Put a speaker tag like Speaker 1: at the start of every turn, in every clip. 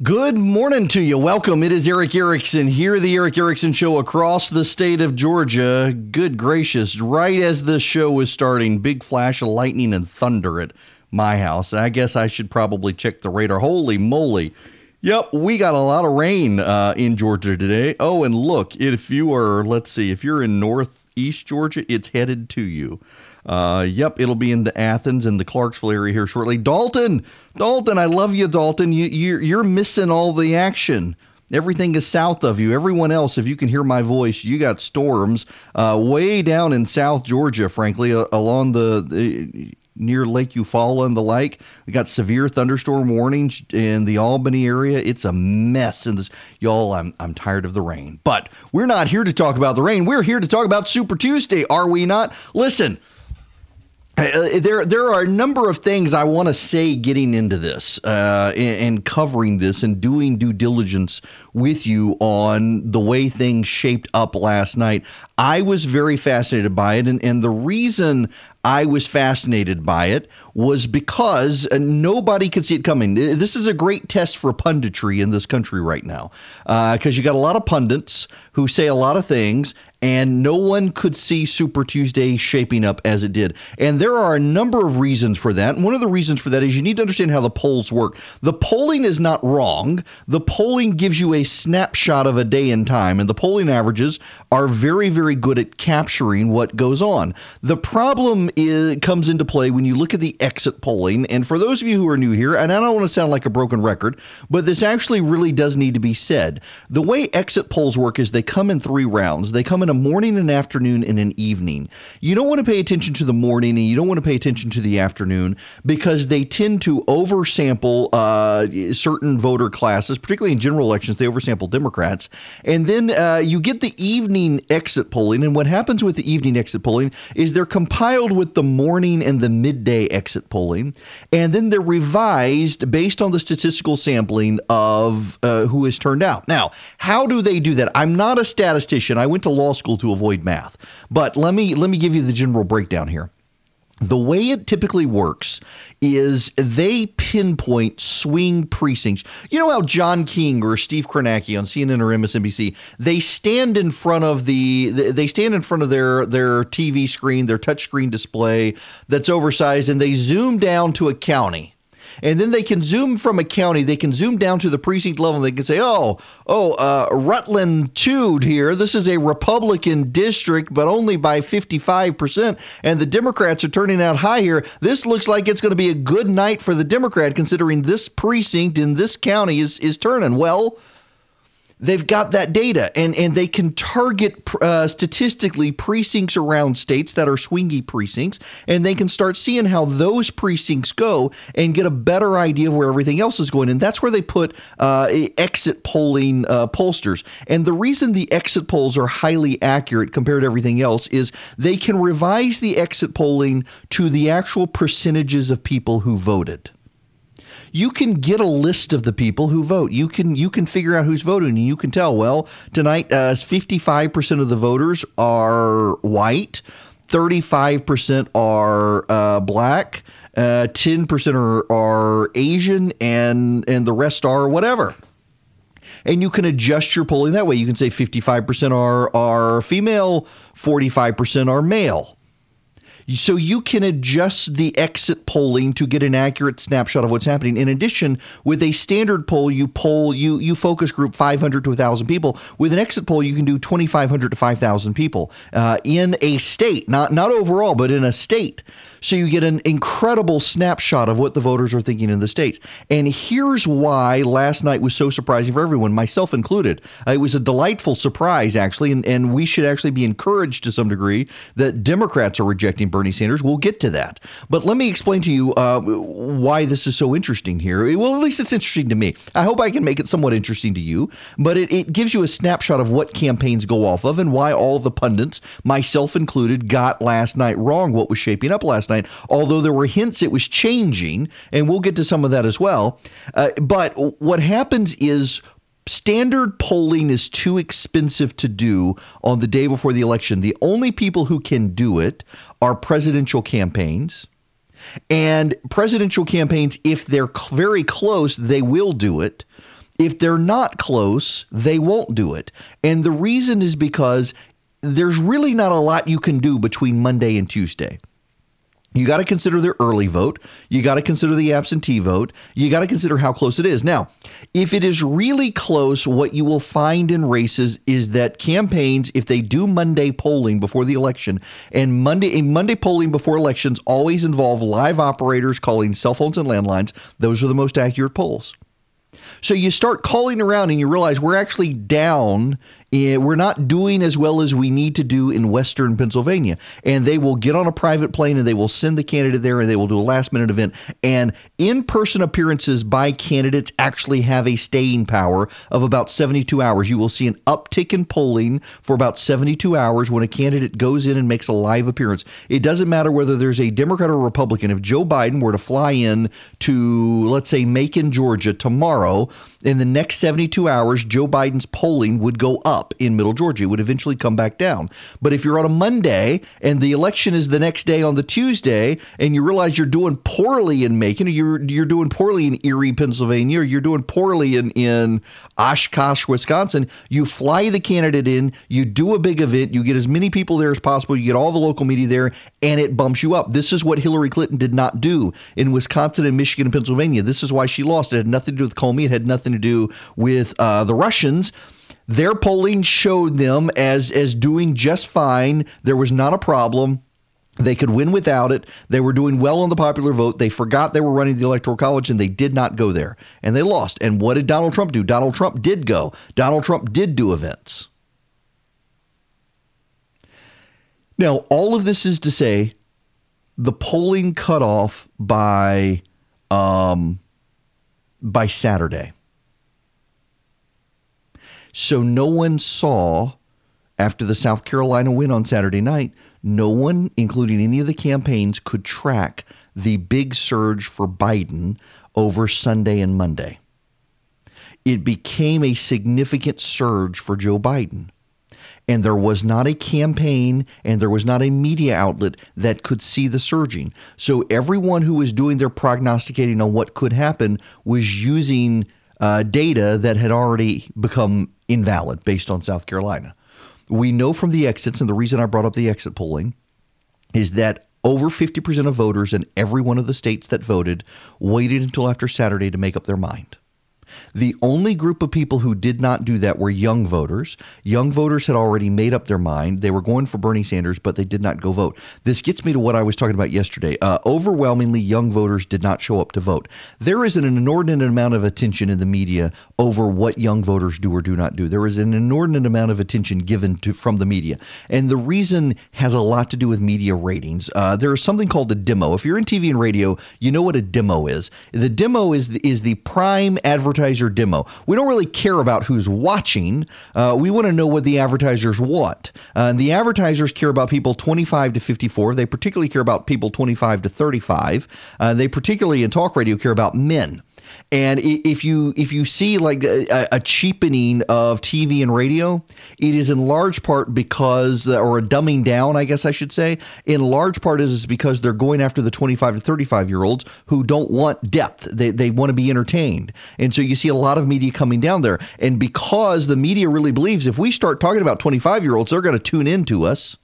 Speaker 1: Good morning to you. Welcome. It is Erick Erickson here, the Erick Erickson Show across the state of Georgia. Good gracious. Right as the show was starting, big flash of lightning and thunder at my house. I guess I should probably check the radar. Holy moly. Yep, we got a lot of rain uh, in Georgia today. Oh, and look, if you are, let's see, if you're in northeast Georgia, it's headed to you. Uh, yep, it'll be in the Athens and the Clarkesville area here shortly. Dalton, Dalton, I love you, Dalton. You, you're, you're missing all the action. Everything is south of you. Everyone else, if you can hear my voice, you got storms uh, way down in South Georgia, frankly, uh, along the, the near Lake Eufaula and the like. We got severe thunderstorm warnings in the Albany area. It's a mess in this. Y'all, I'm, I'm tired of the rain. But we're not here to talk about the rain. We're here to talk about Super Tuesday, are we not? Listen, uh, there, there are a number of things I want to say getting into this uh, and, and, covering this and doing due diligence with you on the way things shaped up last night. I was very fascinated by it, and, and the reason I was fascinated by it was because uh, nobody could see it coming. This is a great test for punditry in this country right now because uh, you got a lot of pundits who say a lot of things, and no one could see Super Tuesday shaping up as it did. And there are a number of reasons for that. And one of the reasons for that is you need to understand how the polls work. The polling is not wrong, the polling gives you a snapshot of a day in time, and the polling averages are very, very good at capturing what goes on. The problem is, comes into play when you look at the exit polling. And for those of you who are new here, and I don't want to sound like a broken record, but this actually really does need to be said. The way exit polls work is they come in three rounds. They come in a morning, an afternoon, and an evening. You don't want to pay attention to the morning and you don't want to pay attention to the afternoon because they tend to oversample uh, certain voter classes, particularly in general elections. They oversample Democrats. And then uh, you get the evening exit polling. And what happens with the evening exit polling is they're compiled with the morning and the midday exit polling. And then they're revised based on the statistical sampling of uh, who has turned out. Now, how do they do that? I'm not a statistician. I went to law school to avoid math. But let me let me give you the general breakdown here. The way it typically works is they pinpoint swing precincts. You know how John King or Steve Kornacki on CNN or MSNBC they stand in front of the they stand in front of their their TV screen, their touchscreen display that's oversized, and they zoom down to a county and then they can zoom from a county. They can zoom down to the precinct level. And they can say, "Oh, oh, uh, Rutland two here. This is a Republican district, but only by 55 percent, and the Democrats are turning out high here. This looks like it's going to be a good night for the Democrat, considering this precinct in this county is is turning well." They've got that data and, and they can target uh, statistically precincts around states that are swingy precincts and they can start seeing how those precincts go and get a better idea of where everything else is going. And that's where they put uh, exit polling uh, pollsters. And the reason the exit polls are highly accurate compared to everything else is they can revise the exit polling to the actual percentages of people who voted you can get a list of the people who vote. You can you can figure out who's voting, and you can tell. Well, tonight, uh, fifty-five percent of the voters are white, thirty-five percent are uh, black, uh, ten percent are, are Asian, and and the rest are whatever and you can adjust your polling that way. You can say 55% are are female, 45% are male. So you can adjust the exit polling to get an accurate snapshot of what's happening. In addition, with a standard poll, you poll you you focus group 500 to 1,000 people. With an exit poll, you can do 2,500 to 5,000 people uh, in a state, not not overall, but in a state. So you get an incredible snapshot of what the voters are thinking in the states. And here's why last night was so surprising for everyone, myself included. Uh, it was a delightful surprise, actually, and, and we should actually be encouraged to some degree that Democrats are rejecting Bernie Sanders. We'll get to that. But let me explain to you uh, why this is so interesting here. Well, at least it's interesting to me. I hope I can make it somewhat interesting to you, but it, it gives you a snapshot of what campaigns go off of and why all the pundits, myself included, got last night wrong what was shaping up last night, although there were hints it was changing, and we'll get to some of that as well. Uh, but what happens is standard polling is too expensive to do on the day before the election. The only people who can do it are presidential campaigns. And presidential campaigns, if they're very close, they will do it. If they're not close, they won't do it. And the reason is because there's really not a lot you can do between Monday and Tuesday. You got to consider the early vote. You got to consider the absentee vote. You got to consider how close it is. Now, if it is really close, what you will find in races is that campaigns, if they do Monday polling before the election, and Monday Monday polling before elections always involve live operators calling cell phones and landlines, those are the most accurate polls. So you start calling around and you realize we're actually down Eh, we're not doing as well as we need to do in Western Pennsylvania. And they will get on a private plane and they will send the candidate there and they will do a last minute event. And in person appearances by candidates actually have a staying power of about 72 hours. You will see an uptick in polling for about 72 hours when a candidate goes in and makes a live appearance. It doesn't matter whether there's a Democrat or Republican. If Joe Biden were to fly in to, let's say, Macon, Georgia tomorrow, in the next 72 hours, Joe Biden's polling would go up in Middle Georgia. Would eventually come back down. But if you're on a Monday and the election is the next day on the Tuesday, and you realize you're doing poorly in Macon, or you're you're doing poorly in Erie, Pennsylvania, or you're doing poorly in in Oshkosh, Wisconsin, you fly the candidate in, you do a big event, you get as many people there as possible, you get all the local media there, and it bumps you up. This is what Hillary Clinton did not do in Wisconsin and Michigan and Pennsylvania. This is why she lost. It had nothing to do with Comey. It had nothing to do with uh, the Russians. Their polling showed them as as doing just fine. There was not a problem. They could win without it. They were doing well on the popular vote. They forgot they were running the Electoral College and they did not go there. And they lost. And what did Donald Trump do? Donald Trump did go. Donald Trump did do events. Now, all of this is to say the polling cut off by um, by Saturday. So no one saw after the South Carolina win on Saturday night, no one, including any of the campaigns, could track the big surge for Biden over Sunday and Monday. It became a significant surge for Joe Biden. And there was not a campaign and there was not a media outlet that could see the surging. So everyone who was doing their prognosticating on what could happen was using uh, data that had already become invalid based on South Carolina. We know from the exits, and the reason I brought up the exit polling is that over 50% of voters in every one of the states that voted waited until after Saturday to make up their mind. The only group of people who did not do that were young voters. Young voters had already made up their mind. They were going for Bernie Sanders, but they did not go vote. This gets me to what I was talking about yesterday. Uh, overwhelmingly, young voters did not show up to vote. There is an inordinate amount of attention in the media over what young voters do or do not do. There is an inordinate amount of attention given to from the media, and the reason has a lot to do with media ratings. Uh, there is something called a demo. If you're in TV and radio, you know what a demo is. The demo is the, is the prime advertising advertiser demo. We don't really care about who's watching. Uh, we want to know what the advertisers want. Uh, and the advertisers care about people 25 to 54. They particularly care about people 25 to 35. Uh, they particularly in talk radio care about men. And if you if you see like a, a, cheapening of TV and radio, it is in large part because uh, or a dumbing down, I guess I should say. In large part is because they're going after the 25 to 35 year olds who don't want depth. They they want to be entertained. And so you see a lot of media coming down there. And because the media really believes if we start talking about 25 year olds, they're going to tune in to us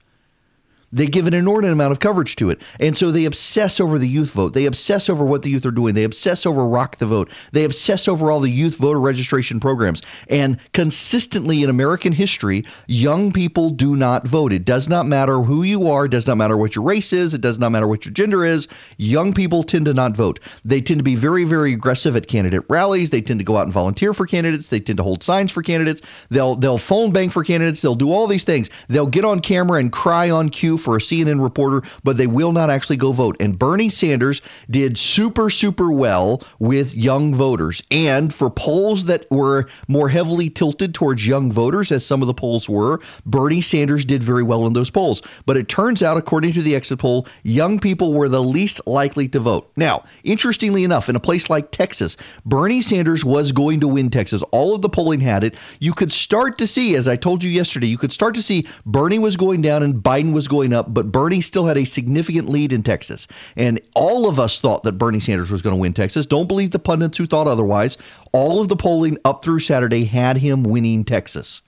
Speaker 1: they give an inordinate amount of coverage to it. And so they obsess over the youth vote. They obsess over what the youth are doing. They obsess over Rock the Vote. They obsess over all the youth voter registration programs. And consistently in American history, young people do not vote. It does not matter who you are, it does not matter what your race is, it does not matter what your gender is. Young people tend to not vote. They tend to be very, very aggressive at candidate rallies. They tend to go out and volunteer for candidates. They tend to hold signs for candidates. They'll they'll phone bank for candidates. They'll do all these things. They'll get on camera and cry on cue for a CNN reporter, but they will not actually go vote. And Bernie Sanders did super, super well with young voters. And for polls that were more heavily tilted towards young voters, as some of the polls were, Bernie Sanders did very well in those polls. But it turns out, according to the exit poll, young people were the least likely to vote. Now, interestingly enough, in a place like Texas, Bernie Sanders was going to win Texas. All of the polling had it. You could start to see, as I told you yesterday, you could start to see Bernie was going down and Biden was going up, but Bernie still had a significant lead in Texas. And all of us thought that Bernie Sanders was going to win Texas. Don't believe the pundits who thought otherwise. All of the polling up through Saturday had him winning Texas.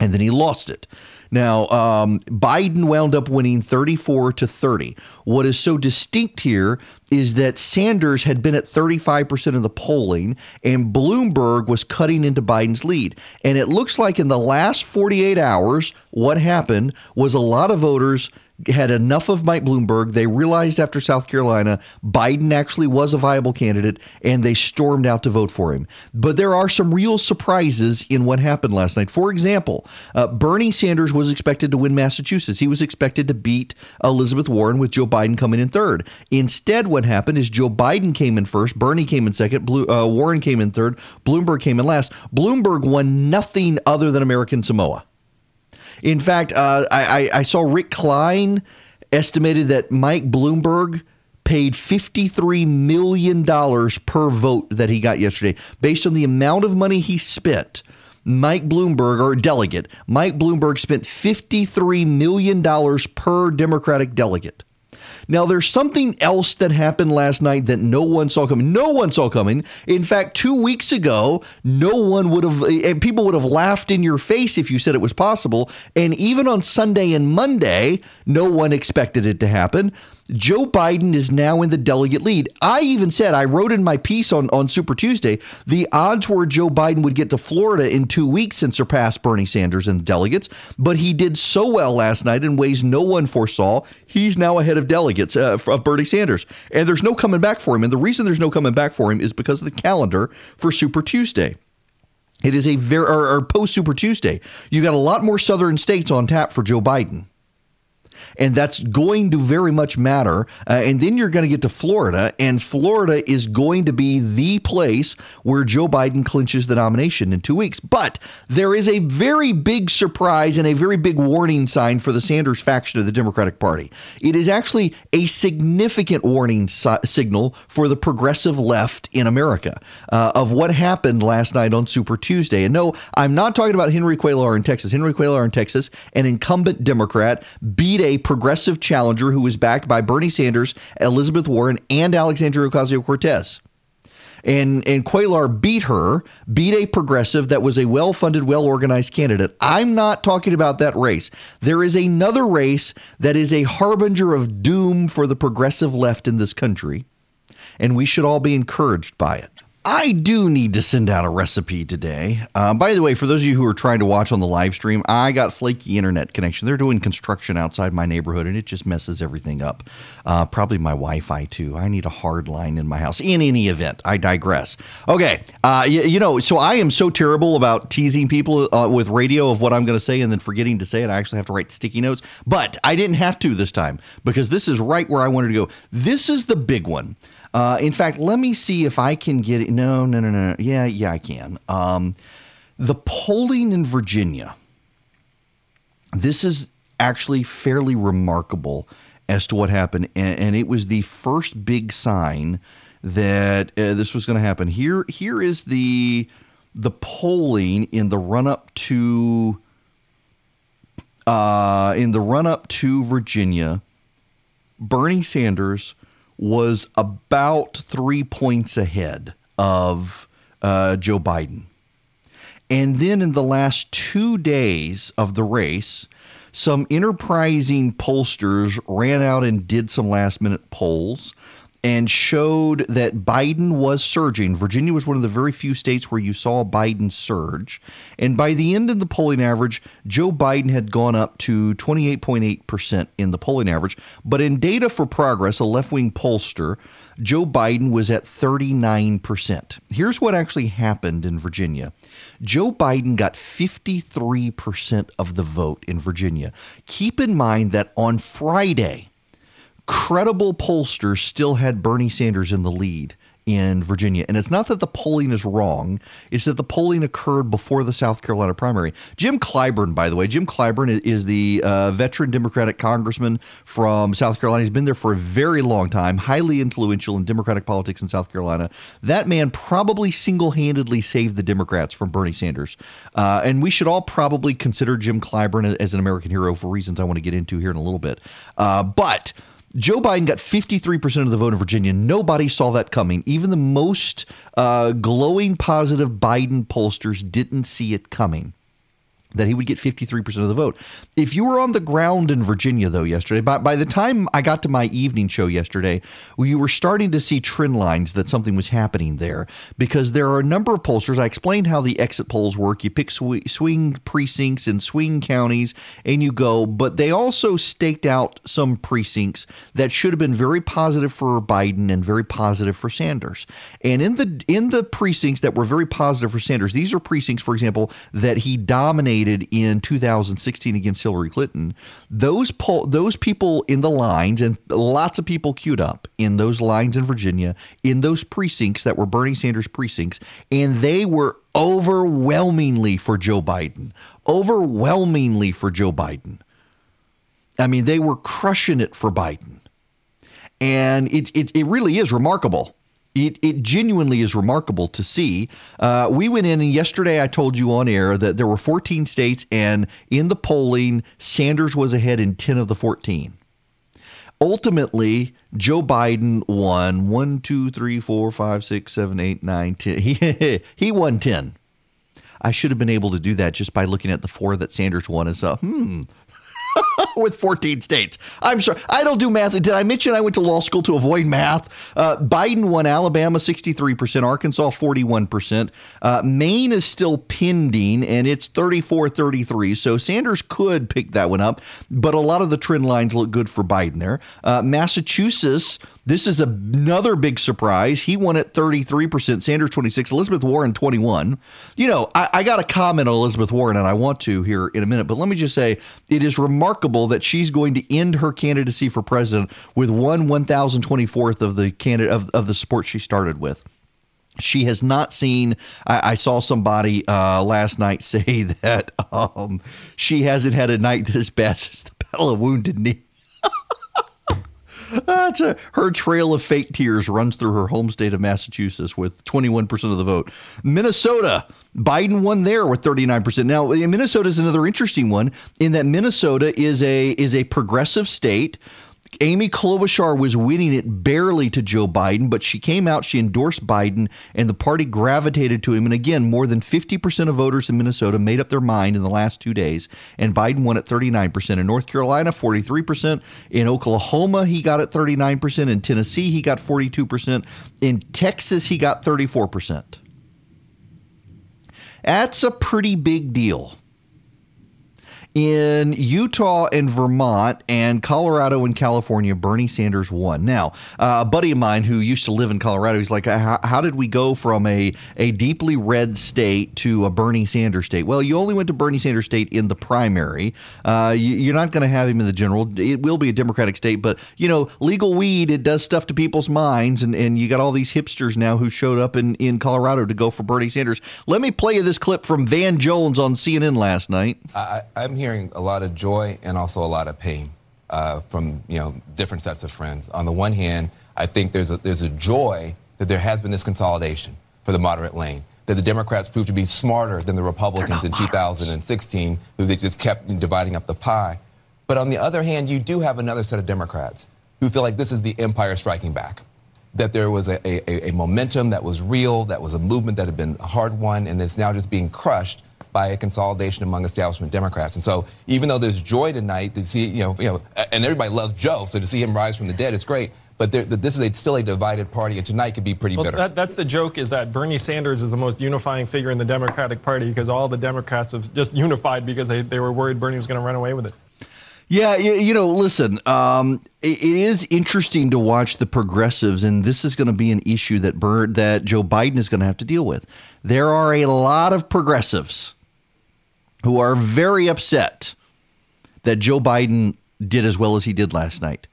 Speaker 1: And then he lost it. Now, um, Biden wound up winning 34 to 30. What is so distinct here is that Sanders had been at 35% of the polling and Bloomberg was cutting into Biden's lead. And it looks like in the last 48 hours, what happened was a lot of voters had enough of Mike Bloomberg. They realized after South Carolina, Biden actually was a viable candidate, and they stormed out to vote for him. But there are some real surprises in what happened last night. For example, uh, Bernie Sanders was expected to win Massachusetts. He was expected to beat Elizabeth Warren with Joe Biden coming in third. Instead, what happened is Joe Biden came in first, Bernie came in second, Blue, uh, Warren came in third, Bloomberg came in last. Bloomberg won nothing other than American Samoa. In fact, uh, I, I saw Rick Klein estimated that Mike Bloomberg paid $53 million per vote that he got yesterday based on the amount of money he spent. Mike Bloomberg, or delegate, Mike Bloomberg spent $53 million per Democratic delegate. Now, there's something else that happened last night that no one saw coming. No one saw coming. In fact, two weeks ago, no one would have, eh, people would have laughed in your face if you said it was possible. And even on Sunday and Monday, no one expected it to happen. Joe Biden is now in the delegate lead. I even said, I wrote in my piece on, on Super Tuesday, the odds were Joe Biden would get to Florida in two weeks and surpass Bernie Sanders in delegates, but he did so well last night in ways no one foresaw. He's now ahead of delegates uh, of Bernie Sanders, and there's no coming back for him. And the reason there's no coming back for him is because of the calendar for Super Tuesday. It is a very, or, or post Super Tuesday. You got a lot more southern states on tap for Joe Biden and that's going to very much matter. Uh, and then you're going to get to Florida, and Florida is going to be the place where Joe Biden clinches the nomination in two weeks. But there is a very big surprise and a very big warning sign for the Sanders faction of the Democratic Party. It is actually a significant warning si- signal for the progressive left in America uh, of what happened last night on Super Tuesday. And no, I'm not talking about Henry Cuellar in Texas. Henry Cuellar in Texas, an incumbent Democrat, beat a progressive challenger who was backed by Bernie Sanders, Elizabeth Warren, and Alexandria Ocasio Cortez. And, and Cuellar beat her, beat a progressive that was a well funded, well organized candidate. I'm not talking about that race. There is another race that is a harbinger of doom for the progressive left in this country, and we should all be encouraged by it. I do need to send out a recipe today. Uh, by the way, for those of you who are trying to watch on the live stream, I got flaky internet connection. They're doing construction outside my neighborhood, and it just messes everything up. Uh, probably my Wi-Fi too. I need a hard line in my house. In any event, I digress. Okay, uh, you, know, so I am so terrible about teasing people uh, with radio of what I'm going to say and then forgetting to say it. I actually have to write sticky notes, but I didn't have to this time because this is right where I wanted to go. This is the big one. Uh, in fact, let me see if I can get it. No, no, no, no. Yeah, yeah, I can. Um, the polling in Virginia. This is actually fairly remarkable as to what happened, and, and it was the first big sign that uh, this was going to happen. Here, here is the the polling in the run up to uh, in the run up to Virginia. Bernie Sanders was about three points ahead of uh, Joe Biden. And then in the last two days of the race, some enterprising pollsters ran out and did some last minute polls and showed that Biden was surging. Virginia was one of the very few states where you saw Biden surge. And by the end of the polling average, Joe Biden had gone up to 28.8% in the polling average. But in Data for Progress, a left wing pollster, Joe Biden was at 39%. Here's what actually happened in Virginia Joe Biden got 53% of the vote in Virginia. Keep in mind that on Friday, credible pollsters still had Bernie Sanders in the lead in Virginia. And it's not that the polling is wrong, it's that the polling occurred before the South Carolina primary. Jim Clyburn, by the way, Jim Clyburn is, the uh, veteran Democratic congressman from South Carolina. He's been there for a very long time, highly influential in Democratic politics in South Carolina. That man probably single handedly saved the Democrats from Bernie Sanders. Uh, and we should all probably consider Jim Clyburn as an American hero for reasons I want to get into here in a little bit. Uh, but Joe Biden got 53% of the vote in Virginia. Nobody saw that coming. Even the most uh, glowing positive Biden pollsters didn't see it coming that he would get 53% of the vote. If you were on the ground in Virginia, though, yesterday, by, by the time I got to my evening show yesterday, you were starting to see trend lines that something was happening there because there are a number of pollsters. I explained how the exit polls work. You pick sw- swing precincts and swing counties and you go, but they also staked out some precincts that should have been very positive for Biden and very positive for Sanders. And in the in the precincts that were very positive for Sanders, these are precincts, for example, that he dominated in 2016 against Hillary Clinton, those poll, those people in the lines and lots of people queued up in those lines in Virginia in those precincts that were Bernie Sanders precincts, and they were overwhelmingly for Joe Biden, overwhelmingly for Joe Biden. I mean, they were crushing it for Biden. And it, it, it really is remarkable it, it genuinely is remarkable to see. Uh, we went in, and yesterday I told you on air that there were 14 states, and in the polling, Sanders was ahead in 10 of the 14. Ultimately, Joe Biden won 1, 2, 3, 4, 5, 6, 7, 8, 9, 10. He, he won 10. I should have been able to do that just by looking at the four that Sanders won as a hmm, with 14 states. I'm sorry. I don't do math. Did I mention I went to law school to avoid math? Uh, Biden won Alabama 63%, Arkansas 41%. Uh, Maine is still pending, and it's 34 33. So Sanders could pick that one up, but a lot of the trend lines look good for Biden there. Uh, Massachusetts this is another big surprise. He won at 33%, Sanders 26, Elizabeth Warren 21. You know, I, I got a comment on Elizabeth Warren, and I want to here in a minute, but let me just say it is remarkable that she's going to end her candidacy for president with one 1,024th of the candidate of, of the support she started with she has not seen. I, I saw somebody uh, last night say that um, she hasn't had a night this bad since the Battle of Wounded Knee. A, her trail of fake tears runs through her home state of Massachusetts with 21% of the vote. Minnesota, Biden won there with 39%. Now, Minnesota is another interesting one in that Minnesota is a is a progressive state. Amy Klobuchar was winning it barely to Joe Biden, but she came out, she endorsed Biden, and the party gravitated to him. And again, more than 50% of voters in Minnesota made up their mind in the last two days, and Biden won at 39%. In North Carolina, 43%. In Oklahoma, he got at 39%. In Tennessee, he got 42%. In Texas, he got 34%. That's a pretty big deal in Utah and Vermont and Colorado and California, Bernie Sanders won. Now, uh, a buddy of mine who used to live in Colorado, he's like, how, did we go from a, a deeply red state to a Bernie Sanders state? Well, you only went to Bernie Sanders state in the primary. Uh, you, are not going to have him in the general. It will be a Democratic state, but, you know, legal weed, it does stuff to people's minds. And, and you got all these hipsters now who showed up in, in Colorado to go for Bernie Sanders. Let me play you this clip from Van Jones on CNN last night.
Speaker 2: I, I'm here hearing a lot of joy and also a lot of pain uh, from you know different sets of friends. On the one hand, I think there's a, there's a joy that there has been this consolidation for the moderate lane. That the Democrats proved to be smarter than the Republicans in moderates. 2016, who they just kept dividing up the pie. But on the other hand, you do have another set of Democrats who feel like this is the empire striking back. That there was a, a, a momentum that was real, that was a movement that had been hard won, and it's now just being crushed by a consolidation among establishment Democrats. And so even though there's joy tonight to see, you know, you know, and everybody loves Joe, so to see him rise from the dead is great. But there, this is a, still a divided party, and tonight could be pretty well, bitter.
Speaker 3: That, that's the joke: is that Bernie Sanders is the most unifying figure in the Democratic Party because all the Democrats have just unified because they, they were worried Bernie was going to run away with it.
Speaker 1: Yeah, you know, listen, um, it is interesting to watch the progressives, and this is going to be an issue that Bert, that Joe Biden is going to have to deal with. There are a lot of progressives who are very upset that Joe Biden did as well as he did last night.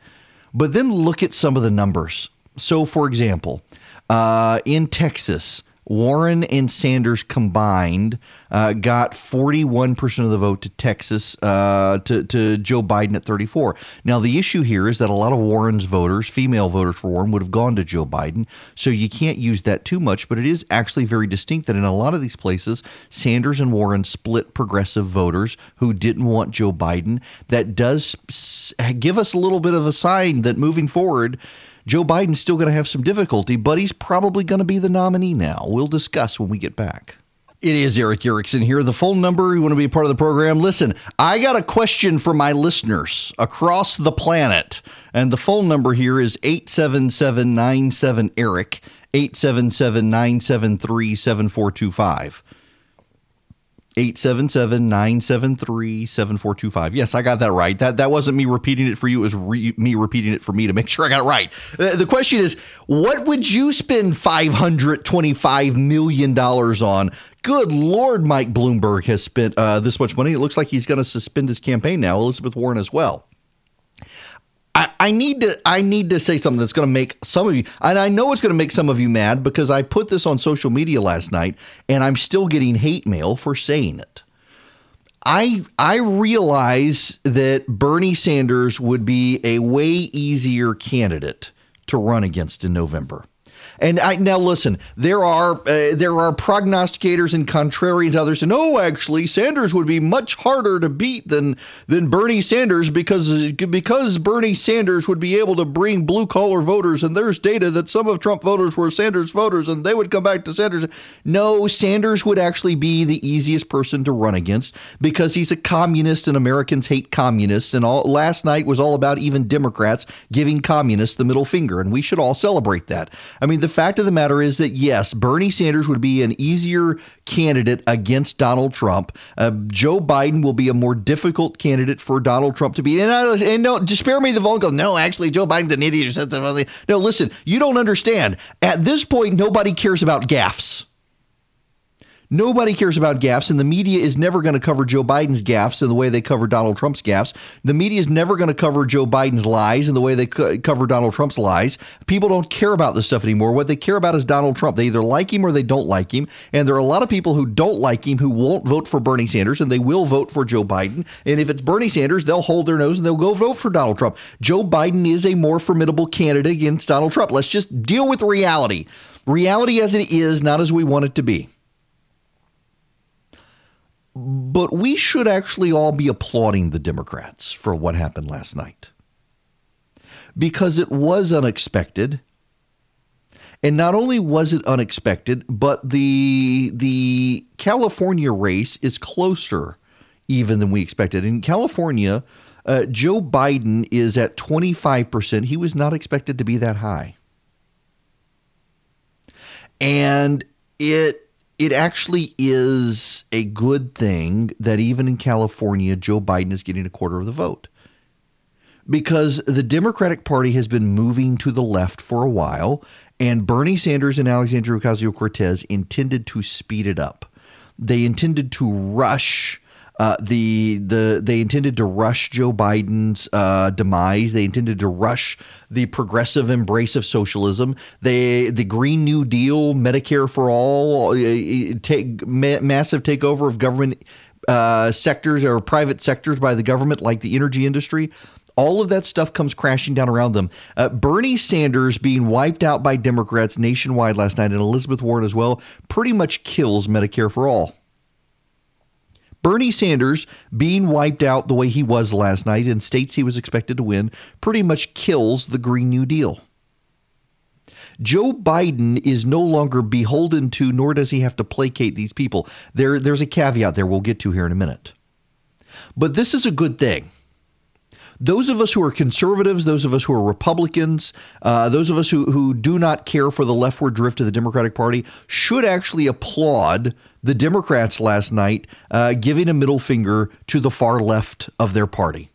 Speaker 1: But then look at some of the numbers. So, for example, Uh, in Texas, Warren and Sanders combined uh, got 41% of the vote to Texas, uh, to, to Joe Biden at 34. Now, the issue here is that a lot of Warren's voters, female voters for Warren, would have gone to Joe Biden. So you can't use that too much, but it is actually very distinct that in a lot of these places, Sanders and Warren split progressive voters who didn't want Joe Biden. That does give us a little bit of a sign that moving forward, Joe Biden's still going to have some difficulty, but he's probably going to be the nominee now. We'll discuss when we get back. It is Erick Erickson here. The phone number, you want to be a part of the program? Listen, I got a question for my listeners across the planet. And the phone number here is 877 Eric, 877 973 7425. 877 973 7425. Yes, I got that right. That that wasn't me repeating it for you. It was re- me repeating it for me to make sure I got it right. The, the question is what would you spend $525 million on? Good Lord, Mike Bloomberg has spent uh, this much money. It looks like he's going to suspend his campaign now, Elizabeth Warren as well. I, need to I need to say something that's going to make some of you and I know it's going to make some of you mad because I put this on social media last night and I'm still getting hate mail for saying it. I I realize that Bernie Sanders would be a way easier candidate to run against in November. And I, now listen, there are uh, there are prognosticators and contrarians others say no, actually Sanders would be much harder to beat than than Bernie Sanders because because Bernie Sanders would be able to bring blue collar voters and there's data that some of Trump voters were Sanders voters and they would come back to Sanders. No, Sanders would actually be the easiest person to run against because he's a communist and Americans hate communists and all last night was all about even Democrats giving communists the middle finger and we should all celebrate that. I mean the fact of the matter is that yes, Bernie Sanders would be an easier candidate against Donald Trump. Uh, Joe Biden will be a more difficult candidate for Donald Trump to beat. And, I, and no, just spare me the call. No, actually, Joe Biden's an idiot or something. No, listen, you don't understand. At this point, nobody cares about gaffes. Nobody cares about gaffes, and the media is never going to cover Joe Biden's gaffes in the way they cover Donald Trump's gaffes. The media is never going to cover Joe Biden's lies in the way they co- cover Donald Trump's lies. People don't care about this stuff anymore. What they care about is Donald Trump. They either like him or they don't like him. And there are a lot of people who don't like him who won't vote for Bernie Sanders, and they will vote for Joe Biden. And if it's Bernie Sanders, they'll hold their nose and they'll go vote for Donald Trump. Joe Biden is a more formidable candidate against Donald Trump. Let's just deal with reality. Reality as it is, not as we want it to be. But we should actually all be applauding the Democrats for what happened last night because it was unexpected. And not only was it unexpected, but the the California race is closer even than we expected. In California, uh, Joe Biden is at 25%. He was not expected to be that high. And it it actually is a good thing that even in California, Joe Biden is getting a quarter of the vote. Because the Democratic Party has been moving to the left for a while, and Bernie Sanders and Alexandria Ocasio Cortez intended to speed it up. They intended to rush uh, the the they intended to rush Joe Biden's uh, demise. They intended to rush the progressive embrace of socialism. They the Green New Deal, Medicare for all, uh, take ma- massive takeover of government uh, sectors or private sectors by the government, like the energy industry. All of that stuff comes crashing down around them. Uh, Bernie Sanders being wiped out by Democrats nationwide last night, and Elizabeth Warren as well, pretty much kills Medicare for all. Bernie Sanders being wiped out the way he was last night in states he was expected to win pretty much kills the Green New Deal. Joe Biden is no longer beholden to, nor does he have to placate these people. There, there's a caveat there we'll get to here in a minute. But this is a good thing. Those of us who are conservatives, those of us who are Republicans, uh, those of us who, who do not care for the leftward drift of the Democratic Party should actually applaud the Democrats last night uh, giving a middle finger to the far left of their party.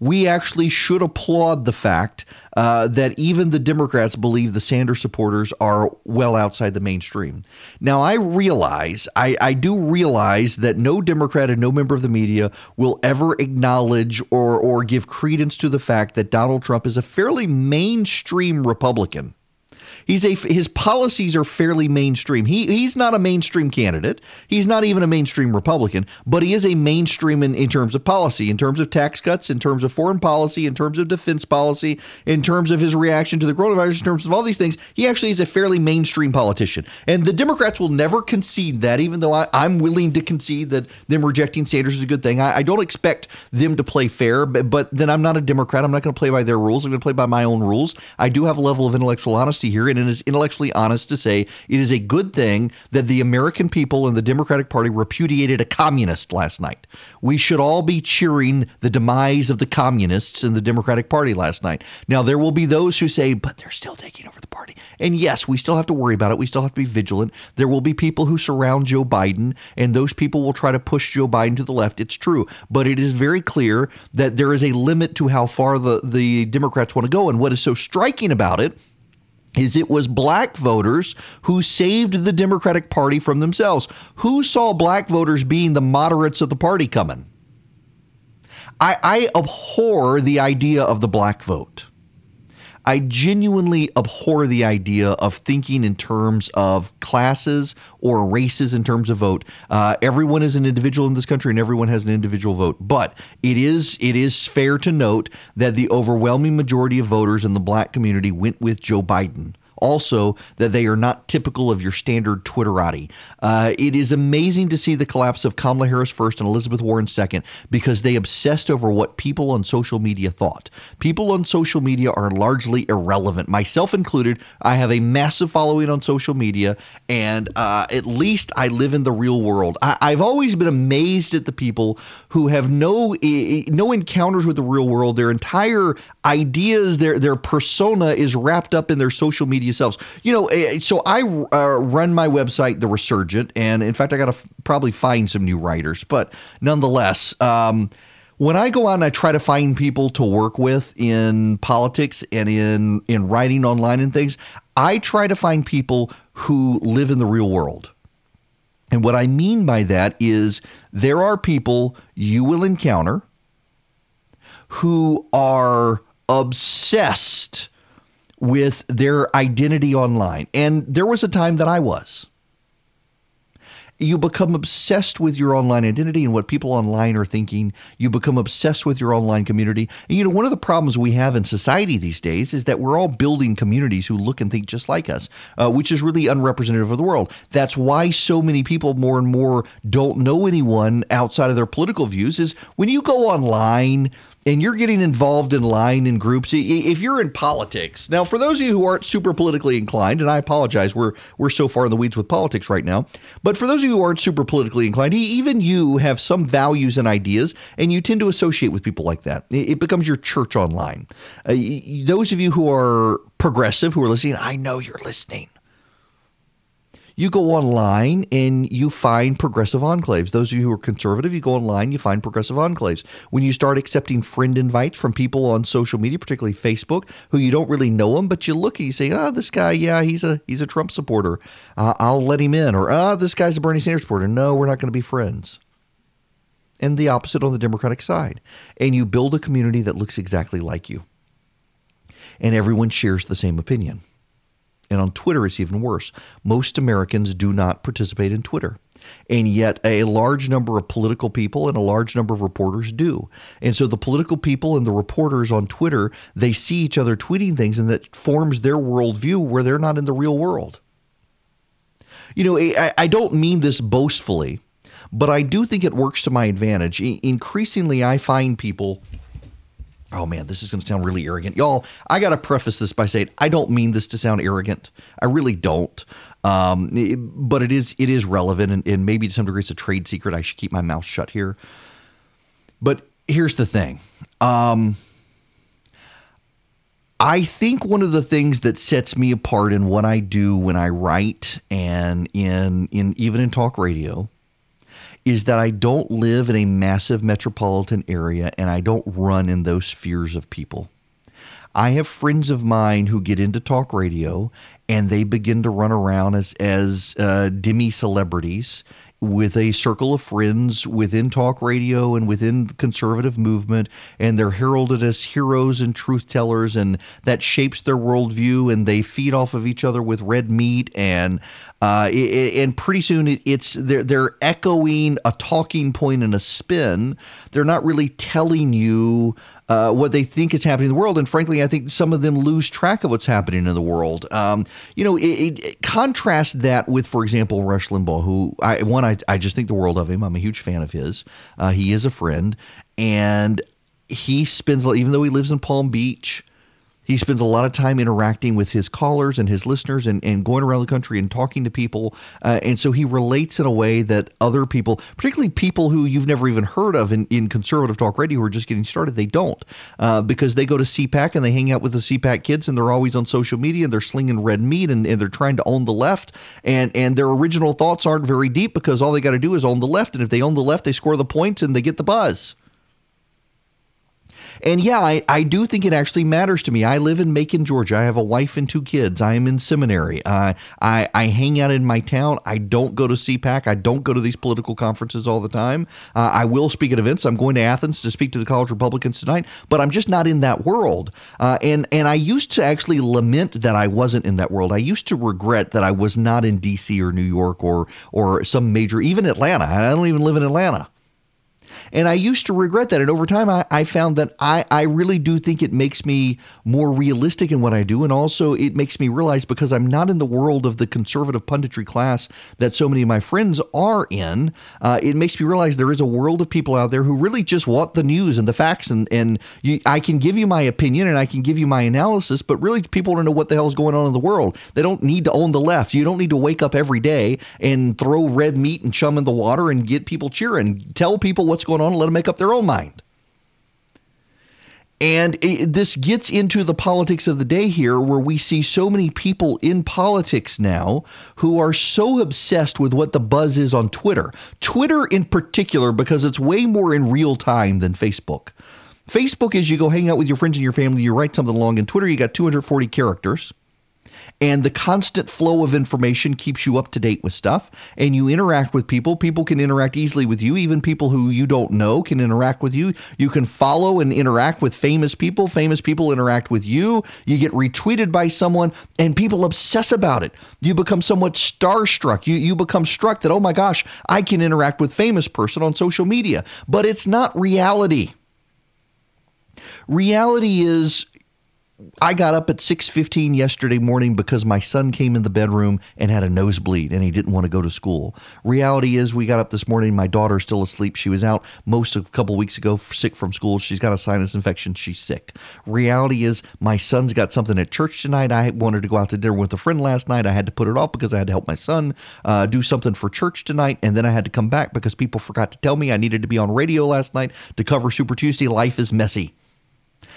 Speaker 1: We actually should applaud the fact uh, that even the Democrats believe the Sanders supporters are well outside the mainstream. Now, I realize, I, I do realize that no Democrat and no member of the media will ever acknowledge or, or give credence to the fact that Donald Trump is a fairly mainstream Republican. He's a his policies are fairly mainstream. He he's not a mainstream candidate. He's not even a mainstream Republican, but he is a mainstream in, in terms of policy, in terms of tax cuts, in terms of foreign policy, in terms of defense policy, in terms of his reaction to the coronavirus, in terms of all these things. He actually is a fairly mainstream politician, and the Democrats will never concede that. Even though I, am willing to concede that them rejecting Sanders is a good thing, I, I don't expect them to play fair. But, but then I'm not a Democrat. I'm not going to play by their rules. I'm going to play by my own rules. I do have a level of intellectual honesty here, and it is intellectually honest to say it is a good thing that the American people and the Democratic Party repudiated a communist last night. We should all be cheering the demise of the communists in the Democratic Party last night. Now, there will be those who say, but they're still taking over the party. And yes, we still have to worry about it. We still have to be vigilant. There will be people who surround Joe Biden, and those people will try to push Joe Biden to the left. It's true. But it is very clear that there is a limit to how far the, the Democrats want to go. And what is so striking about it is it was black voters who saved the Democratic Party from themselves. Who saw black voters being the moderates of the party coming? I, I abhor the idea of the black vote. I genuinely abhor the idea of thinking in terms of classes or races in terms of vote. Uh, everyone is an individual in this country, and everyone has an individual vote. But it is it is fair to note that the overwhelming majority of voters in the black community went with Joe Biden also that they are not typical of your standard Twitterati. Uh, it is amazing to see the collapse of Kamala Harris first and Elizabeth Warren second because they obsessed over what people on social media thought. People on social media are largely irrelevant, myself included. I have a massive following on social media, and uh, at least I live in the real world. I- have always been amazed at the people who have no no encounters with the real world. Their entire ideas, their their persona is wrapped up in their social media selves. You know, eh, so I uh, run my website, The Resurgent, and in fact, I got to f- probably find some new writers, but nonetheless. Um, when I go out and I try to find people to work with in politics and in in writing online and things, I try to find people who live in the real world. And what I mean by that is there are people you will encounter who are obsessed with their identity online. And there was a time that I was. You become obsessed with your online identity and what people online are thinking. You become obsessed with your online community. And you know, one of the problems we have in society these days is that we're all building communities who look and think just like us, uh, which is really unrepresentative of the world. That's why so many people more and more don't know anyone outside of their political views. Is when you go online, and you're getting involved in line in groups if you're in politics now for those of you who aren't super politically inclined and i apologize we're we're so far in the weeds with politics right now but for those of you who aren't super politically inclined even you have some values and ideas and you tend to associate with people like that. It becomes your church online. Uh, those of you who are progressive who are listening i know you're listening you go online and you find progressive enclaves. Those of you who are conservative, you go online, you find progressive enclaves. When you start accepting friend invites from people on social media, particularly Facebook, who you don't really know them, but you look and you say, "Oh, this guy, yeah, he's a he's a Trump supporter. Uh, I'll let him in." Or, "Ah, oh, this guy's a Bernie Sanders supporter." No, we're not going to be friends. And the opposite on the Democratic side. And you build a community that looks exactly like you. And everyone shares the same opinion. And on Twitter, it's even worse. Most Americans do not participate in Twitter. And yet, a large number of political people and a large number of reporters do. And so, the political people and the reporters on Twitter, they see each other tweeting things, and that forms their worldview where they're not in the real world. You know, I, I don't mean this boastfully, but I do think it works to my advantage. Increasingly, I find people Oh man, this is going to sound really arrogant. Y'all, I got to preface this by saying I don't mean this to sound arrogant. I really don't. Um, it, but it is it is relevant and, and maybe to some degree it's a trade secret. I should keep my mouth shut here. But here's the thing. Um, I think one of the things that sets me apart in what I do when I write and in in even in talk radio is that I don't live in a massive metropolitan area and I don't run in those spheres of people. I have friends of mine who get into talk radio and they begin to run around as as uh, demi celebrities with a circle of friends within talk radio and within the conservative movement, and they're heralded as heroes and truth tellers, and that shapes their worldview, and they feed off of each other with red meat, and uh, and pretty soon it, it's they're they're echoing a talking point and a spin. They're not really telling you uh, what they think is happening in the world. And frankly, I think some of them lose track of what's happening in the world. Um, you know, it, it, contrast that with, for example, Rush Limbaugh, who I one I, I just think the world of him. I'm a huge fan of his. Uh, he is a friend, and he spends even though he lives in Palm Beach he spends a lot of time interacting with his callers and his listeners and, and going around the country and talking to people. Uh, and so he relates in a way that other people, particularly people who you've never even heard of in, in conservative talk radio who are just getting started, they don't uh, because they go to CPAC and they hang out with the CPAC kids and they're always on social media and they're slinging red meat and, and they're trying to own the left. And, and their original thoughts aren't very deep because all they got to do is own the left. And if they own the left, they score the points and they get the buzz. And yeah, I, I do think it actually matters to me. I live in Macon, Georgia. I have a wife and two kids. I am in seminary. Uh, I, I hang out in my town. I don't go to CPAC. I don't go to these political conferences all the time. Uh, I will speak at events. I'm going to Athens to speak to the college Republicans tonight, but I'm just not in that world. Uh, and, and I used to actually lament that I wasn't in that world. I used to regret that I was not in D.C. or New York or, or some major, even Atlanta. I don't even live in Atlanta. And I used to regret that. And over time, I, I found that I, I really do think it makes me more realistic in what I do. And also, it makes me realize because I'm not in the world of the conservative punditry class that so many of my friends are in, uh, it makes me realize there is a world of people out there who really just want the news and the facts. And, and you, I can give you my opinion and I can give you my analysis, but really, people don't know what the hell is going on in the world. They don't need to own the left. You don't need to wake up every day and throw red meat and chum in the water and get people cheering. Tell people what's going on and let them make up their own mind. And it, this gets into the politics of the day here, where we see so many people in politics now who are so obsessed with what the buzz is on Twitter. Twitter, in particular, because it's way more in real time than Facebook. Facebook is you go hang out with your friends and your family, you write something long. In Twitter, you got 240 characters and the constant flow of information keeps you up to date with stuff. And you interact with people. People can interact easily with you. Even people who you don't know can interact with you. You can follow and interact with famous people. Famous people interact with you. You get retweeted by someone and people obsess about it. You become somewhat starstruck. You you become struck that oh my gosh i can interact with famous person on social media. But it's not reality. Reality is I got up at 6:15 yesterday morning because my son came in the bedroom and had a nosebleed and he didn't want to go to school. Reality is we got up this morning my daughter's still asleep. She was out most of a couple weeks ago sick from school. She's got a sinus infection. She's sick. Reality is my son's got something at church tonight. I wanted to go out to dinner with a friend last night. I had to put it off because I had to help my son uh, do something for church tonight and then I had to come back because people forgot to tell me I needed to be on radio last night to cover Super Tuesday. Life is messy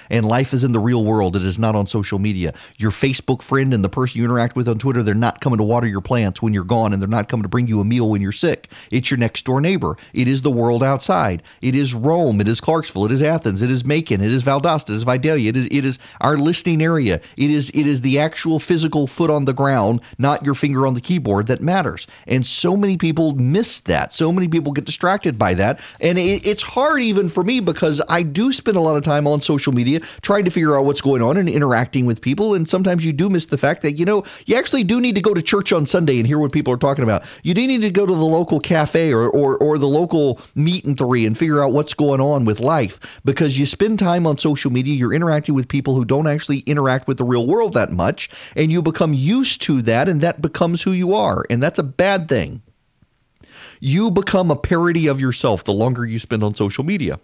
Speaker 1: and life is in the real world. It is not on social media. Your Facebook friend and the person you interact with on Twitter, they're not coming to water your plants when you're gone and they're not coming to bring you a meal when you're sick. It's your next door neighbor. It is the world outside. It is Rome. It is Clarkesville. It is Athens. It is Macon. It is Valdosta. It is Vidalia. It is it is our listening area. It is it is the actual physical foot on the ground, not your finger on the keyboard that matters. And so many people miss that. So many people get distracted by that. And it, it's hard even for me because I do spend a lot of time on social media trying to figure out what's going on and interacting with people. And sometimes you do miss the fact that, you know, you actually do need to go to church on Sunday and hear what people are talking about. You do need to go to the local cafe or, or, or the local meat and three and figure out what's going on with life because you spend time on social media, you're interacting with people who don't actually interact with the real world that much, and you become used to that, and that becomes who you are. And that's a bad thing. You become a parody of yourself the longer you spend on social media.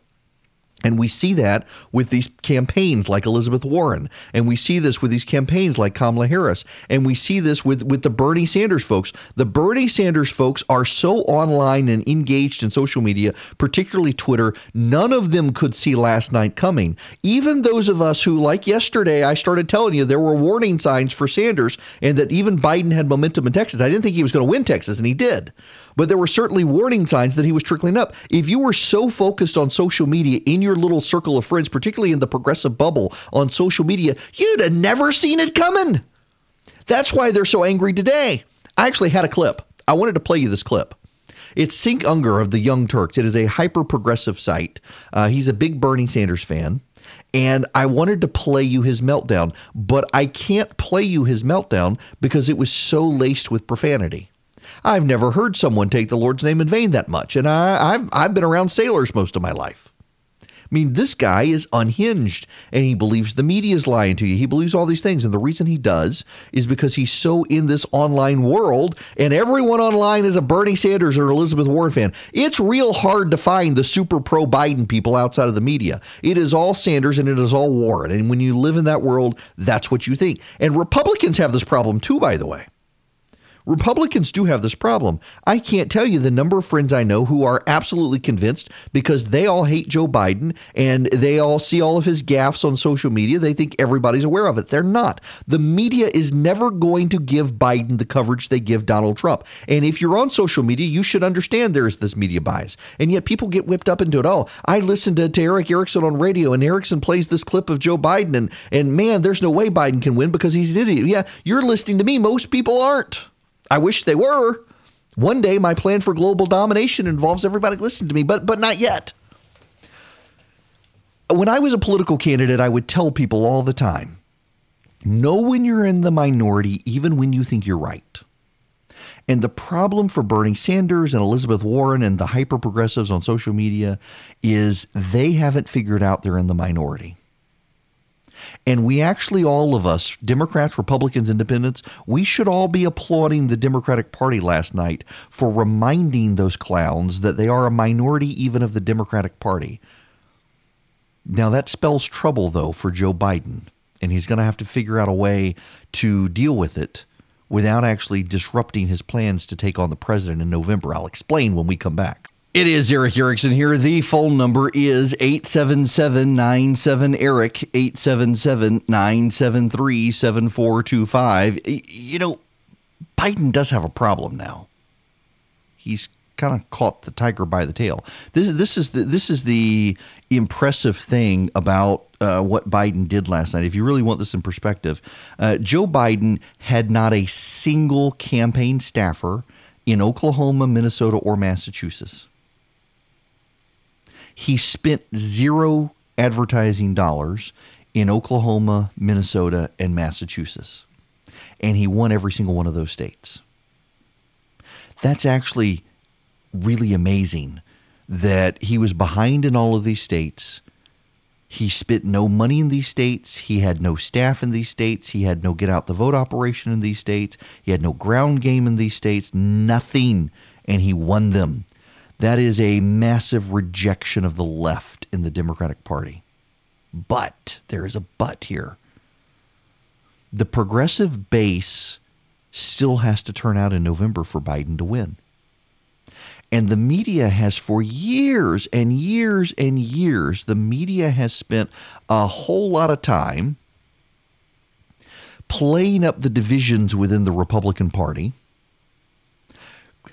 Speaker 1: And we see that with these campaigns like Elizabeth Warren. And we see this with these campaigns like Kamala Harris. And we see this with, with the Bernie Sanders folks. The Bernie Sanders folks are so online and engaged in social media, particularly Twitter, none of them could see last night coming. Even those of us who, like yesterday, I started telling you there were warning signs for Sanders and that even Biden had momentum in Texas. I didn't think he was going to win Texas, and he did but there were certainly warning signs that he was trickling up. If you were so focused on social media in your little circle of friends, particularly in the progressive bubble on social media, you'd have never seen it coming. That's why they're so angry today. I actually had a clip. I wanted to play you this clip. It's Cenk Uygur of the Young Turks. It is a hyper progressive site. Uh, he's a big Bernie Sanders fan. And I wanted to play you his meltdown, but I can't play you his meltdown because it was so laced with profanity. I've never heard someone take the Lord's name in vain that much, and I, have I've been around sailors most of my life. I mean, this guy is unhinged and he believes the media is lying to you. He believes all these things. And the reason he does is because he's so in this online world and everyone online is a Bernie Sanders or Elizabeth Warren fan. It's real hard to find the super pro Biden people outside of the media. It is all Sanders and it is all Warren. And when you live in that world, that's what you think. And Republicans have this problem too, by the way. Republicans do have this problem. I can't tell you the number of friends I know who are absolutely convinced because they all hate Joe Biden and they all see all of his gaffes on social media. They think everybody's aware of it. They're not. The media is never going to give Biden the coverage they give Donald Trump. And if you're on social media, you should understand there's this media bias. And yet people get whipped up into it. Oh, I listened to, to Erick Erickson on radio and Erickson plays this clip of Joe Biden and, and man, there's no way Biden can win because he's an idiot. Yeah, you're listening to me. Most people aren't. I wish they were. One day, my plan for global domination involves everybody listening to me, but but not yet. When I was a political candidate, I would tell people all the time know when you're in the minority, even when you think you're right. And the problem for Bernie Sanders and Elizabeth Warren and the hyper progressives on social media is they haven't figured out they're in the minority. And we actually, all of us, Democrats, Republicans, Independents, we should all be applauding the Democratic Party last night for reminding those clowns that they are a minority even of the Democratic Party. Now, that spells trouble, though, for Joe Biden. And he's going to have to figure out a way to deal with it without actually disrupting his plans to take on the president in November. I'll explain when we come back. It is Erick Erickson here. The phone number is 877 Erick, 877 973 7425. You know, Biden does have a problem now. He's kind of caught the tiger by the tail. This, this, is, the, this is the impressive thing about uh, what Biden did last night. If you really want this in perspective, uh, Joe Biden had not a single campaign staffer in Oklahoma, Minnesota, or Massachusetts he spent zero advertising dollars in Oklahoma, Minnesota, and Massachusetts. And he won every single one of those states. That's actually really amazing that he was behind in all of these states. He spent no money in these states. He had no staff in these states. He had no get out the vote operation in these states. He had no ground game in these states, nothing. And he won them. That is a massive rejection of the left in the Democratic Party. But there is a but here. The progressive base still has to turn out in November for Biden to win. And the media has, for years and years and years, the media has spent a whole lot of time playing up the divisions within the Republican Party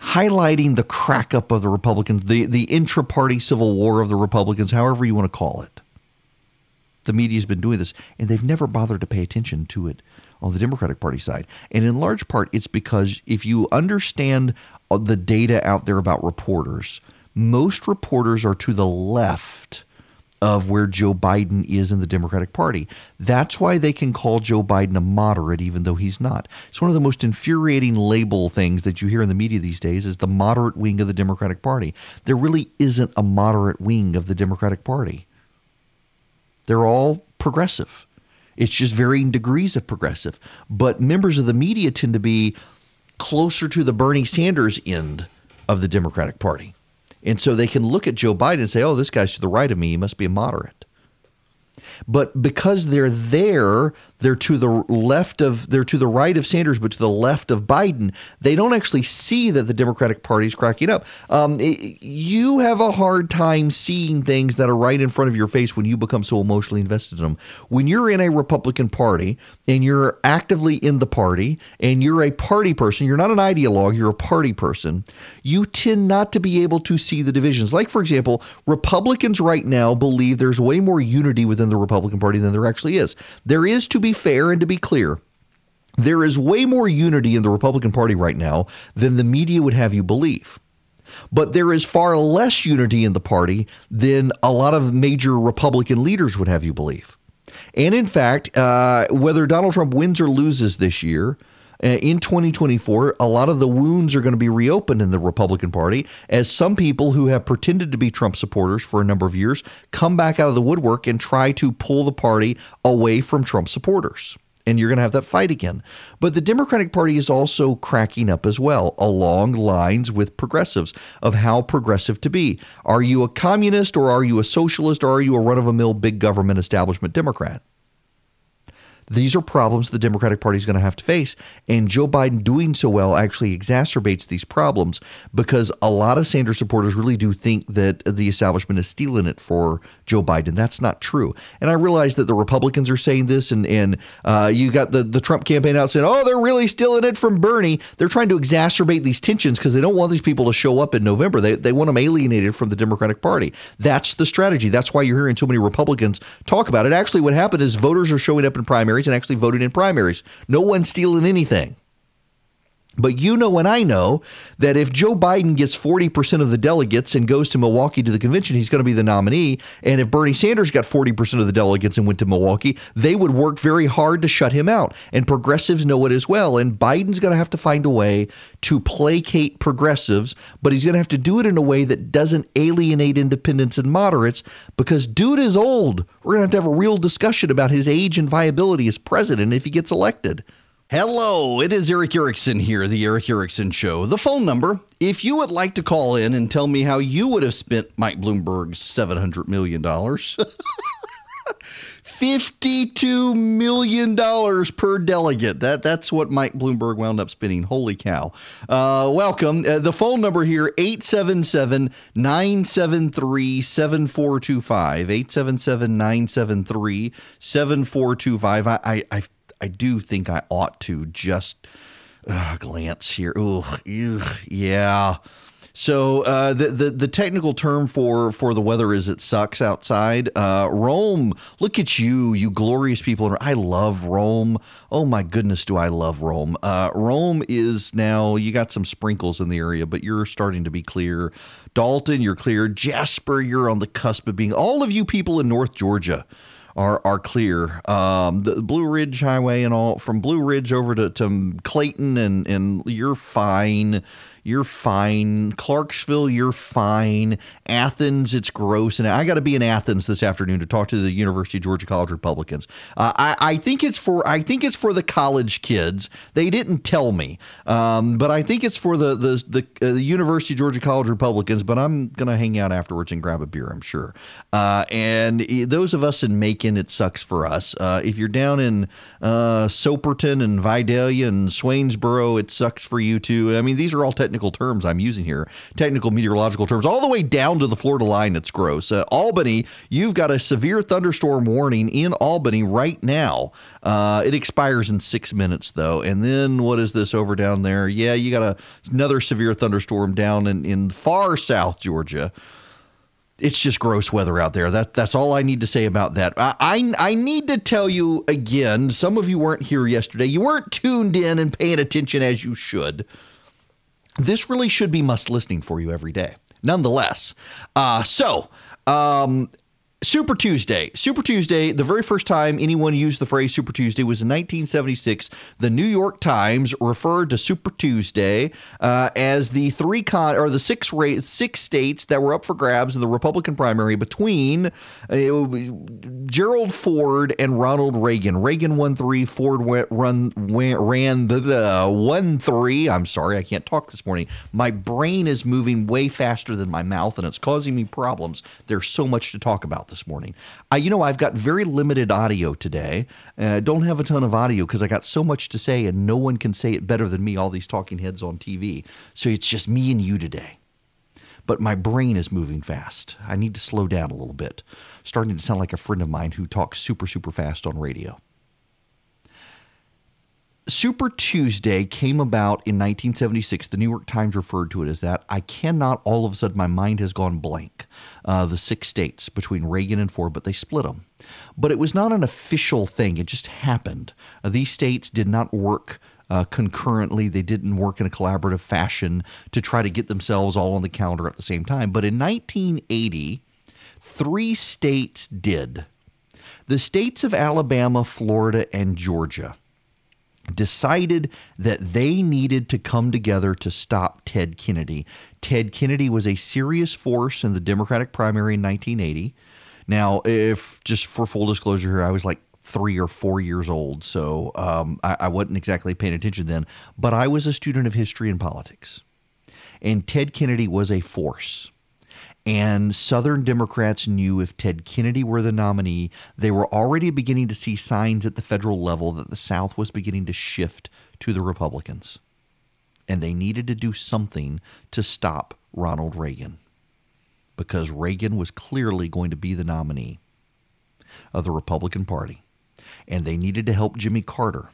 Speaker 1: highlighting the crack up of the Republicans, the, the intra party civil war of the Republicans, however you want to call it. The media's been doing this, and they've never bothered to pay attention to it on the Democratic Party side. And in large part, it's because if you understand uh, the data out there about reporters, most reporters are to the left of where Joe Biden is in the Democratic Party. That's why they can call Joe Biden a moderate, even though he's not. It's one of the most infuriating label things that you hear in the media these days is the moderate wing of the Democratic Party. There really isn't a moderate wing of the Democratic Party. They're all progressive. It's just varying degrees of progressive. But members of the media tend to be closer to the Bernie Sanders end of the Democratic Party. And so they can look at Joe Biden and say, oh, this guy's to the right of me. He must be a moderate. But because they're there, they're to the left of they're to the right of Sanders, but to the left of Biden. They don't actually see that the Democratic Party is cracking up. Um, it, you have a hard time seeing things that are right in front of your face when you become so emotionally invested in them. When you're in a Republican Party and you're actively in the party and you're a party person, you're not an ideologue, you're a party person. You tend not to be able to see the divisions. Like for example, Republicans right now believe there's way more unity within the Republican Party than there actually is. There is to be fair and to be clear, there is way more unity in the Republican Party right now than the media would have you believe. But there is far less unity in the party than a lot of major Republican leaders would have you believe. And in fact, uh, whether Donald Trump wins or loses this year, Uh, in 2024, a lot of the wounds are going to be reopened in the Republican Party as some people who have pretended to be Trump supporters for a number of years come back out of the woodwork and try to pull the party away from Trump supporters and you're going to have that fight again. But the Democratic Party is also cracking up as well, along lines with progressives of how progressive to be. Are you a communist or are you a socialist or are you a run of the mill big government establishment Democrat? These are problems the Democratic Party is going to have to face. And Joe Biden doing so well actually exacerbates these problems because a lot of Sanders supporters really do think that the establishment is stealing it for Joe Biden. That's not true. And I realize that the Republicans are saying this, and, and uh, you got the, the Trump campaign out saying, oh, they're really stealing it from Bernie. They're trying to exacerbate these tensions because they don't want these people to show up in November. They, they want them alienated from the Democratic Party. That's the strategy. That's why you're hearing so many Republicans talk about it. Actually, what happened is voters are showing up in primaries and actually voting in primaries. No one's stealing anything. But you know and I know that if Joe Biden gets 40% of the delegates and goes to Milwaukee to the convention, he's going to be the nominee. And if Bernie Sanders got 40% of the delegates and went to Milwaukee, they would work very hard to shut him out. And progressives know it as well. And Biden's going to have to find a way to placate progressives, but he's going to have to do it in a way that doesn't alienate independents and moderates because dude is old. We're going to have to have a real discussion about his age and viability as president if he gets elected. Hello, it is Erick Erickson here, the Erick Erickson Show. The phone number, if you would like to call in and tell me how you would have spent Mike Bloomberg's $700 million. $52 million per delegate. That That's what Mike Bloomberg wound up spending. Holy cow. Uh, welcome. Uh, the phone number here, 877 973 7425. 877 973 7425. I, I I do think I ought to just uh, glance here. Ugh yeah. So uh, the, the the technical term for for the weather is it sucks outside. Uh, Rome, look at you, you glorious people! I love Rome. Oh my goodness, do I love Rome? Uh, Rome is now you got some sprinkles in the area, but you're starting to be clear. Dalton, you're clear. Jasper, you're on the cusp of being. All of you people in North Georgia are are clear. Um, the Blue Ridge Highway and all from Blue Ridge over to, to Clayton and and you're fine you're fine. Clarkesville, you're fine. Athens, it's gross. And I got to be in Athens this afternoon to talk to the University of Georgia College Republicans. Uh, I, I, think it's for I think it's for the college kids. They didn't tell me, um, but I think it's for the the the, uh, the, University of Georgia College Republicans. But I'm gonna hang out afterwards and grab a beer. I'm sure. Uh, and those of us in Macon, it sucks for us. Uh, if you're down in uh, Soperton and Vidalia and Swainsboro, it sucks for you too. I mean, these are all technical terms I'm using here, technical meteorological terms, all the way down to the Florida line. It's gross. Uh, Albany, you've got a severe thunderstorm warning in Albany right now. Uh, it expires in six minutes, though. And then what is this over down there? Yeah, you got a, another severe thunderstorm down in, in far south Georgia it's just gross weather out there. That that's all I need to say about that. I, I, I need to tell you again. Some of you weren't here yesterday. You weren't tuned in and paying attention as you should this really should be must listening for you every day. Nonetheless, uh, so um, Super Tuesday. Super Tuesday, the very first time anyone used the phrase Super Tuesday was in 1976. The New York Times referred to Super Tuesday uh, as the three con or the six ra- six states that were up for grabs in the Republican primary between uh, Gerald Ford and Ronald Reagan. Reagan won three, Ford went, run went, ran the, the one three. I'm sorry, I can't talk this morning. My brain is moving way faster than my mouth, and it's causing me problems. There's so much to talk about this morning. I, you know, I've got very limited audio today. Uh, don't have a ton of audio because I got so much to say, and no one can say it better than me. All these talking heads on TV, so it's just me and you today. But my brain is moving fast. I need to slow down a little bit. Starting to sound like a friend of mine who talks super super fast on radio. Super Tuesday came about in 1976. The New York Times referred to it as that. I cannot, all of a sudden, my mind has gone blank. Uh, the six states between Reagan and Ford, but they split them. But it was not an official thing, it just happened. Uh, these states did not work uh, concurrently. They didn't work in a collaborative fashion to try to get themselves all on the calendar at the same time. But in 1980, three states did. The states of Alabama, Florida, and Georgia decided that they needed to come together to stop Ted Kennedy. Ted Kennedy was a serious force in the Democratic primary in 1980. Now, if just for full disclosure here, I was like three or four years old, so um, I, I wasn't exactly paying attention then, but I was a student of history and politics. And Ted Kennedy was a force. And Southern Democrats knew if Ted Kennedy were the nominee, they were already beginning to see signs at the federal level that the South was beginning to shift to the Republicans. And they needed to do something to stop Ronald Reagan because Reagan was clearly going to be the nominee of the Republican Party. And they needed to help Jimmy Carter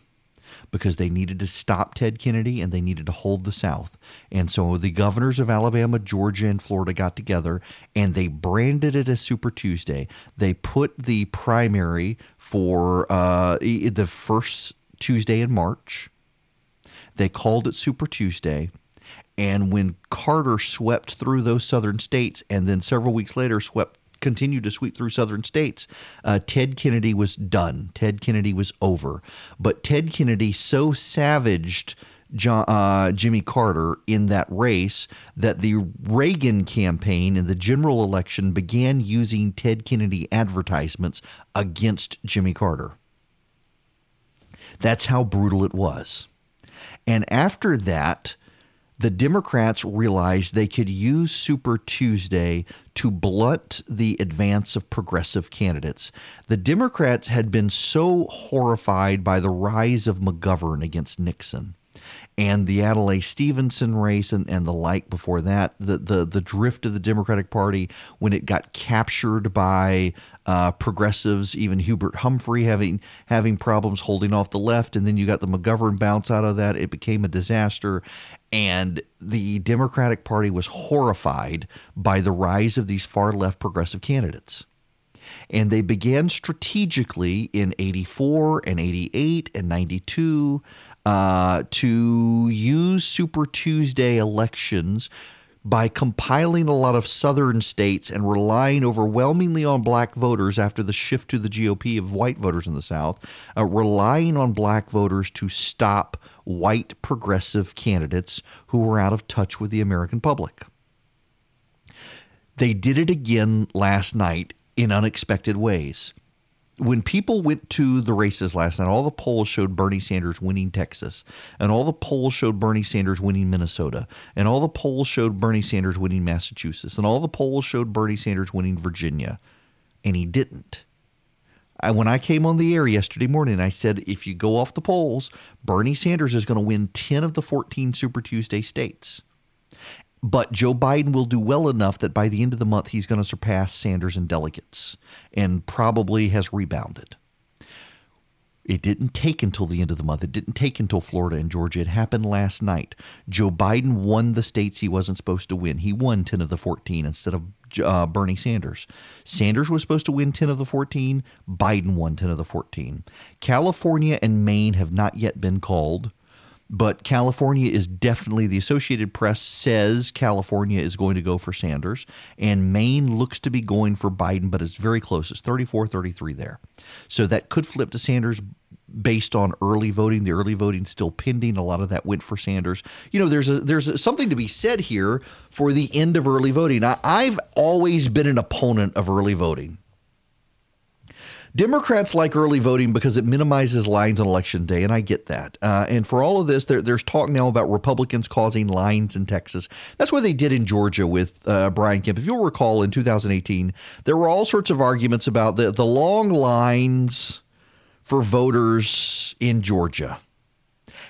Speaker 1: because they needed to stop Ted Kennedy and they needed to hold the South. And so the governors of Alabama, Georgia, and Florida got together and they branded it as Super Tuesday. They put the primary for uh, the first Tuesday in March. They called it Super Tuesday. And when Carter swept through those southern states and then several weeks later swept continued to sweep through southern states, uh, Ted Kennedy was done. Ted Kennedy was over. But Ted Kennedy so savaged John, uh, Jimmy Carter in that race that the Reagan campaign in the general election began using Ted Kennedy advertisements against Jimmy Carter. That's how brutal it was. And after that, the Democrats realized they could use Super Tuesday to blunt the advance of progressive candidates. The Democrats had been so horrified by the rise of McGovern against Nixon and the Adlai Stevenson race and, and the like before that, the, the the drift of the Democratic Party when it got captured by uh, progressives, even Hubert Humphrey having having problems holding off the left, and then you got the McGovern bounce out of that. It became a disaster, and the Democratic Party was horrified by the rise of these far left progressive candidates. And they began strategically in 84 and 88 and 92 uh, to use Super Tuesday elections by compiling a lot of southern states and relying overwhelmingly on black voters after the shift to the GOP of white voters in the South, uh, relying on black voters to stop white progressive candidates who were out of touch with the American public. They did it again last night in unexpected ways when people went to the races last night, all the polls showed Bernie Sanders winning Texas, and all the polls showed Bernie Sanders winning Minnesota, and all the polls showed Bernie Sanders winning Massachusetts, and all the polls showed Bernie Sanders winning Virginia, and he didn't. I, when I came on the air yesterday morning, I said if you go off the polls, Bernie Sanders is going to win 10 of the 14 Super Tuesday states. But Joe Biden will do well enough that by the end of the month, he's going to surpass Sanders in delegates and probably has rebounded. It didn't take until the end of the month. It didn't take until Florida and Georgia. It happened last night. Joe Biden won the states he wasn't supposed to win. He won 10 of the 14 instead of uh, Bernie Sanders. Sanders was supposed to win 10 of the 14. Biden won 10 of the 14. California and Maine have not yet been called but California is definitely the Associated Press says California is going to go for Sanders and Maine looks to be going for Biden but it's very close. It's 34-33 there. So that could flip to Sanders based on early voting. The early voting still pending. A lot of that went for Sanders. You know there's a there's a, something to be said here for the end of early voting. I, I've always been an opponent of early voting Democrats like early voting because it minimizes lines on election day, and I get that. Uh, and for all of this, there, there's talk now about Republicans causing lines in Texas. That's what they did in Georgia with uh, Brian Kemp. If you'll recall, in 2018, there were all sorts of arguments about the, the long lines for voters in Georgia.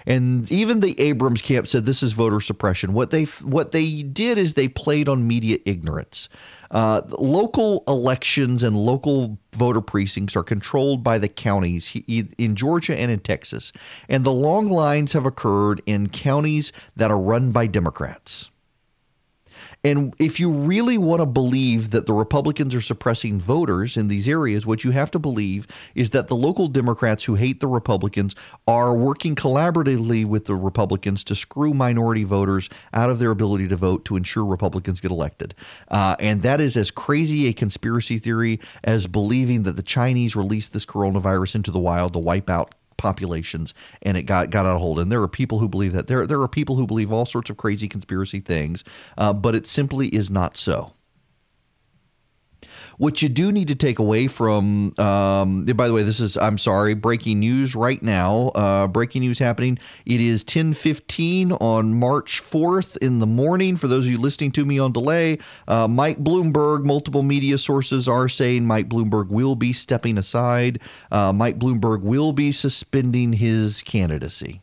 Speaker 1: And even the Abrams camp said this is voter suppression. What they what they did is they played on media ignorance. Uh, local elections and local voter precincts are controlled by the counties in Georgia and in Texas. And the long lines have occurred in counties that are run by Democrats. And if you really want to believe that the Republicans are suppressing voters in these areas, what you have to believe is that the local Democrats who hate the Republicans are working collaboratively with the Republicans to screw minority voters out of their ability to vote to ensure Republicans get elected. Uh, and that is as crazy a conspiracy theory as believing that the Chinese released this coronavirus into the wild to wipe out populations and it got got out of hold. And there are people who believe that. There there are people who believe all sorts of crazy conspiracy things, uh, but it simply is not so. What you do need to take away from, um, by the way, this is I'm sorry, breaking news right now. Uh, breaking news happening. It is 10:15 on March 4th in the morning. For those of you listening to me on delay, uh, Mike Bloomberg. Multiple media sources are saying Mike Bloomberg will be stepping aside. Uh, Mike Bloomberg will be suspending his candidacy.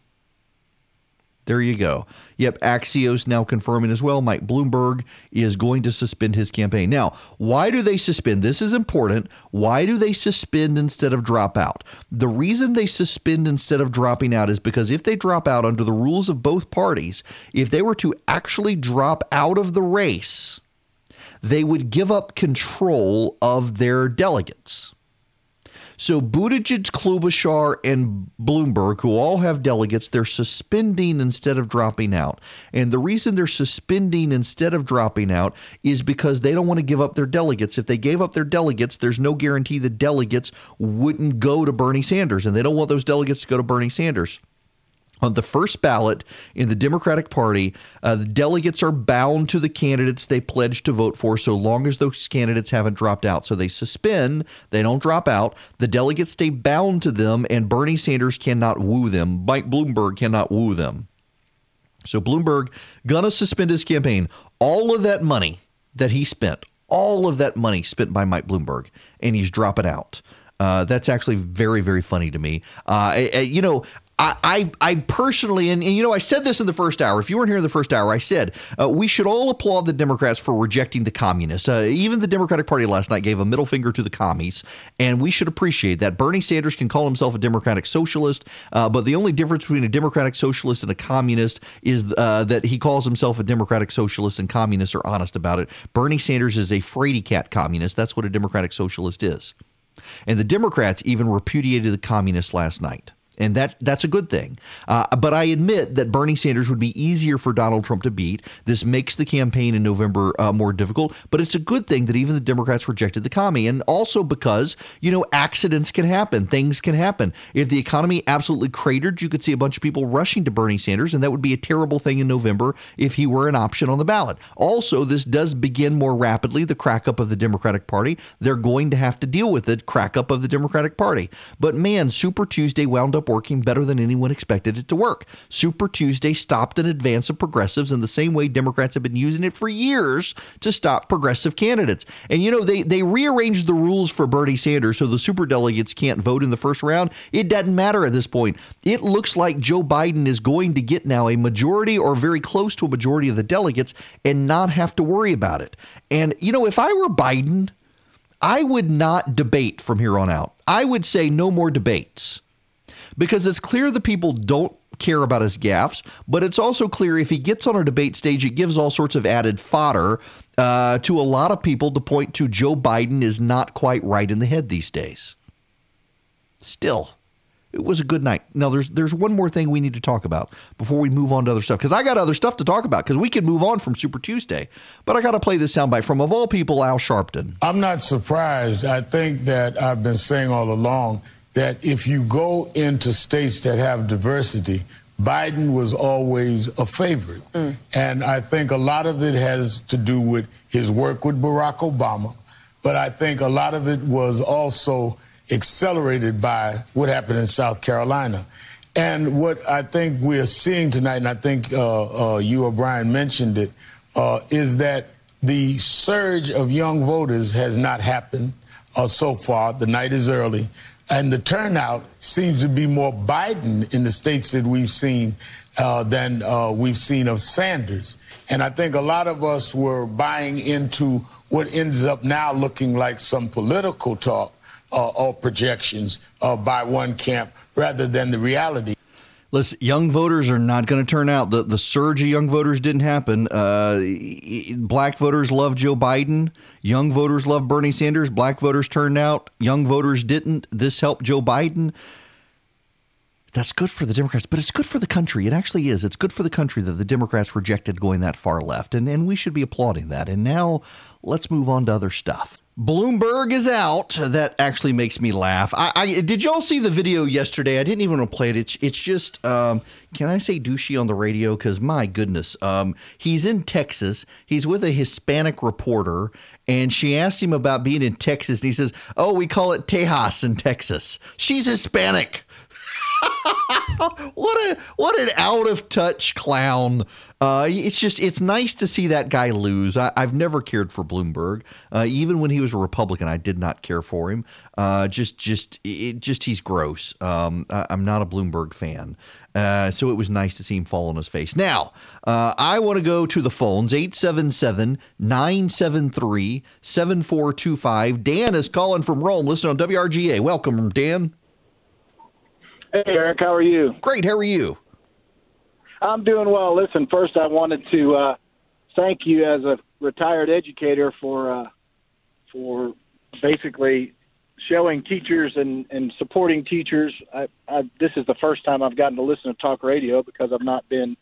Speaker 1: There you go. Yep, Axios now confirming as well. Mike Bloomberg is going to suspend his campaign. Now, why do they suspend? This is important. Why do they suspend instead of drop out? The reason they suspend instead of dropping out is because if they drop out under the rules of both parties, if they were to actually drop out of the race, they would give up control of their delegates. So Buttigieg, Klobuchar, and Bloomberg, who all have delegates, they're suspending instead of dropping out. And the reason they're suspending instead of dropping out is because they don't want to give up their delegates. If they gave up their delegates, there's no guarantee the delegates wouldn't go to Bernie Sanders, and they don't want those delegates to go to Bernie Sanders on the first ballot in the Democratic Party, uh, the delegates are bound to the candidates they pledge to vote for so long as those candidates haven't dropped out. So they suspend, they don't drop out. The delegates stay bound to them, and Bernie Sanders cannot woo them. Mike Bloomberg cannot woo them. So Bloomberg gonna suspend his campaign. All of that money that he spent, all of that money spent by Mike Bloomberg, and he's dropping out. Uh, that's actually very, very funny to me. Uh, you know, I, I, personally, and, and, you know, I said this in the first hour. If you weren't here in the first hour, I said uh, we should all applaud the Democrats for rejecting the communists. Uh, even the Democratic Party last night gave a middle finger to the commies, and we should appreciate that. Bernie Sanders can call himself a Democratic socialist, uh, but the only difference between a Democratic socialist and a communist is uh, that he calls himself a Democratic socialist, and communists are honest about it. Bernie Sanders is a fraidy cat communist. That's what a Democratic socialist is. And the Democrats even repudiated the communists last night and that that's a good thing. Uh, but I admit that Bernie Sanders would be easier for Donald Trump to beat. This makes the campaign in November uh, more difficult, but it's a good thing that even the Democrats rejected the commie, and also because you know accidents can happen, things can happen. If the economy absolutely cratered, you could see a bunch of people rushing to Bernie Sanders, and that would be a terrible thing in November if he were an option on the ballot. Also, this does begin more rapidly the crack up of the Democratic Party. They're going to have to deal with it, crack up of the Democratic Party. But man, Super Tuesday wound up up working better than anyone expected it to work. Super Tuesday stopped an advance of progressives in the same way Democrats have been using it for years to stop progressive candidates. And you know, they they rearranged the rules for Bernie Sanders so the super delegates can't vote in the first round. It doesn't matter at this point. It looks like Joe Biden is going to get now a majority or very close to a majority of the delegates and not have to worry about it. And you know, if I were Biden, I would not debate from here on out. I would say no more debates because it's clear the people don't care about his gaffes, but it's also clear if he gets on a debate stage, it gives all sorts of added fodder uh, to a lot of people to point to Joe Biden is not quite right in the head these days. Still, it was a good night. Now there's there's one more thing we need to talk about before we move on to other stuff because I got other stuff to talk about because we can move on from Super Tuesday, but I got to play this soundbite from of all people Al Sharpton.
Speaker 4: I'm not surprised. I think that I've been saying all along that if you go into states that have diversity, Biden was always a favorite. Mm. And I think a lot of it has to do with his work with Barack Obama. But I think a lot of it was also accelerated by what happened in South Carolina. And what I think we're seeing tonight, and I think uh, uh, you or Brian mentioned it, uh, is that the surge of young voters has not happened uh, so far. The night is early. And the turnout seems to be more Biden in the states that we've seen uh, than uh, we've seen of Sanders. And I think a lot of us were buying into what ends up now looking like some political talk uh, or projections uh, by one camp rather than the reality
Speaker 1: Listen, young voters are not going to turn out. The the surge of young voters didn't happen. Uh, black voters love Joe Biden. Young voters love Bernie Sanders. Black voters turned out. Young voters didn't. This helped Joe Biden. That's good for the Democrats, but it's good for the country. It actually is. It's good for the country that the Democrats rejected going that far left, and, and we should be applauding that. And now let's move on to other stuff. Bloomberg is out. That actually makes me laugh. I, I did y'all see the video yesterday? I didn't even want to play it. It's it's just um, can I say douchey on the radio? Because my goodness, um, he's in Texas. He's with a Hispanic reporter, and she asked him about being in Texas, and he says, "Oh, we call it Tejas in Texas. She's Hispanic." what a what an out of touch clown. Uh, it's just it's nice to see that guy lose. I, have never cared for Bloomberg, uh, even when he was a Republican. I did not care for him. Uh, just just it, just he's gross. Um, I, am not a Bloomberg fan. Uh, so it was nice to see him fall on his face. Now, uh, I want to go to the phones 877 973 7425. Dan is calling from Rome. Listen on WRGA. Welcome, Dan.
Speaker 5: Hey, Erick, how are you?
Speaker 1: Great. How are you?
Speaker 5: I'm doing well. Listen, first, I wanted to uh, thank you as a retired educator for uh, for basically showing teachers and, and supporting teachers. I, I, this is the first time I've gotten to listen to talk radio because I've not been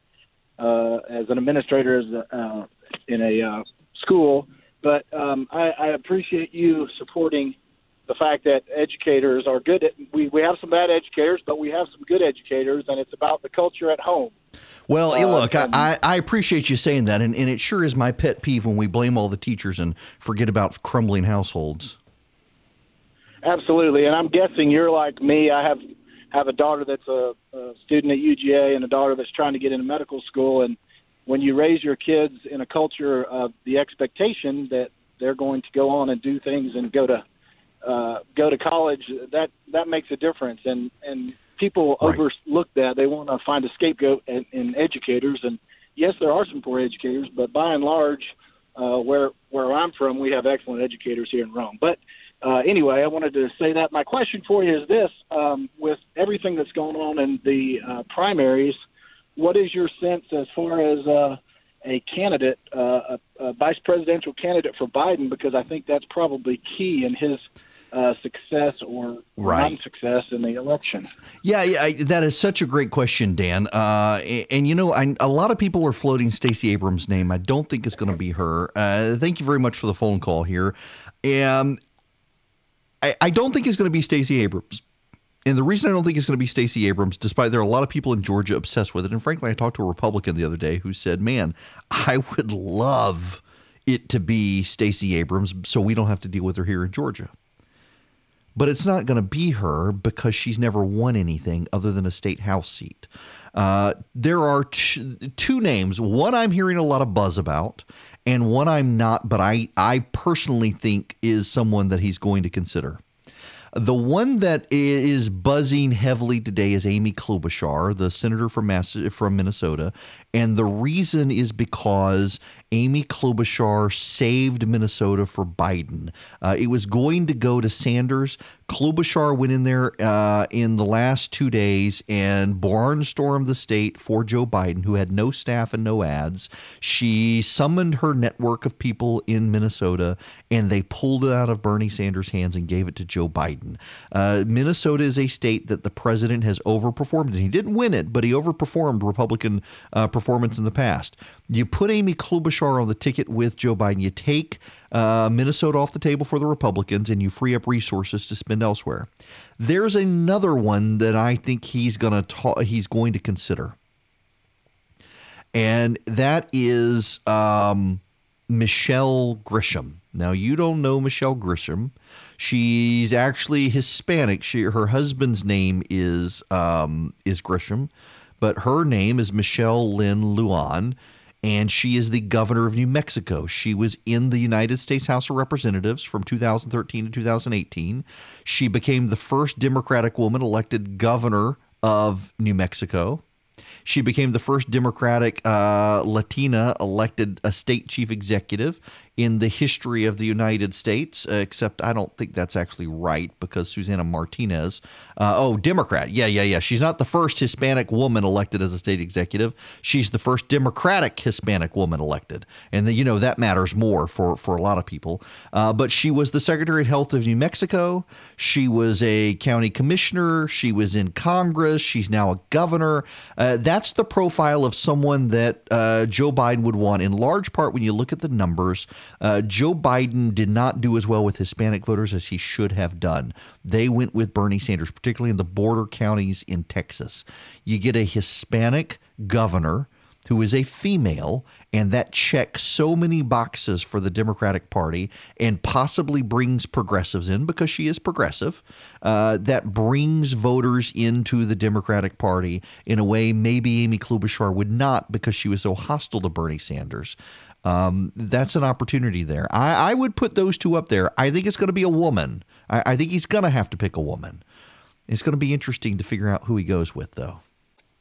Speaker 5: uh, as an administrator as a, uh, in a uh, school. But um, I, I appreciate you supporting the fact that educators are good. At, we we have some bad educators, but we have some good educators, and it's about the culture at home.
Speaker 1: Well, uh, look, I, I appreciate you saying that, and, and it sure is my pet peeve when we blame all the teachers and forget about crumbling households.
Speaker 5: Absolutely, and I'm guessing you're like me. I have have a daughter that's a, a student at UGA and a daughter that's trying to get into medical school. And when you raise your kids in a culture of the expectation that they're going to go on and do things and go to uh, go to college, that that makes a difference. And and people right. overlook that. They want to find a scapegoat in, in educators. And yes, there are some poor educators, but by and large, uh, where where I'm from, we have excellent educators here in Rome. But uh, anyway, I wanted to say that. My question for you is this: um, with everything that's going on in the uh, primaries, what is your sense as far as uh, a candidate, uh, a, a vice presidential candidate for Biden? Because I think that's probably key in his uh, success or right. non-success in the election?
Speaker 1: Yeah, yeah, that is such a great question, Dan. Uh, and, and, you know, I, a lot of people are floating Stacey Abrams' name. I don't think it's going to be her. Uh, thank you very much for the phone call here. Um, I, I don't think it's going to be Stacey Abrams. And the reason I don't think it's going to be Stacey Abrams, despite there are a lot of people in Georgia obsessed with it, and frankly, I talked to a Republican the other day who said, "Man, I would love it to be Stacey Abrams, so we don't have to deal with her here in Georgia." But it's not going to be her because she's never won anything other than a state house seat. Uh, there are two names. One I'm hearing a lot of buzz about, and one I'm not, but I, I personally think is someone that he's going to consider. The one that is buzzing heavily today is Amy Klobuchar, the senator from Mass- from Minnesota, and the reason is because Amy Klobuchar saved Minnesota for Biden. Uh, it was going to go to Sanders. Klobuchar went in there uh, in the last two days and barnstormed the state for Joe Biden, who had no staff and no ads. She summoned her network of people in Minnesota, and they pulled it out of Bernie Sanders' hands and gave it to Joe Biden. Uh, Minnesota is a state that the president has overperformed, and he didn't win it, but he overperformed Republican uh, performance in the past. You put Amy Klobuchar on the ticket with Joe Biden. You take uh, Minnesota off the table for the Republicans, and you free up resources to spend elsewhere. There's another one that I think he's gonna ta- he's going to consider, and that is um, Michelle Grisham. Now you don't know Michelle Grisham. She's actually Hispanic. She her husband's name is um, is Grisham but her name is Michelle Lynn Lujan, and she is the governor of New Mexico. She was in the United States House of Representatives from 2013 to 2018. She became the first Democratic woman elected governor of New Mexico. She became the first Democratic uh, Latina elected a state chief executive in the history of the United States, uh, except I don't think that's actually right because Susana Martinez, uh, oh, Democrat. Yeah, yeah, yeah. She's not the first Hispanic woman elected as a state executive. She's the first Democratic Hispanic woman elected. And, the, you know, that matters more for, for a lot of people. Uh, but she was the Secretary of Health of New Mexico. She was a county commissioner. She was in Congress. She's now a governor. Uh, that's the profile of someone that uh, Joe Biden would want, in large part, when you look at the numbers. Uh, Joe Biden did not do as well with Hispanic voters as he should have done. They went with Bernie Sanders, particularly in the border counties in Texas. You get a Hispanic governor who is a female, and that checks so many boxes for the Democratic Party and possibly brings progressives in because she is progressive. Uh, that brings voters into the Democratic Party in a way maybe Amy Klobuchar would not because she was so hostile to Bernie Sanders. Um, that's an opportunity there. I, I, would put those two up there. I think it's going to be a woman. I, I think he's going to have to pick a woman. It's going to be interesting to figure out who he goes with, though.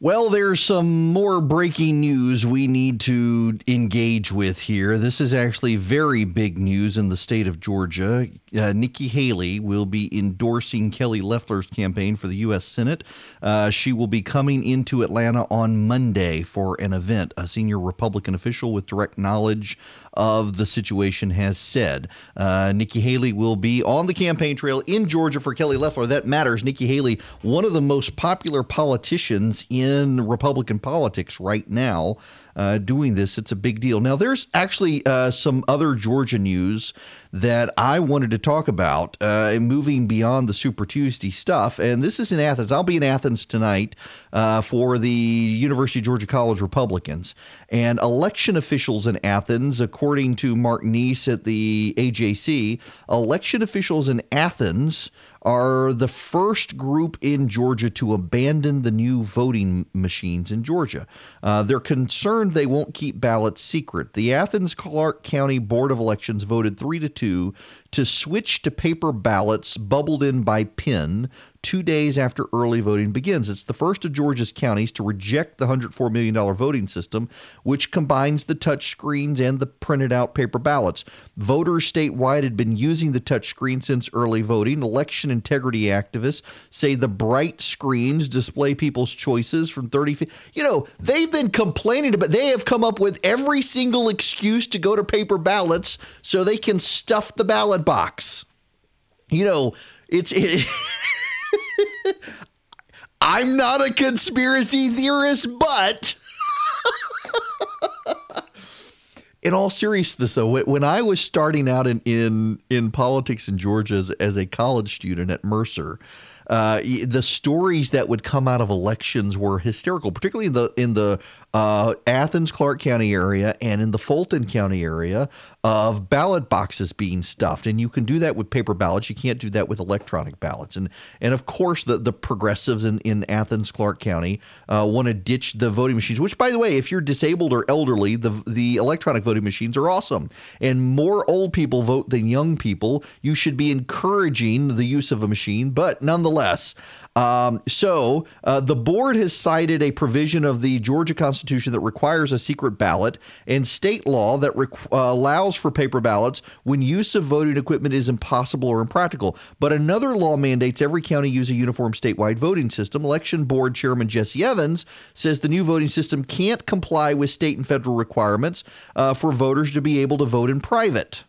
Speaker 1: Well, there's some more breaking news we need to engage with here. This is actually very big news in the state of Georgia. Uh, Nikki Haley will be endorsing Kelly Loeffler's campaign for the U.S. Senate. Uh, she will be coming into Atlanta on Monday for an event. A senior Republican official with direct knowledge of the situation has said. Uh, Nikki Haley will be on the campaign trail in Georgia for Kelly Loeffler. That matters. Nikki Haley, one of the most popular politicians in Republican politics right now uh, doing this. It's a big deal. Now, there's actually uh, some other Georgia news that I wanted to talk about, uh, moving beyond the Super Tuesday stuff. And this is in Athens. I'll be in Athens tonight uh, for the University of Georgia College Republicans. And election officials in Athens, according to Mark Niesse at the AJC, election officials in Athens are the first group in Georgia to abandon the new voting machines in Georgia. Uh, they're concerned they won't keep ballots secret. The Athens Clarke County Board of Elections voted 3 to 2 to switch to paper ballots bubbled in by pen two days after early voting begins. It's the first of Georgia's counties to reject the $104 million voting system, which combines the touch screens and the printed out paper ballots. Voters statewide had been using the touch screen since early voting. Election integrity activists say the bright screens display people's choices from 30 feet. You know, they've been complaining about they have come up with every single excuse to go to paper ballots so they can stuff the ballot box. You know, it's it, I'm not a conspiracy theorist, but in all seriousness, though, when I was starting out in in, in politics in Georgia as, as a college student at Mercer, uh, the stories that would come out of elections were hysterical, particularly in the in the uh, Athens Clarke County area and in the Fulton County area of ballot boxes being stuffed. And you can do that with paper ballots. You can't do that with electronic ballots. And and of course, the, the progressives in, in Athens Clarke County uh, want to ditch the voting machines, which, by the way, if you're disabled or elderly, the, the electronic voting machines are awesome. And more old people vote than young people. You should be encouraging the use of a machine. But nonetheless, um, so uh, the board has cited a provision of the Georgia Constitution that requires a secret ballot and state law that uh, allows for paper ballots when use of voting equipment is impossible or impractical. But another law mandates every county use a uniform statewide voting system. Election Board Chairman Jesse Evans says the new voting system can't comply with state and federal requirements uh, for voters to be able to vote in private.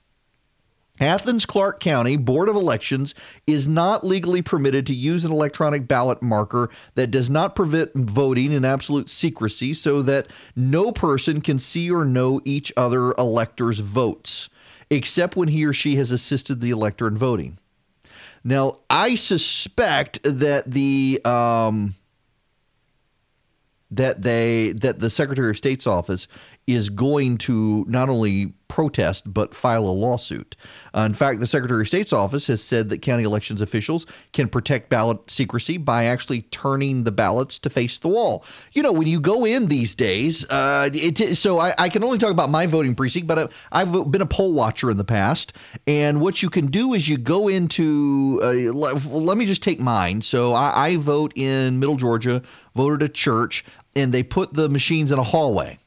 Speaker 1: Athens Clarke County Board of Elections is not legally permitted to use an electronic ballot marker that does not prevent voting in absolute secrecy so that no person can see or know each other elector's votes, except when he or she has assisted the elector in voting. Now, I suspect that the um, that they that the Secretary of State's office is going to not only protest but file a lawsuit. Uh, in fact, the Secretary of State's office has said that county elections officials can protect ballot secrecy by actually turning the ballots to face the wall. You know, when you go in these days, uh, it, so I, I, can only talk about my voting precinct, but I've been a poll watcher in the past. And what you can do is you go into, uh, let, let, me just take mine. So I, I vote in Middle Georgia, voted a church, and they put the machines in a hallway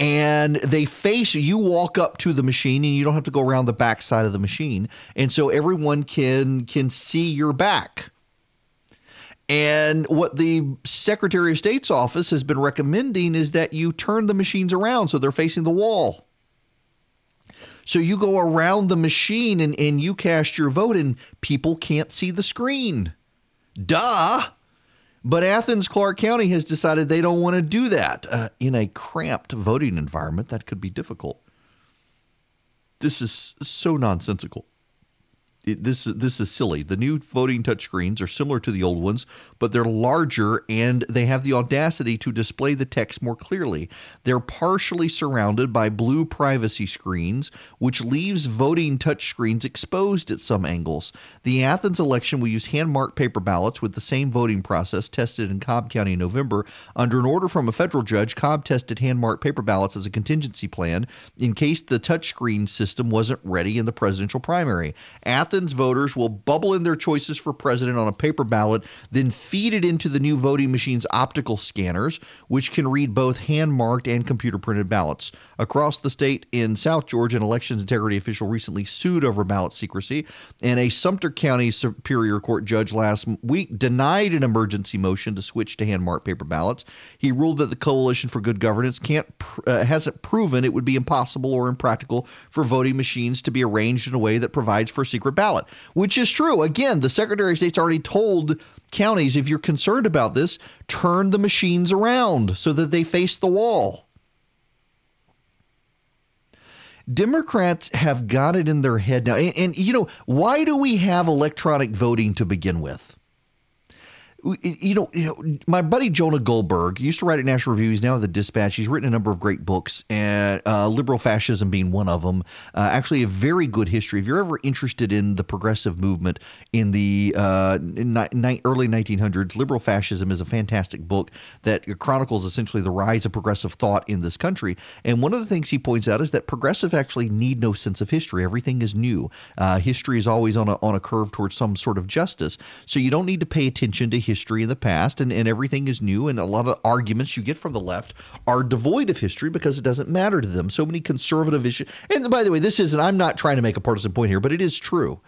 Speaker 1: and they face you walk up to the machine and you don't have to go around the back side of the machine. And so everyone can can see your back. And what the secretary of state's office has been recommending is that you turn the machines around so they're facing the wall. So you go around the machine and, and you cast your vote and people can't see the screen. Duh but Athens Clarke County has decided they don't want to do that uh, in a cramped voting environment. That could be difficult. This is so nonsensical it, this this is silly. The new voting touchscreens are similar to the old ones, but they're larger and they have the audacity to display the text more clearly. They're partially surrounded by blue privacy screens, which leaves voting touchscreens exposed at some angles. The Athens election will use hand-marked paper ballots with the same voting process tested in Cobb County in November. Under an order from a federal judge, Cobb tested hand-marked paper ballots as a contingency plan in case the touchscreen system wasn't ready in the presidential primary. Athens voters will bubble in their choices for president on a paper ballot, then feed it into the new voting machine's optical scanners, which can read both hand marked and computer printed ballots. Across the state in South Georgia, an elections integrity official recently sued over ballot secrecy, and a Sumter County Superior Court judge last week denied an emergency motion to switch to hand marked paper ballots. He ruled that the Coalition for Good Governance can't uh, hasn't proven it would be impossible or impractical for voting machines to be arranged in a way that provides for a secret ballot, which is true. Again, the Secretary of State's already told counties if you're concerned about this, turn the machines around so that they face the wall. Democrats have got it in their head now. And, and, you know, why do we have electronic voting to begin with? You know, you know, my buddy Jonah Goldberg used to write at National Review. He's now at the Dispatch. He's written a number of great books, and uh, liberal fascism being one of them. Uh, actually, a very good history. If you're ever interested in the progressive movement in the uh, ni- early 1900s, liberal fascism is a fantastic book that chronicles essentially the rise of progressive thought in this country. And one of the things he points out is that progressive actually need no sense of history. Everything is new. Uh, history is always on a on a curve towards some sort of justice. So you don't need to pay attention to history in the past and, and everything is new. And a lot of arguments you get from the left are devoid of history because it doesn't matter to them. So many conservative issues. And by the way, this isn't, I'm not trying to make a partisan point here, but it is true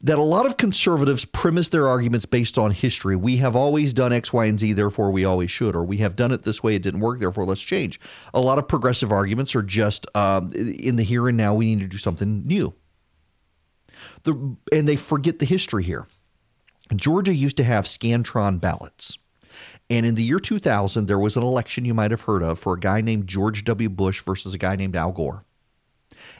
Speaker 1: that a lot of conservatives premise their arguments based on history. We have always done X, Y, and Z, therefore we always should, or we have done it this way, it didn't work, therefore let's change. A lot of progressive arguments are just um, in the here and now, we need to do something new. The, and they forget the history here. Georgia used to have Scantron ballots. And in the year 2000, there was an election you might have heard of for a guy named George W. Bush versus a guy named Al Gore.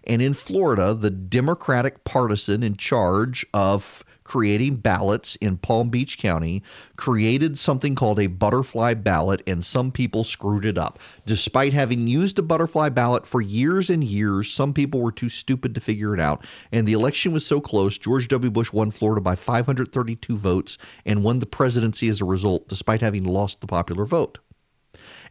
Speaker 1: And in Florida, the Democratic partisan in charge of creating ballots in Palm Beach County, created something called a butterfly ballot, and some people screwed it up. Despite having used a butterfly ballot for years and years, some people were too stupid to figure it out. And the election was so close, George W. Bush won Florida by 532 votes and won the presidency as a result, despite having lost the popular vote.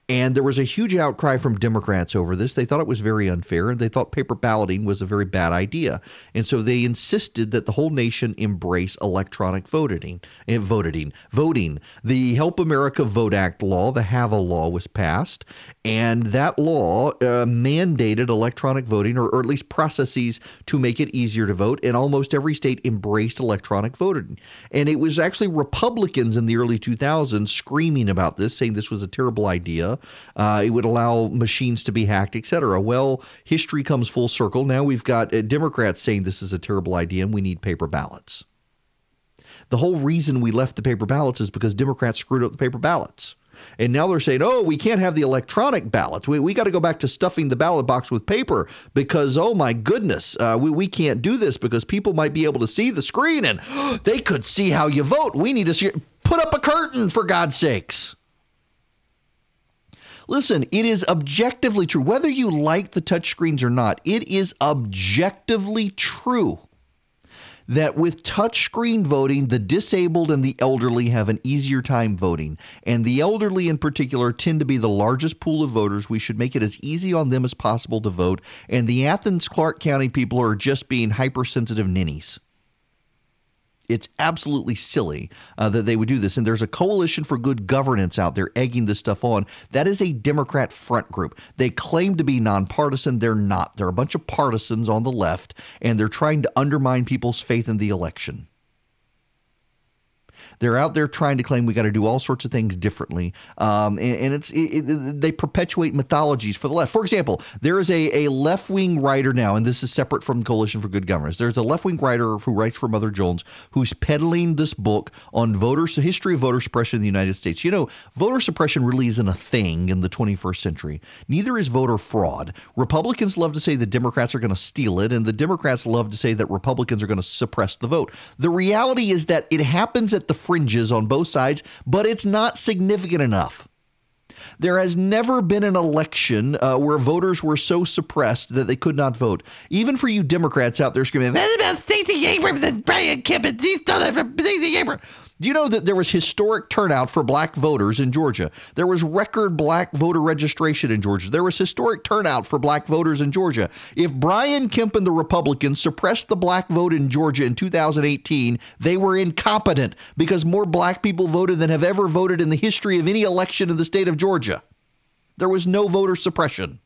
Speaker 1: And there was a huge outcry from Democrats over this. They thought it was very unfair and they thought paper balloting was a very bad idea. And so they insisted that the whole nation embrace electronic voting. Eh, voting, voting. The Help America Vote Act law, the HAVA law, was passed, and that law uh, mandated electronic voting, or, or at least processes to make it easier to vote. And almost every state embraced electronic voting. And it was actually Republicans in the early 2000s screaming about this, saying this was a terrible idea. Uh, it would allow machines to be hacked, etc. Well, history comes full circle. Now we've got uh, Democrats saying this is a terrible idea and we need paper ballots. The whole reason we left the paper ballots is because Democrats screwed up the paper ballots. And now they're saying, oh, we can't have the electronic ballots. We, we got to go back to stuffing the ballot box with paper because, oh my goodness, uh, we, we can't do this because people might be able to see the screen and they could see how you vote. We need to see, put up a curtain for God's sakes. Listen, it is objectively true. Whether you like the touchscreens or not, it is objectively true that with touchscreen voting, the disabled and the elderly have an easier time voting. And the elderly, in particular, tend to be the largest pool of voters. We should make it as easy on them as possible to vote. And the Athens Clarke County people are just being hypersensitive ninnies. It's absolutely silly uh, that they would do this. And there's a coalition for good governance out there egging this stuff on. That is a Democrat front group. They claim to be nonpartisan. They're not. They're a bunch of partisans on the left, and they're trying to undermine people's faith in the election. They're out there trying to claim we got to do all sorts of things differently, um, and, and, it's it, it, they perpetuate mythologies for the left. For example, there is a, a left wing writer now, and this is separate from Coalition for Good Governance. There's a left wing writer who writes for Mother Jones who's peddling this book on voters, the history of voter suppression in the United States. You know, voter suppression really isn't a thing in the 21st century. Neither is voter fraud. Republicans love to say the Democrats are going to steal it, and the Democrats love to say that Republicans are going to suppress the vote. The reality is that it happens at the fringes on both sides, but it's not significant enough. There has never been an election uh, where voters were so suppressed that they could not vote. Even for you Democrats out there screaming, Stacey Abrams and Brian Kemp and Stacey Abrams. Do you know that there was historic turnout for black voters in Georgia? There was record black voter registration in Georgia. There was historic turnout for black voters in Georgia. If Brian Kemp and the Republicans suppressed the black vote in Georgia in 2018, they were incompetent because more black people voted than have ever voted in the history of any election in the state of Georgia. There was no voter suppression.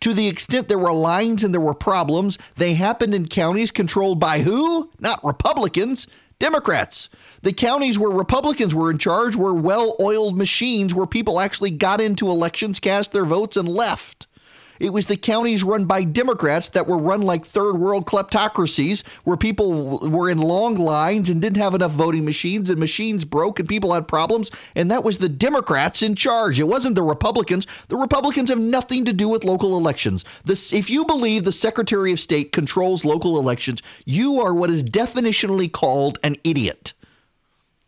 Speaker 1: To the extent there were lines and there were problems, they happened in counties controlled by who? Not Republicans, Democrats. The counties where Republicans were in charge were well oiled machines where people actually got into elections, cast their votes, and left. It was the counties run by Democrats that were run like third world kleptocracies, where people were in long lines and didn't have enough voting machines, and machines broke and people had problems. And that was the Democrats in charge. It wasn't the Republicans. The Republicans have nothing to do with local elections. This, if you believe the Secretary of State controls local elections, you are what is definitionally called an idiot.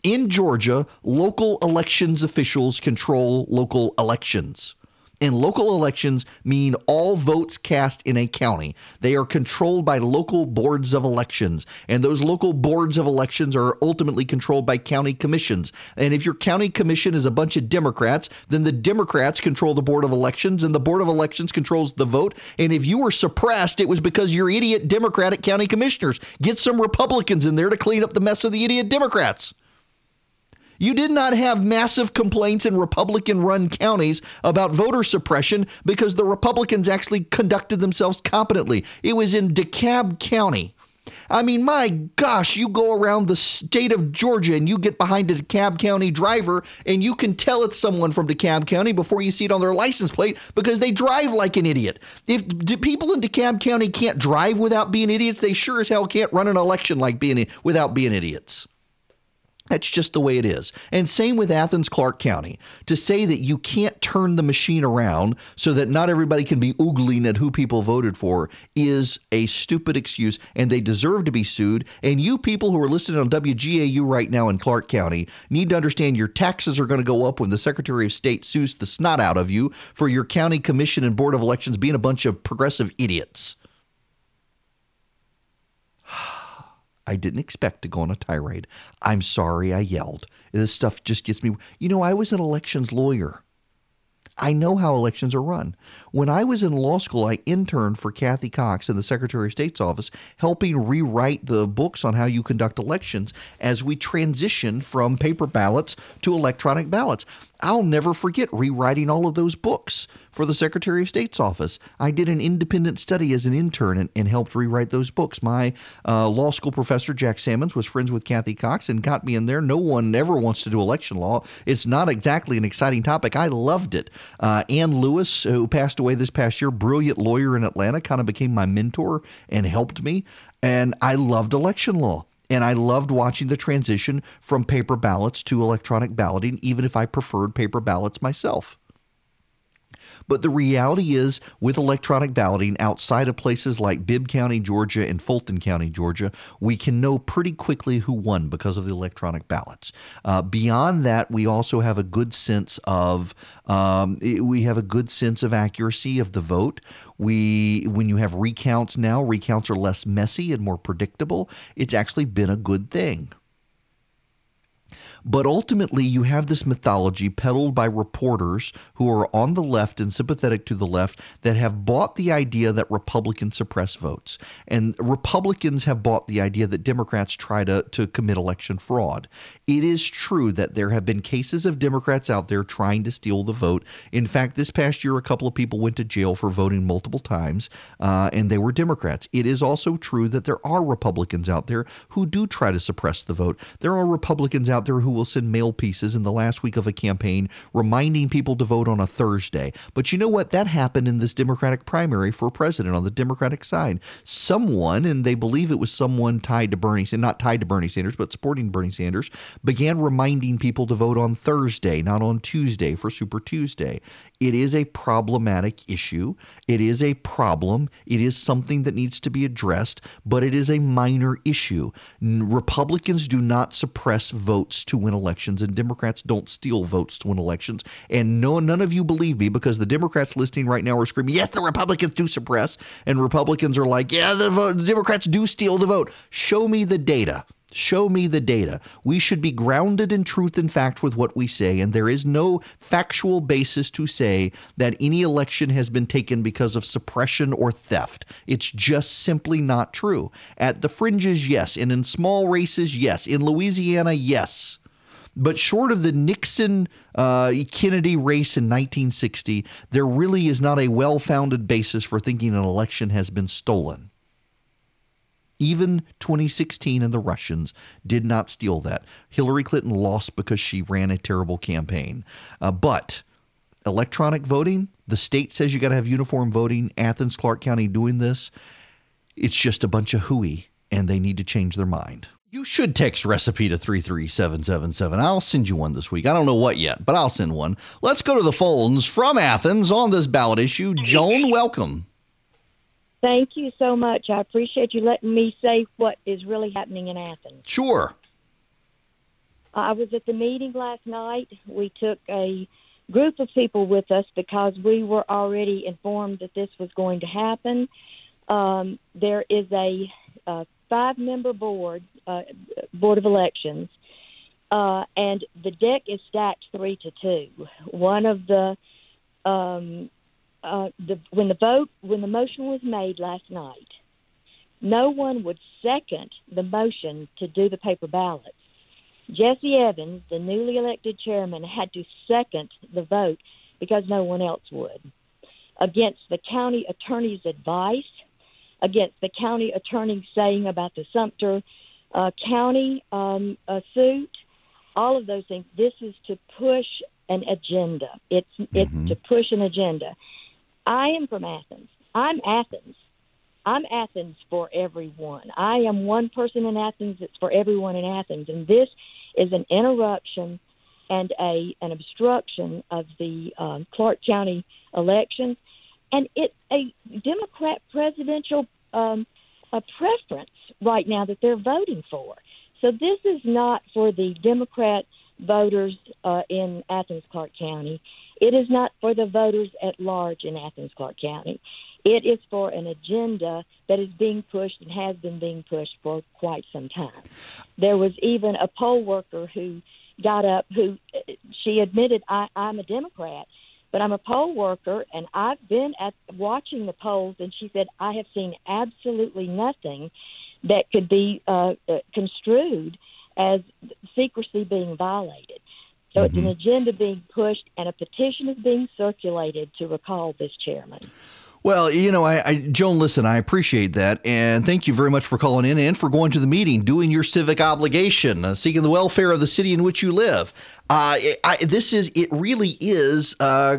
Speaker 1: In Georgia, local elections officials control local elections. And local elections mean all votes cast in a county. They are controlled by local boards of elections. And those local boards of elections are ultimately controlled by county commissions. And if your county commission is a bunch of Democrats, then the Democrats control the board of elections and the board of elections controls the vote. And if you were suppressed, it was because you're idiot Democratic county commissioners. Get some Republicans in there to clean up the mess of the idiot Democrats. You did not have massive complaints in Republican run counties about voter suppression because the Republicans actually conducted themselves competently. It was in DeKalb County. I mean, my gosh, you go around the state of Georgia and you get behind a DeKalb County driver and you can tell it's someone from DeKalb County before you see it on their license plate because they drive like an idiot. If people in DeKalb County can't drive without being idiots, they sure as hell can't run an election like being without being idiots. That's just the way it is. And same with Athens Clarke County. To say that you can't turn the machine around so that not everybody can be oogling at who people voted for is a stupid excuse, and they deserve to be sued. And you people who are listening on WGAU right now in Clarke County need to understand your taxes are going to go up when the Secretary of State sues the snot out of you for your county commission and board of elections being a bunch of progressive idiots. I didn't expect to go on a tirade. I'm sorry I yelled. This stuff just gets me. You know, I was an elections lawyer. I know how elections are run. When I was in law school, I interned for Cathy Cox in the Secretary of State's office, helping rewrite the books on how you conduct elections as we transitioned from paper ballots to electronic ballots. I'll never forget rewriting all of those books for the Secretary of State's office. I did an independent study as an intern and, and helped rewrite those books. My uh, law school professor, Jack Sammons, was friends with Cathy Cox and got me in there. No one ever wants to do election law. It's not exactly an exciting topic. I loved it. Uh, Anne Lewis, who passed away this past year, brilliant lawyer in Atlanta, kind of became my mentor and helped me. And I loved election law. And I loved watching the transition from paper ballots to electronic balloting, even if I preferred paper ballots myself. But the reality is, with electronic balloting outside of places like Bibb County, Georgia, and Fulton County, Georgia, we can know pretty quickly who won because of the electronic ballots. Uh, beyond that, we also have a good sense of um, we have a good sense of accuracy of the vote. We, when you have recounts now, recounts are less messy and more predictable. It's actually been a good thing. But ultimately, you have this mythology peddled by reporters who are on the left and sympathetic to the left that have bought the idea that Republicans suppress votes. And Republicans have bought the idea that Democrats try to, to commit election fraud. It is true that there have been cases of Democrats out there trying to steal the vote. In fact, this past year, a couple of people went to jail for voting multiple times, uh, and they were Democrats. It is also true that there are Republicans out there who do try to suppress the vote. There are Republicans out there who will send mail pieces in the last week of a campaign reminding people to vote on a Thursday. But you know what? That happened in this Democratic primary for president on the Democratic side. Someone, and they believe it was someone tied to Bernie, not tied to Bernie Sanders, but supporting Bernie Sanders, began reminding people to vote on Thursday, not on Tuesday for Super Tuesday. It is a problematic issue. It is a problem. It is something that needs to be addressed, but it is a minor issue. Republicans do not suppress votes to win elections, and Democrats don't steal votes to win elections. And no, none of you believe me because the Democrats listening right now are screaming, yes, the Republicans do suppress. And Republicans are like, yeah, the, vote, the Democrats do steal the vote. Show me the data. Show me the data. We should be grounded in truth and fact with what we say, and there is no factual basis to say that any election has been taken because of suppression or theft. It's just simply not true. At the fringes, yes. And in small races, yes. In Louisiana, yes. But short of the Nixon uh, Kennedy race in 1960, there really is not a well founded basis for thinking an election has been stolen. Even 2016 and the Russians did not steal that. Hillary Clinton lost because she ran a terrible campaign. Uh, but electronic voting, the state says you got to have uniform voting. Athens, Clarke County doing this. It's just a bunch of hooey, and they need to change their mind. You should text recipe to 33777. I'll send you one this week. I don't know what yet, but I'll send one. Let's go to the phones from Athens on this ballot issue. Joan, welcome.
Speaker 6: Thank you so much. I appreciate you letting me say what is really happening in Athens.
Speaker 1: Sure.
Speaker 6: I was at the meeting last night. We took a group of people with us because we were already informed that this was going to happen. Um, there is a, a five-member board, uh, board of elections, uh, and the deck is stacked three to two. One of the um, uh, the, when the vote, when the motion was made last night, no one would second the motion to do the paper ballots. Jesse Evans, the newly elected chairman, had to second the vote because no one else would. Against the county attorney's advice, against the county attorney saying about the Sumter uh, County um, suit, all of those things. This is to push an agenda. It's it's mm-hmm. to push an agenda. I am from Athens. I'm Athens. I'm Athens for everyone. I am one person in Athens It's for everyone in Athens. And this is an interruption and a an obstruction of the um, Clarke County elections. And it's a Democrat presidential um, a preference right now that they're voting for. So this is not for the Democrat voters uh, in Athens Clarke County. It is not for the voters at large in Athens Clarke County. It is for an agenda that is being pushed and has been being pushed for quite some time. There was even a poll worker who got up who she admitted I, I'm a Democrat, but I'm a poll worker and I've been at watching the polls and she said I have seen absolutely nothing that could be uh, uh construed as secrecy being violated. So mm-hmm. it's an mm-hmm. agenda being pushed, and a petition is being circulated to recall this chairman.
Speaker 1: Well, you know, I, I, Joan, listen, I appreciate that, and thank you very much for calling in and for going to the meeting, doing your civic obligation, uh, seeking the welfare of the city in which you live. Uh, I, this is it. Really is uh,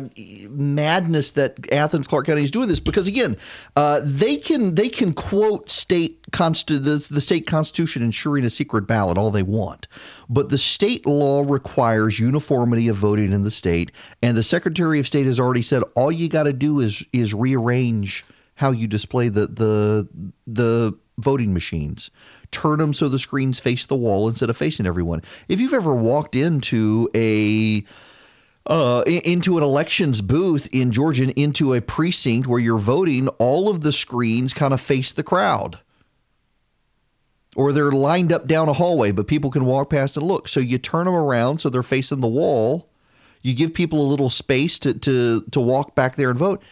Speaker 1: madness that Athens Clarke County is doing this because again, uh, they can they can quote state consti- the, the state constitution ensuring a secret ballot all they want, but the state law requires uniformity of voting in the state, and the Secretary of State has already said all you got to do is is rearrange how you display the the the voting machines turn them so the screens face the wall instead of facing everyone. If you've ever walked into a uh, into an elections booth in Georgia, into a precinct where you're voting, all of the screens kind of face the crowd. or they're lined up down a hallway, but people can walk past and look. So you turn them around so they're facing the wall. You give people a little space to to to walk back there and vote.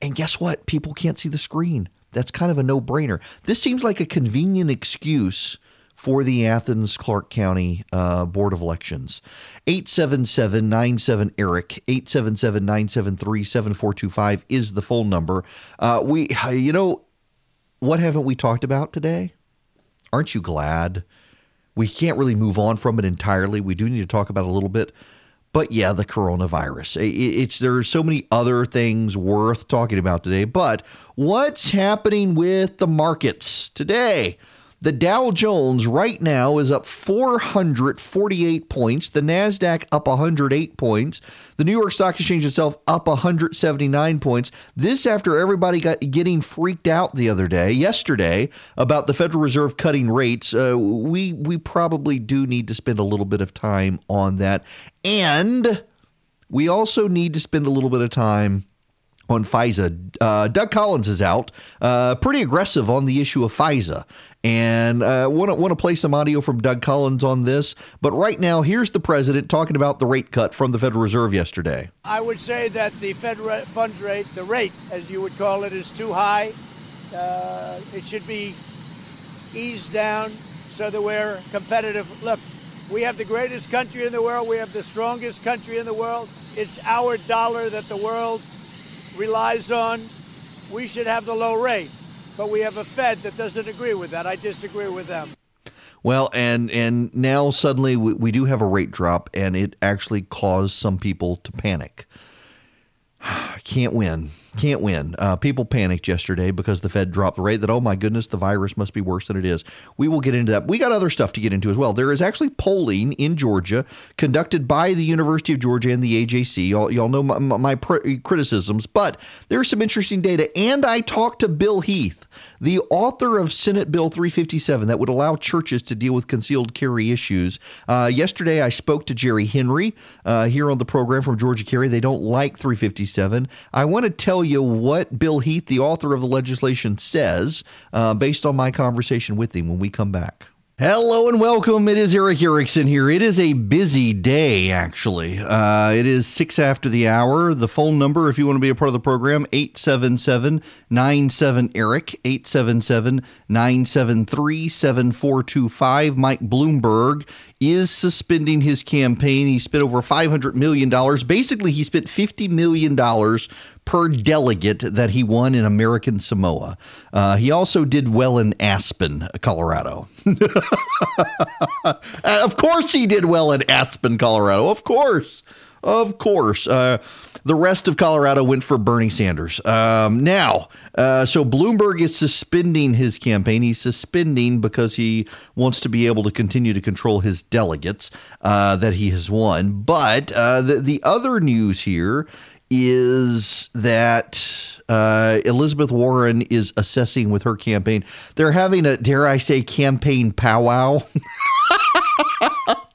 Speaker 1: And guess what? People can't see the screen. That's kind of a no-brainer. This seems like a convenient excuse for the Athens Clarke County uh, Board of Elections. 877 97 Erick, 877 973 7425 is the phone number. Uh, we, you know, what haven't we talked about today? Aren't you glad? We can't really move on from it entirely. We do need to talk about a little bit. But yeah, the coronavirus. It's there's so many other things worth talking about today. But what's happening with the markets today? The Dow Jones right now is up 448 points. The NASDAQ up 108 points. The New York Stock Exchange itself up 179 points. This after everybody got getting freaked out the other day, yesterday, about the Federal Reserve cutting rates. Uh, we, we probably do need to spend a little bit of time on that. And we also need to spend a little bit of time on FISA. Uh, Doug Collins is out, uh, pretty aggressive on the issue of FISA. And I want to want to play some audio from Doug Collins on this. But right now, here's the president talking about the rate cut from the Federal Reserve yesterday.
Speaker 7: I would say that the Fed funds rate, the rate, as you would call it, is too high. Uh, it should be eased down so that we're competitive. Look, we have the greatest country in the world. We have the strongest country in the world. It's our dollar that the world relies on. We should have the low rate but we have a Fed that doesn't agree with that. I disagree with them.
Speaker 1: Well, and and now suddenly we, we do have a rate drop, and it actually caused some people to panic. Can't win. Can't win. Uh, people panicked yesterday because the Fed dropped the rate that, oh my goodness, the virus must be worse than it is. We will get into that. We got other stuff to get into as well. There is actually polling in Georgia conducted by the University of Georgia and the AJC. Y'all, y'all know my, my criticisms, but there's some interesting data. And I talked to Bill Heath the author of Senate Bill 357 that would allow churches to deal with concealed carry issues. Uh, yesterday, I spoke to Jerry Henry uh, here on the program from Georgia Carry. They don't like 357. I want to tell you what Bill Heath, the author of the legislation, says uh, based on my conversation with him when we come back. Hello and welcome. It is Erick Erickson here. It is a busy day, actually. Uh, it is six after the hour. The phone number, if you want to be a part of the program, 877 97 Erick, 877 973 7425. Mike Bloomberg is suspending his campaign. He spent over $500 million. Basically, he spent $50 million per delegate that he won in American Samoa. Uh, he also did well in Aspen, Colorado. of course, he did well in Aspen, Colorado. Of course. Of course. Uh, the rest of Colorado went for Bernie Sanders. Um, now, uh, so Bloomberg is suspending his campaign. He's suspending because he wants to be able to continue to control his delegates uh, that he has won. But uh, the, the other news here is that uh, Elizabeth Warren is assessing with her campaign. They're having a, dare I say, campaign powwow.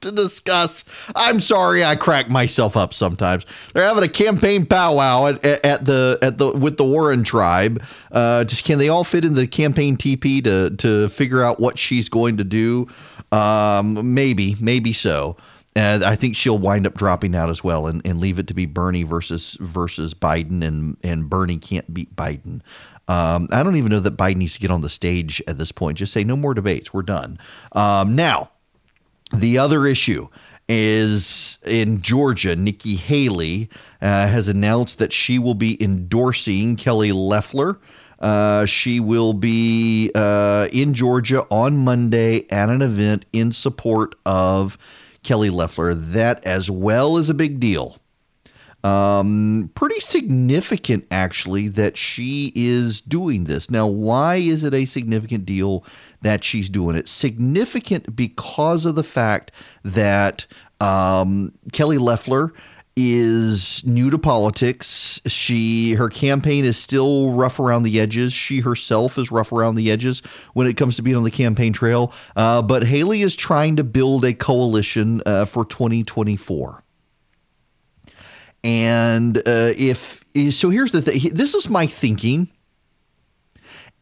Speaker 1: to discuss. I'm sorry, I crack myself up sometimes. They're having a campaign powwow at, at the at the with the Warren tribe. Uh, just can they all fit in the campaign TP to to figure out what she's going to do? Um, maybe, maybe so. And I think she'll wind up dropping out as well and, and leave it to be Bernie versus versus Biden and and Bernie can't beat Biden. Um, I don't even know that Biden needs to get on the stage at this point. Just say no more debates. We're done. Um, now, the other issue is in Georgia. Nikki Haley uh, has announced that she will be endorsing Kelly Loeffler. Uh, she will be uh, in Georgia on Monday at an event in support of Kelly Loeffler. That as well is a big deal. Um, pretty significant, actually, that she is doing this. Now, why is it a significant deal that she's doing it? Significant because of the fact that um, Kelly Loeffler is new to politics. She her campaign is still rough around the edges. She herself is rough around the edges when it comes to being on the campaign trail. Uh, but Haley is trying to build a coalition uh, for 2024. And uh, if so, here's the thing. This is my thinking,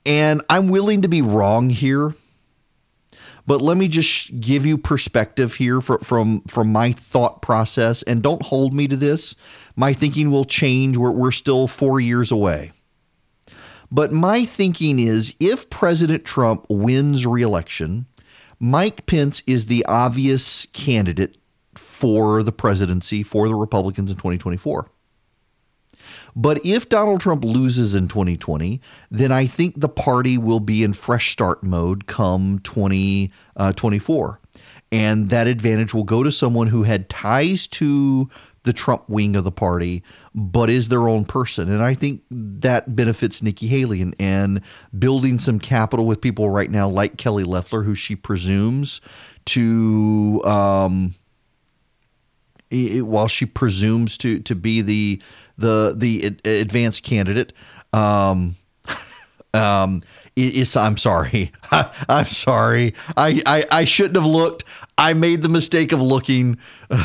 Speaker 1: and I'm willing to be wrong here. but let me just give you perspective here for, from from my thought process, and don't hold me to this. My thinking will change. We're, we're still four years away. But my thinking is if President Trump wins reelection, Mike Pence is the obvious candidate for the presidency for the Republicans in 2024. But if Donald Trump loses in 2020, then I think the party will be in fresh start mode come 2024. Uh, and that advantage will go to someone who had ties to the Trump wing of the party, but is their own person. And I think that benefits Nikki Haley and, and building some capital with people right now like Kelly Loeffler, who she presumes to, um, it, while she presumes to to be the the the advanced candidate. Um, um, is I'm sorry. I, am sorry. I, I I shouldn't have looked. I made the mistake of looking.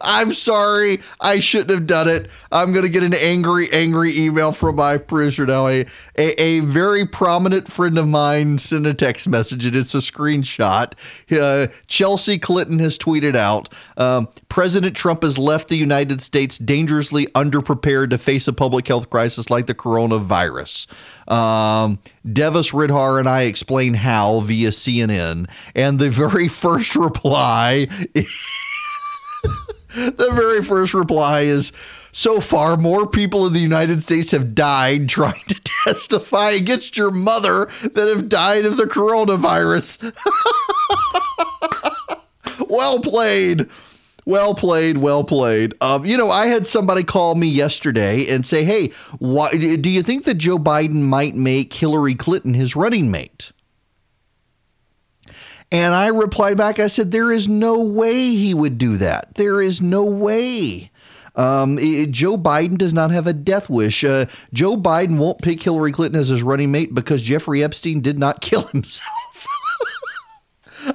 Speaker 1: I'm sorry. I shouldn't have done it. I'm going to get an angry, angry email from my producer now. A, a, a, very prominent friend of mine sent a text message, and it's a screenshot. Uh, Chelsea Clinton has tweeted out um, President Trump has left the United States dangerously underprepared to face a public health crisis like the coronavirus. Um, Devi Sridhar and I explain how via CNN, and the very first reply the very first reply is so far more people in the United States have died trying to testify against your mother than have died of the coronavirus. well played. Well played, well played. Um, you know, I had somebody call me yesterday and say, "Hey, why do you think that Joe Biden might make Hillary Clinton his running mate?" And I replied back, I said, There is no way he would do that. There is no way. Um, it, Joe Biden does not have a death wish. Uh, Joe Biden won't pick Hillary Clinton as his running mate because Jeffrey Epstein did not kill himself.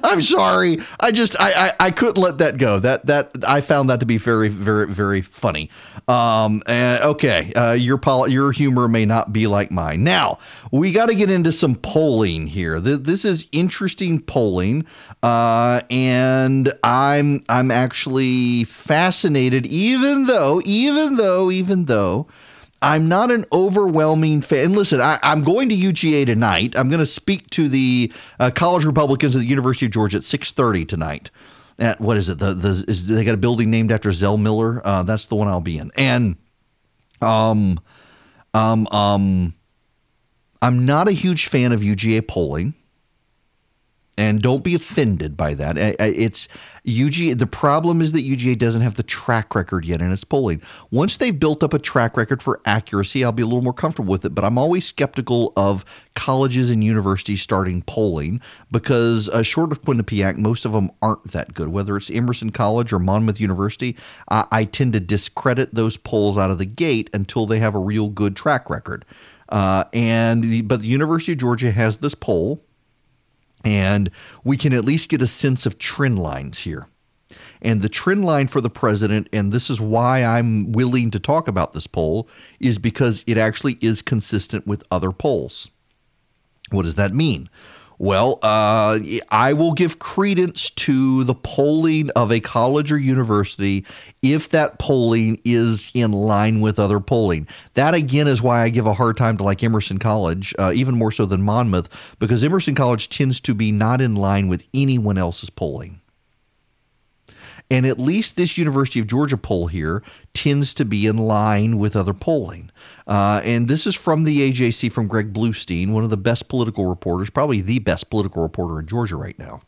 Speaker 1: I'm sorry. I just I, I, I couldn't let that go. That that I found that to be very very very funny. Um, uh, okay, uh, your pol- your humor may not be like mine. Now we got to get into some polling here. This is interesting polling, uh, and I'm I'm actually fascinated. Even though even though even though I'm not an overwhelming fan. Listen, I, am going to UGA tonight. I'm going to speak to the uh, college Republicans at the University of Georgia at 6:30 tonight. At what is it? The the is they got a building named after Zell Miller? Uh, that's the one I'll be in. And um um um I'm not a huge fan of UGA polling and don't be offended by that. It's UGA. The problem is that UGA doesn't have the track record yet in its polling. Once they've built up a track record for accuracy, I'll be a little more comfortable with it. But I'm always skeptical of colleges and universities starting polling because, uh, short of Quinnipiac, most of them aren't that good. Whether it's Emerson College or Monmouth University, I, I tend to discredit those polls out of the gate until they have a real good track record. Uh, and the, but the University of Georgia has this poll and we can at least get a sense of trend lines here. And the trend line for the president, and this is why I'm willing to talk about this poll, is because it actually is consistent with other polls. What does that mean? Well, uh, I will give credence to the polling of a college or university if that polling is in line with other polling. That again is why I give a hard time to like Emerson College, uh, even more so than Monmouth, because Emerson College tends to be not in line with anyone else's polling. And at least this University of Georgia poll here tends to be in line with other polling. Uh, and this is from the AJC from Greg Bluestein, one of the best political reporters, probably the best political reporter in Georgia right now.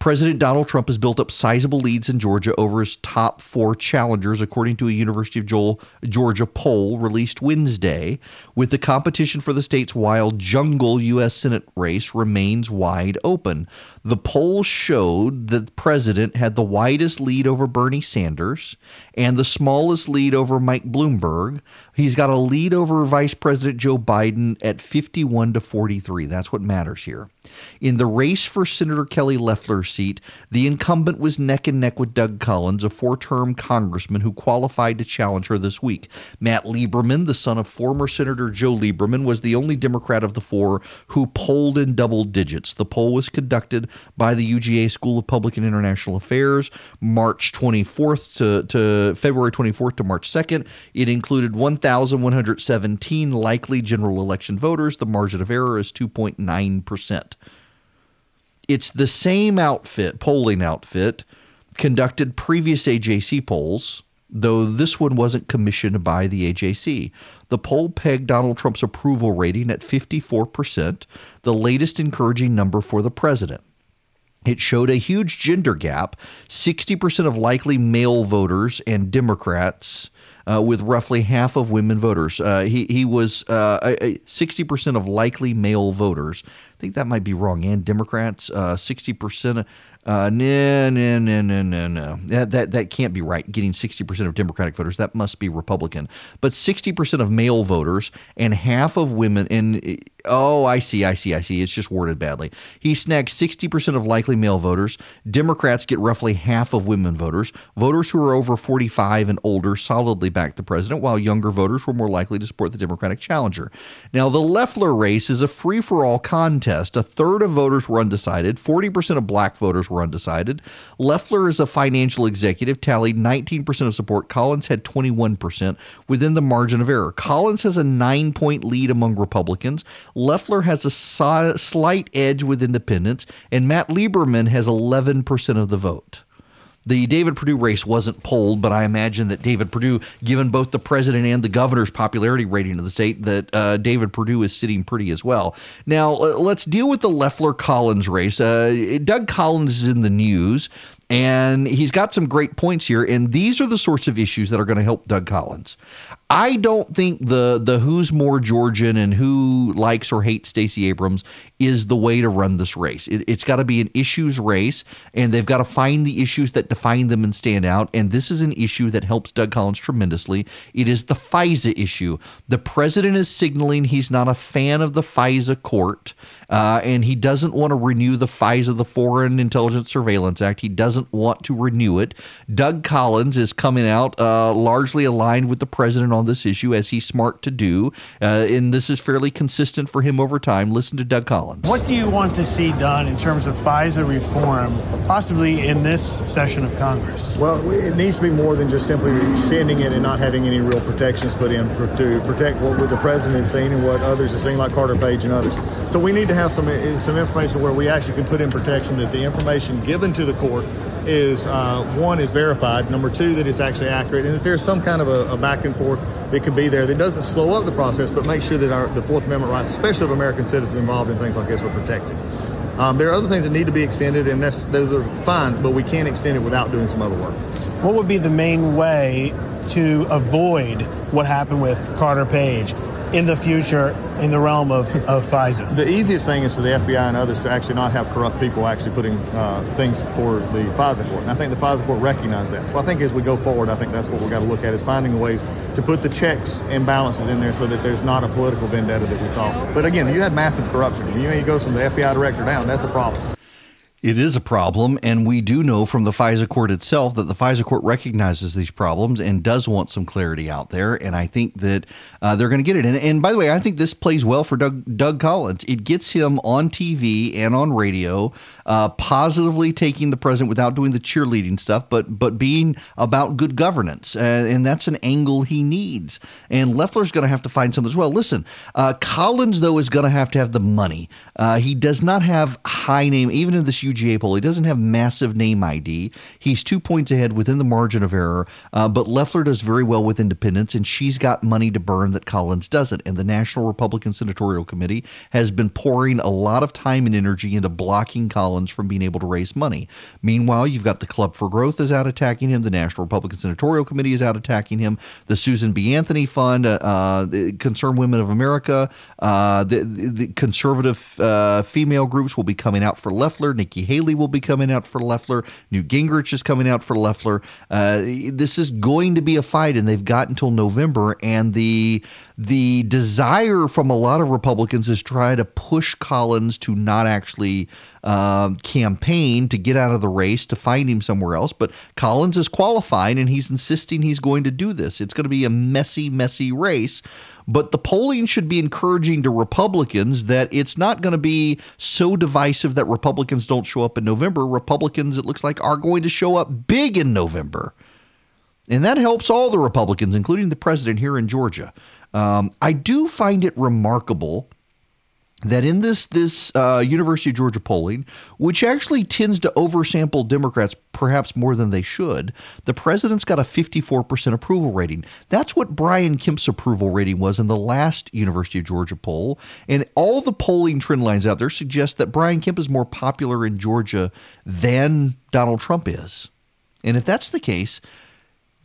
Speaker 1: President Donald Trump has built up sizable leads in Georgia over his top four challengers, according to a University of Joel, Georgia poll released Wednesday, with the competition for the state's wild jungle U.S. Senate race remains wide open. The polls showed that the president had the widest lead over Bernie Sanders and the smallest lead over Mike Bloomberg. He's got a lead over Vice President Joe Biden at 51 to 43. That's what matters here. In the race for Senator Kelly Loeffler's seat, the incumbent was neck and neck with Doug Collins, a four term congressman who qualified to challenge her this week. Matt Lieberman, the son of former Senator Joe Lieberman, was the only Democrat of the four who polled in double digits. The poll was conducted by the UGA School of Public and International Affairs March 24th to, to February 24th to March 2nd. It included 1,117 likely general election voters. The margin of error is 2.9%. It's the same outfit, polling outfit, conducted previous AJC polls, though this one wasn't commissioned by the AJC. The poll pegged Donald Trump's approval rating at 54%, the latest encouraging number for the president. It showed a huge gender gap 60% of likely male voters and Democrats. Uh, with roughly half of women voters. Uh, he, he was uh, 60% of likely male voters. I think that might be wrong. And Democrats, 60%. Uh, no, no, no, no, no, no. That, that, that can't be right. Getting 60% of Democratic voters, that must be Republican. But 60% of male voters and half of women, and oh, I see, I see, I see. It's just worded badly. He snagged 60% of likely male voters. Democrats get roughly half of women voters. Voters who are over 45 and older solidly back the president, while younger voters were more likely to support the Democratic challenger. Now, the Loeffler race is a free for all contest. A third of voters were undecided, 40% of black voters were undecided. Loeffler is a financial executive, tallied 19% of support. Collins had 21% within the margin of error. Collins has a nine point lead among Republicans. Loeffler has a si- slight edge with independents, and Matt Lieberman has 11% of the vote. The David Perdue race wasn't polled, but I imagine that David Perdue, given both the president and the governor's popularity rating of the state, that uh, David Perdue is sitting pretty as well. Now, uh, let's deal with the Loeffler Collins race. Uh, Doug Collins is in the news, and he's got some great points here. And these are the sorts of issues that are going to help Doug Collins. I don't think the the who's more Georgian and who likes or hates Stacey Abrams is the way to run this race. It, has got to be an issues race, and they've got to find the issues that define them and stand out. And this is an issue that helps Doug Collins tremendously. It is the FISA issue. The president is signaling he's not a fan of the FISA court, uh, and he doesn't want to renew the FISA, the Foreign Intelligence Surveillance Act. He doesn't want to renew it. Doug Collins is coming out uh, largely aligned with the president on this issue, as he's smart to do, uh, and this is fairly consistent for him over time. Listen to Doug Collins.
Speaker 8: Collins. What do you want to see done in terms of FISA reform, possibly in this session of Congress?
Speaker 9: Well, it needs to be more than just simply extending it and not having any real protections put in for, to protect what the president has seen and what others have seen, like Carter Page and others. So we need to have some some information where we actually can put in protection that the information given to the court is uh, one is verified, number two that it's actually accurate, and if there's some kind of a, a, back and forth that could be there that doesn't slow up the process, but make sure that our, the Fourth Amendment rights, especially of American citizens involved in things like this, are protected. Um, there are other things that need to be extended, and those are fine, but we can't extend it without doing some other work.
Speaker 8: What would be the main way to avoid what happened with Carter Page? In the future in the realm of, of FISA?
Speaker 9: The easiest thing is for the FBI and others to actually not have corrupt people actually putting uh, things for the FISA court. And I think the FISA court recognizes that. So I think as we go forward, I think that's what we've got to look at is finding ways to put the checks and balances in there so that there's not a political vendetta that we saw. But again, you had massive corruption. You go from the FBI director down, that's a problem.
Speaker 1: It is a problem, and we do know from the FISA court itself that the FISA court recognizes these problems and does want some clarity out there. And I think that uh, they're going to get it. And, and, by the way, I think this plays well for Doug, Doug Collins. It gets him on TV and on radio, uh, positively taking the president without doing the cheerleading stuff, but but being about good governance. Uh, and that's an angle he needs. And Loeffler's going to have to find something as well. Listen, uh, Collins though is going to have to have the money. Uh, he does not have high name, even in this UGA poll. He doesn't have massive name ID. He's two points ahead within the margin of error, uh, but Loeffler does very well with independents, and she's got money to burn that Collins doesn't. And the National Republican Senatorial Committee has been pouring a lot of time and energy into blocking Collins from being able to raise money. Meanwhile, you've got the Club for Growth is out attacking him. The National Republican Senatorial Committee is out attacking him. The Susan B. Anthony Fund, uh, uh the Concerned Women of America, uh, the, the, conservative uh, female groups will be coming out for Loeffler. Nikki Haley will be coming out for Loeffler. Newt Gingrich is coming out for Loeffler. Uh, this is going to be a fight, and they've got until November. And the the desire from a lot of Republicans is try to push Collins to not actually um, campaign to get out of the race to find him somewhere else. But Collins is qualifying, and he's insisting he's going to do this. It's going to be a messy, messy race. But the polling should be encouraging to Republicans that it's not going to be so divisive that Republicans don't show up in November. Republicans, it looks like, are going to show up big in November. And that helps all the Republicans, including the president here in Georgia. Um, I do find it remarkable that in this this uh, University of Georgia polling, which actually tends to oversample Democrats perhaps more than they should, the president's got a 54% approval rating. That's what Brian Kemp's approval rating was in the last University of Georgia poll, and all the polling trend lines out there suggest that Brian Kemp is more popular in Georgia than Donald Trump is. And if that's the case,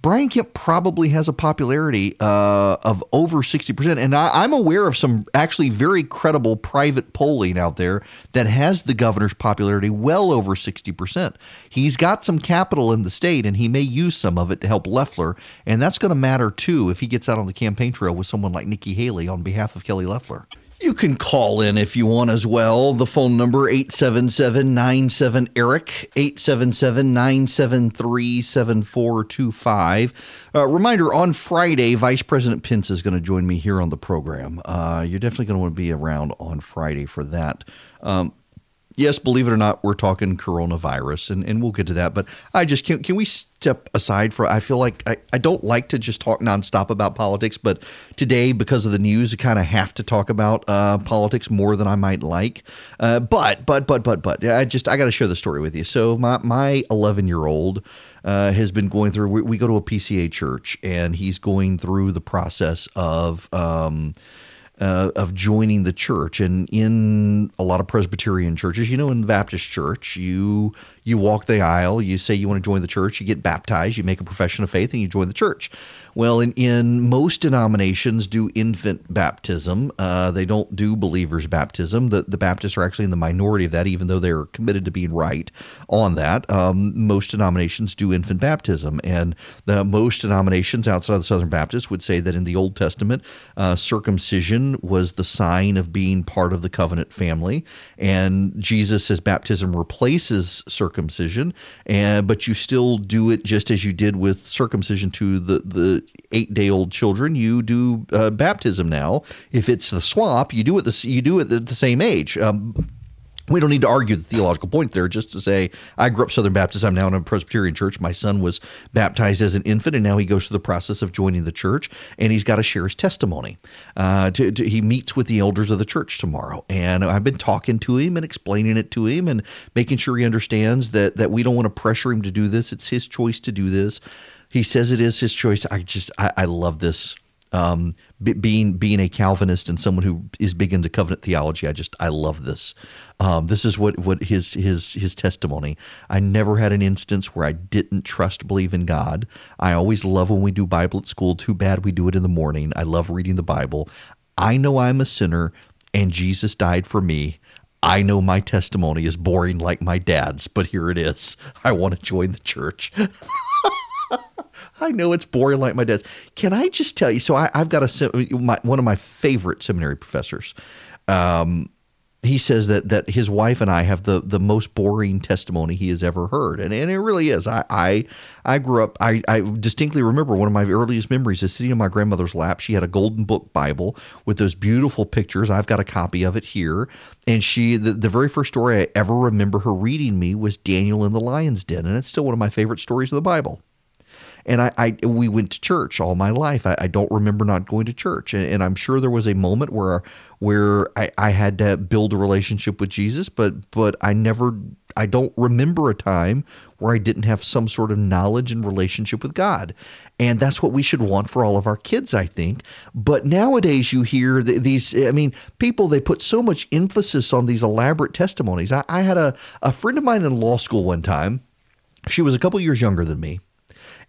Speaker 1: Brian Kemp probably has a popularity uh, of over 60%. And I, am aware of some actually very credible private polling out there that has the governor's popularity well over 60%. He's got some capital in the state, and he may use some of it to help Loeffler. And that's going to matter too if he gets out on the campaign trail with someone like Nikki Haley on behalf of Kelly Loeffler. You can call in if you want as well. The phone number 877 Erick 877-973-7425. Uh, reminder on Friday Vice President Pence is going to join me here on the program. Uh, you're definitely going to want to be around on Friday for that. Um, yes, believe it or not, we're talking coronavirus, and, and we'll get to that. But I just can can we step aside for? I feel like I, I don't like to just talk nonstop about politics, but today because of the news, I kind of have to talk about uh, politics more than I might like. Uh, but but but but but I just I got to share the story with you. So my my 11 year old. Uh, has been going through. We, we, go to a PCA church, and he's going through the process of um, uh, of joining the church. And in a lot of Presbyterian churches, you know, in the Baptist church, you you walk the aisle, you say you want to join the church, you get baptized, you make a profession of faith, and you join the church. Well, in, in most denominations do infant baptism. Uh, they don't do believers baptism. The, the Baptists are actually in the minority of that, even though they're committed to being right on that. Um, most denominations do infant baptism. And the most denominations outside of the Southern Baptists would say that in the Old Testament, uh, circumcision was the sign of being part of the covenant family. And Jesus says baptism replaces circumcision, and but you still do it just as you did with circumcision to the, the eight day old children, you do uh, baptism now. If it's the swap, you do it the you do it at the same age. Um, we don't need to argue the theological point there, just to say I grew up Southern Baptist. I'm now in a Presbyterian church. My son was baptized as an infant, and now he goes through the process of joining the church, and he's got to share his testimony. Uh, to, to, he meets with the elders of the church tomorrow, and I've been talking to him and explaining it to him and making sure he understands that that we don't want to pressure him to do this. It's his choice to do this. He says it is his choice. I just I, I love this. Um, being being a Calvinist and someone who is big into covenant theology, I just I love this. Um, this is what what his his his testimony. I never had an instance where I didn't trust believe in God. I always love when we do Bible at school. Too bad we do it in the morning. I love reading the Bible. I know I'm a sinner, and Jesus died for me. I know my testimony is boring like my dad's, but here it is. I want to join the church. I know it's boring like my dad's. Can I just tell you? So I, have got a my, one of my favorite seminary professors. Um, he says that that his wife and I have the the most boring testimony he has ever heard, and, and it really is. I I, I grew up. I, I distinctly remember one of my earliest memories is sitting in my grandmother's lap. She had a golden book Bible with those beautiful pictures. I've got a copy of it here, and she the, the very first story I ever remember her reading me was Daniel in the lion's den, and it's still one of my favorite stories in the Bible and I, I we went to church all my life. I, I don't remember not going to church, and, and, I'm sure there was a moment where where I, I had to build a relationship with Jesus, but but I never I don't remember a time where I didn't have some sort of knowledge and relationship with God. And that's what we should want for all of our kids, I think. But nowadays, you hear these, I mean, people, they put so much emphasis on these elaborate testimonies. I, I had a, a friend of mine in law school one time. She was a couple years younger than me.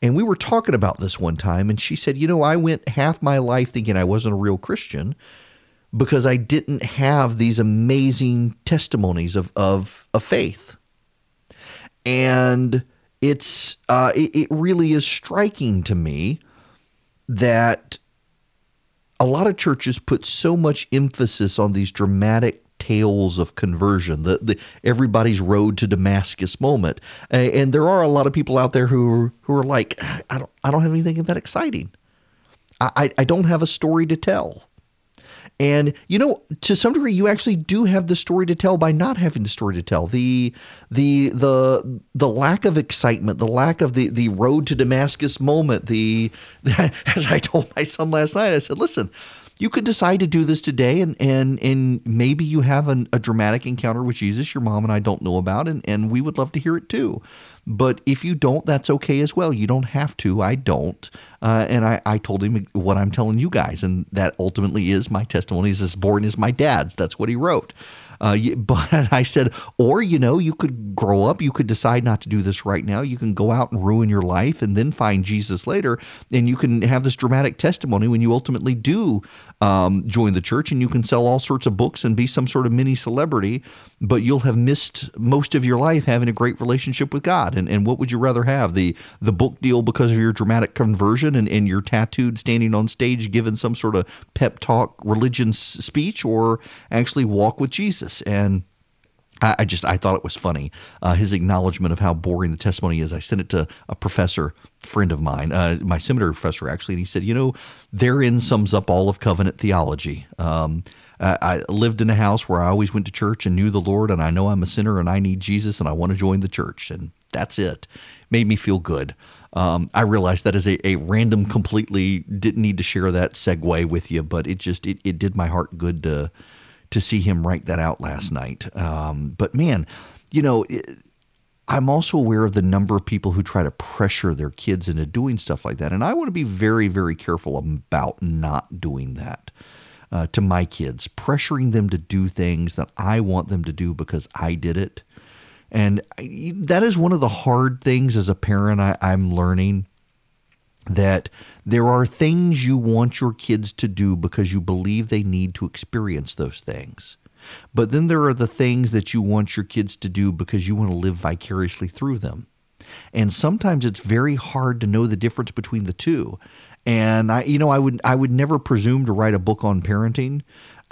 Speaker 1: And we were talking about this one time, and she said, You know, I went half my life thinking I wasn't a real Christian because I didn't have these amazing testimonies of, of, of faith. And it's uh, it, it really is striking to me that a lot of churches put so much emphasis on these dramatic tales of conversion, the, the everybody's road to Damascus moment. Uh, and there are a lot of people out there who who are like, I don't I don't have anything that exciting. I, I don't have a story to tell. And you know, to some degree, you actually do have the story to tell by not having the story to tell. The the the the lack of excitement, the lack of the the road to Damascus moment. The as I told my son last night, I said, "Listen, you could decide to do this today, and and and maybe you have an, a dramatic encounter with Jesus. Your mom and I don't know about, and and we would love to hear it too. But if you don't, that's okay as well. You don't have to. I don't. Uh, and I, I told him what I'm telling you guys, and that ultimately is my testimony is as boring as my dad's. That's what he wrote. Uh, but I said, or you know, you could grow up, you could decide not to do this right now. You can go out and ruin your life and then find Jesus later, and you can have this dramatic testimony when you ultimately do um, join the church, and you can sell all sorts of books and be some sort of mini celebrity. But you'll have missed most of your life having a great relationship with God. And and what would you rather have the the book deal because of your dramatic conversion and and you're tattooed standing on stage giving some sort of pep talk religion speech, or actually walk with Jesus? And I, I just I thought it was funny uh, his acknowledgement of how boring the testimony is. I sent it to a professor friend of mine, uh, my seminary professor actually, and he said, you know, therein sums up all of covenant theology. Um, I lived in a house where I always went to church and knew the Lord, and I know I'm a sinner and I need Jesus and I want to join the church, and that's it. Made me feel good. Um, I realized that is a, a random, completely didn't need to share that segue with you, but it just it, it did my heart good to to see him write that out last night. Um, but man, you know, it, I'm also aware of the number of people who try to pressure their kids into doing stuff like that. And I want to be very, very careful about not doing that uh, to my kids, pressuring them to do things that I want them to do because I did it. And I, that is one of the hard things as a parent I, I'm learning that there are things you want your kids to do because you believe they need to experience those things. But then there are the things that you want your kids to do because you want to live vicariously through them. And sometimes it's very hard to know the difference between the two. And I, you know, I would I would never presume to write a book on parenting.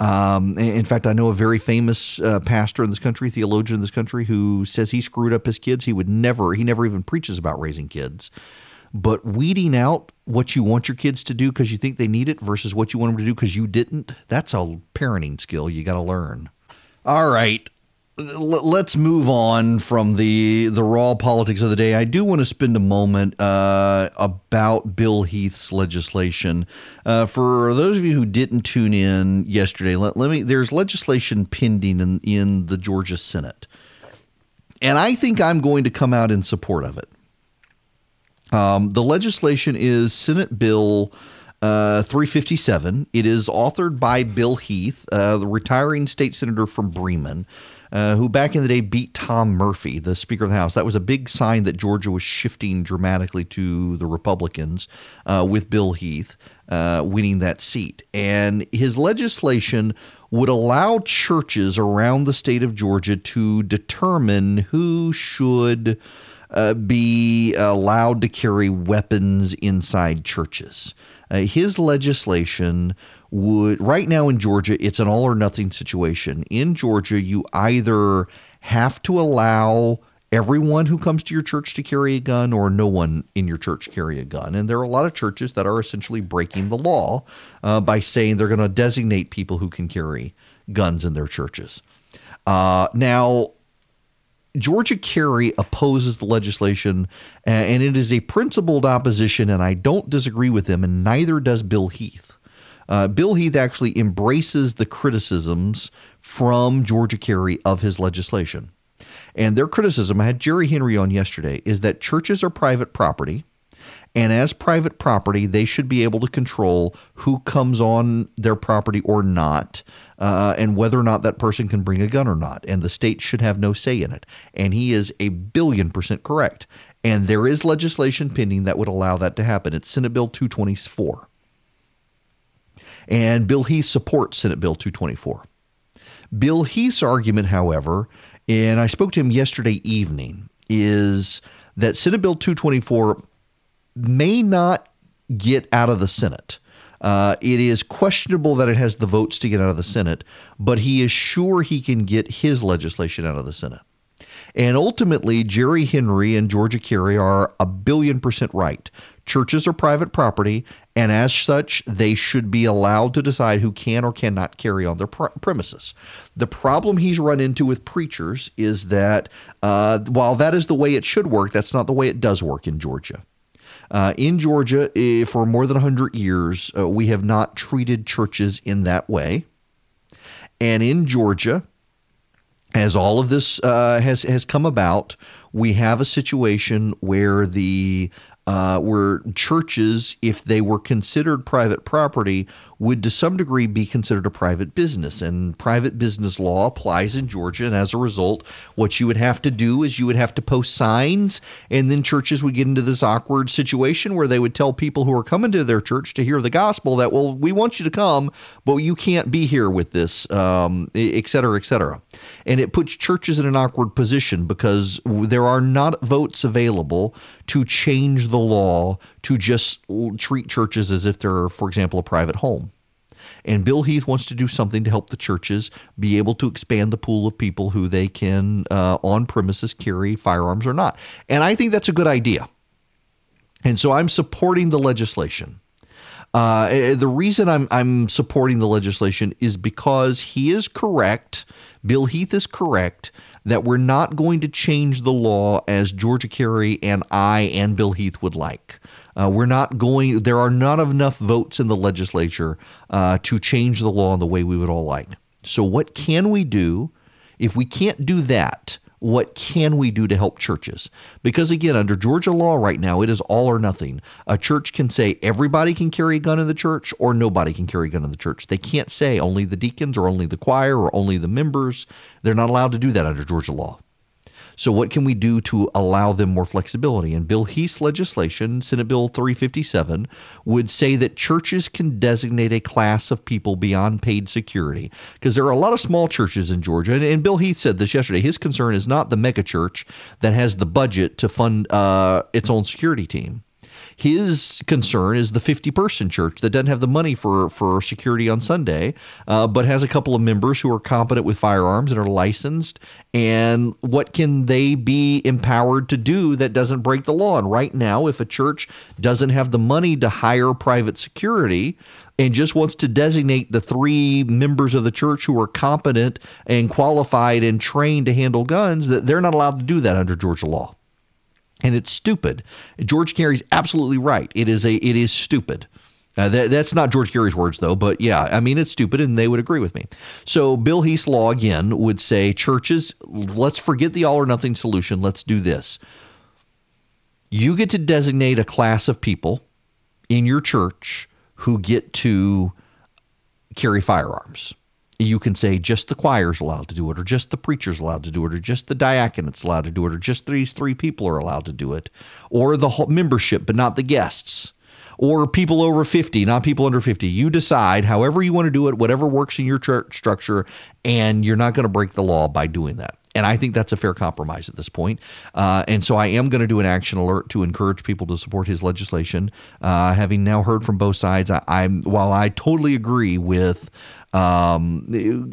Speaker 1: Um, in fact, I know a very famous uh, pastor in this country, theologian in this country, who says he screwed up his kids. He would never, he never even preaches about raising kids. But weeding out what you want your kids to do because you think they need it versus what you want them to do because you didn't, that's a parenting skill you got to learn. All right. Let's move on from the the raw politics of the day. I do want to spend a moment uh, about Bill Heath's legislation. Uh, for those of you who didn't tune in yesterday, let, let me. There's legislation pending in in the Georgia Senate, and I think I'm going to come out in support of it. Um, the legislation is Senate Bill uh, 357. It is authored by Bill Heath, uh, the retiring state senator from Bremen. Uh, who back in the day beat Tom Murphy, the Speaker of the House. That was a big sign that Georgia was shifting dramatically to the Republicans uh, with Bill Heath uh, winning that seat. And his legislation would allow churches around the state of Georgia to determine who should uh, be allowed to carry weapons inside churches. Uh, his legislation would, right now in Georgia, it's an all or nothing situation. In Georgia, you either have to allow everyone who comes to your church to carry a gun or no one in your church carry a gun. And there are a lot of churches that are essentially breaking the law uh, by saying they're going to designate people who can carry guns in their churches. Uh, now, GeorgiaCarry opposes the legislation, and it is a principled opposition, and I don't disagree with him, and neither does Bill Heath. Uh, Bill Heath actually embraces the criticisms from GeorgiaCarry of his legislation. And their criticism, I had Jerry Henry on yesterday, is that churches are private property. And as private property, they should be able to control who comes on their property or not uh, and whether or not that person can bring a gun or not. And the state should have no say in it. And he is a billion percent correct. And there is legislation pending that would allow that to happen. It's Senate Bill 224. And Bill Heath supports Senate Bill 224. Bill Heath's argument, however, and I spoke to him yesterday evening, is that Senate Bill 224 may not get out of the Senate. Uh, it is questionable that it has the votes to get out of the Senate, but he is sure he can get his legislation out of the Senate. And ultimately, Jerry Henry and GeorgiaCarry are a billion percent right. Churches are private property, and as such, they should be allowed to decide who can or cannot carry on their pr- premises. The problem he's run into with preachers is that uh, while that is the way it should work, that's not the way it does work in Georgia. Uh, in Georgia, eh, for more than 100 years, uh, we have not treated churches in that way. And in Georgia, as all of this uh, has has come about, we have a situation where the uh, where churches, if they were considered private property, would to some degree be considered a private business. And private business law applies in Georgia. And as a result, what you would have to do is you would have to post signs, and then churches would get into this awkward situation where they would tell people who are coming to their church to hear the gospel that, well, we want you to come, but you can't be here with this, um, et cetera, et cetera. And it puts churches in an awkward position because there are not votes available to change the law to just treat churches as if they're, for example, a private home. And Bill Heath wants to do something to help the churches be able to expand the pool of people who they can uh, on premises carry firearms or not. And I think that's a good idea. And so I'm supporting the legislation. Uh, eh, the reason I'm, I'm supporting the legislation is because he is correct. Bill Heath is correct that we're not going to change the law as GeorgiaCarry and I and Bill Heath would like. Uh, we're not going, there are not enough votes in the legislature uh, to change the law in the way we would all like. So, what can we do? If we can't do that, what can we do to help churches? Because again, under Georgia law right now, it is all or nothing. A church can say everybody can carry a gun in the church or nobody can carry a gun in the church. They can't say only the deacons or only the choir or only the members. They're not allowed to do that under Georgia law. So, what can we do to allow them more flexibility? And Bill Heath's legislation, Senate Bill 357, would say that churches can designate a class of people beyond paid security. Because there are a lot of small churches in Georgia. And, and, Bill Heath said this yesterday. His concern is not the megachurch that has the budget to fund uh, its own security team. His concern is the 50 person church that doesn't have the money for, for security on Sunday, uh, but has a couple of members who are competent with firearms and are licensed. And what can they be empowered to do that doesn't break the law? And right now, if a church doesn't have the money to hire private security, and just wants to designate the three members of the church who are competent and qualified and trained to handle guns, that they're not allowed to do that under Georgia law and it's stupid. George Carey's absolutely right. It is a it is stupid. Uh, that, that's not George Carey's words, though, but yeah, I mean, it's stupid, and they would agree with me. So, Bill Heath's law again would say churches, let's forget the all or nothing solution. Let's do this. You get to designate a class of people in your church who get to carry firearms you can say just the choir's allowed to do it, or just the preacher's allowed to do it, or just the diaconate's allowed to do it, or just these three people are allowed to do it, or the whole membership, but not the guests, or people over 50, not people under 50. You decide however you want to do it, whatever works in your church structure, and you're not going to break the law by doing that. And I think that's a fair compromise at this point. Uh, and so I am going to do an action alert to encourage people to support his legislation. Uh, having now heard from both sides, I, I'm while I totally agree with um,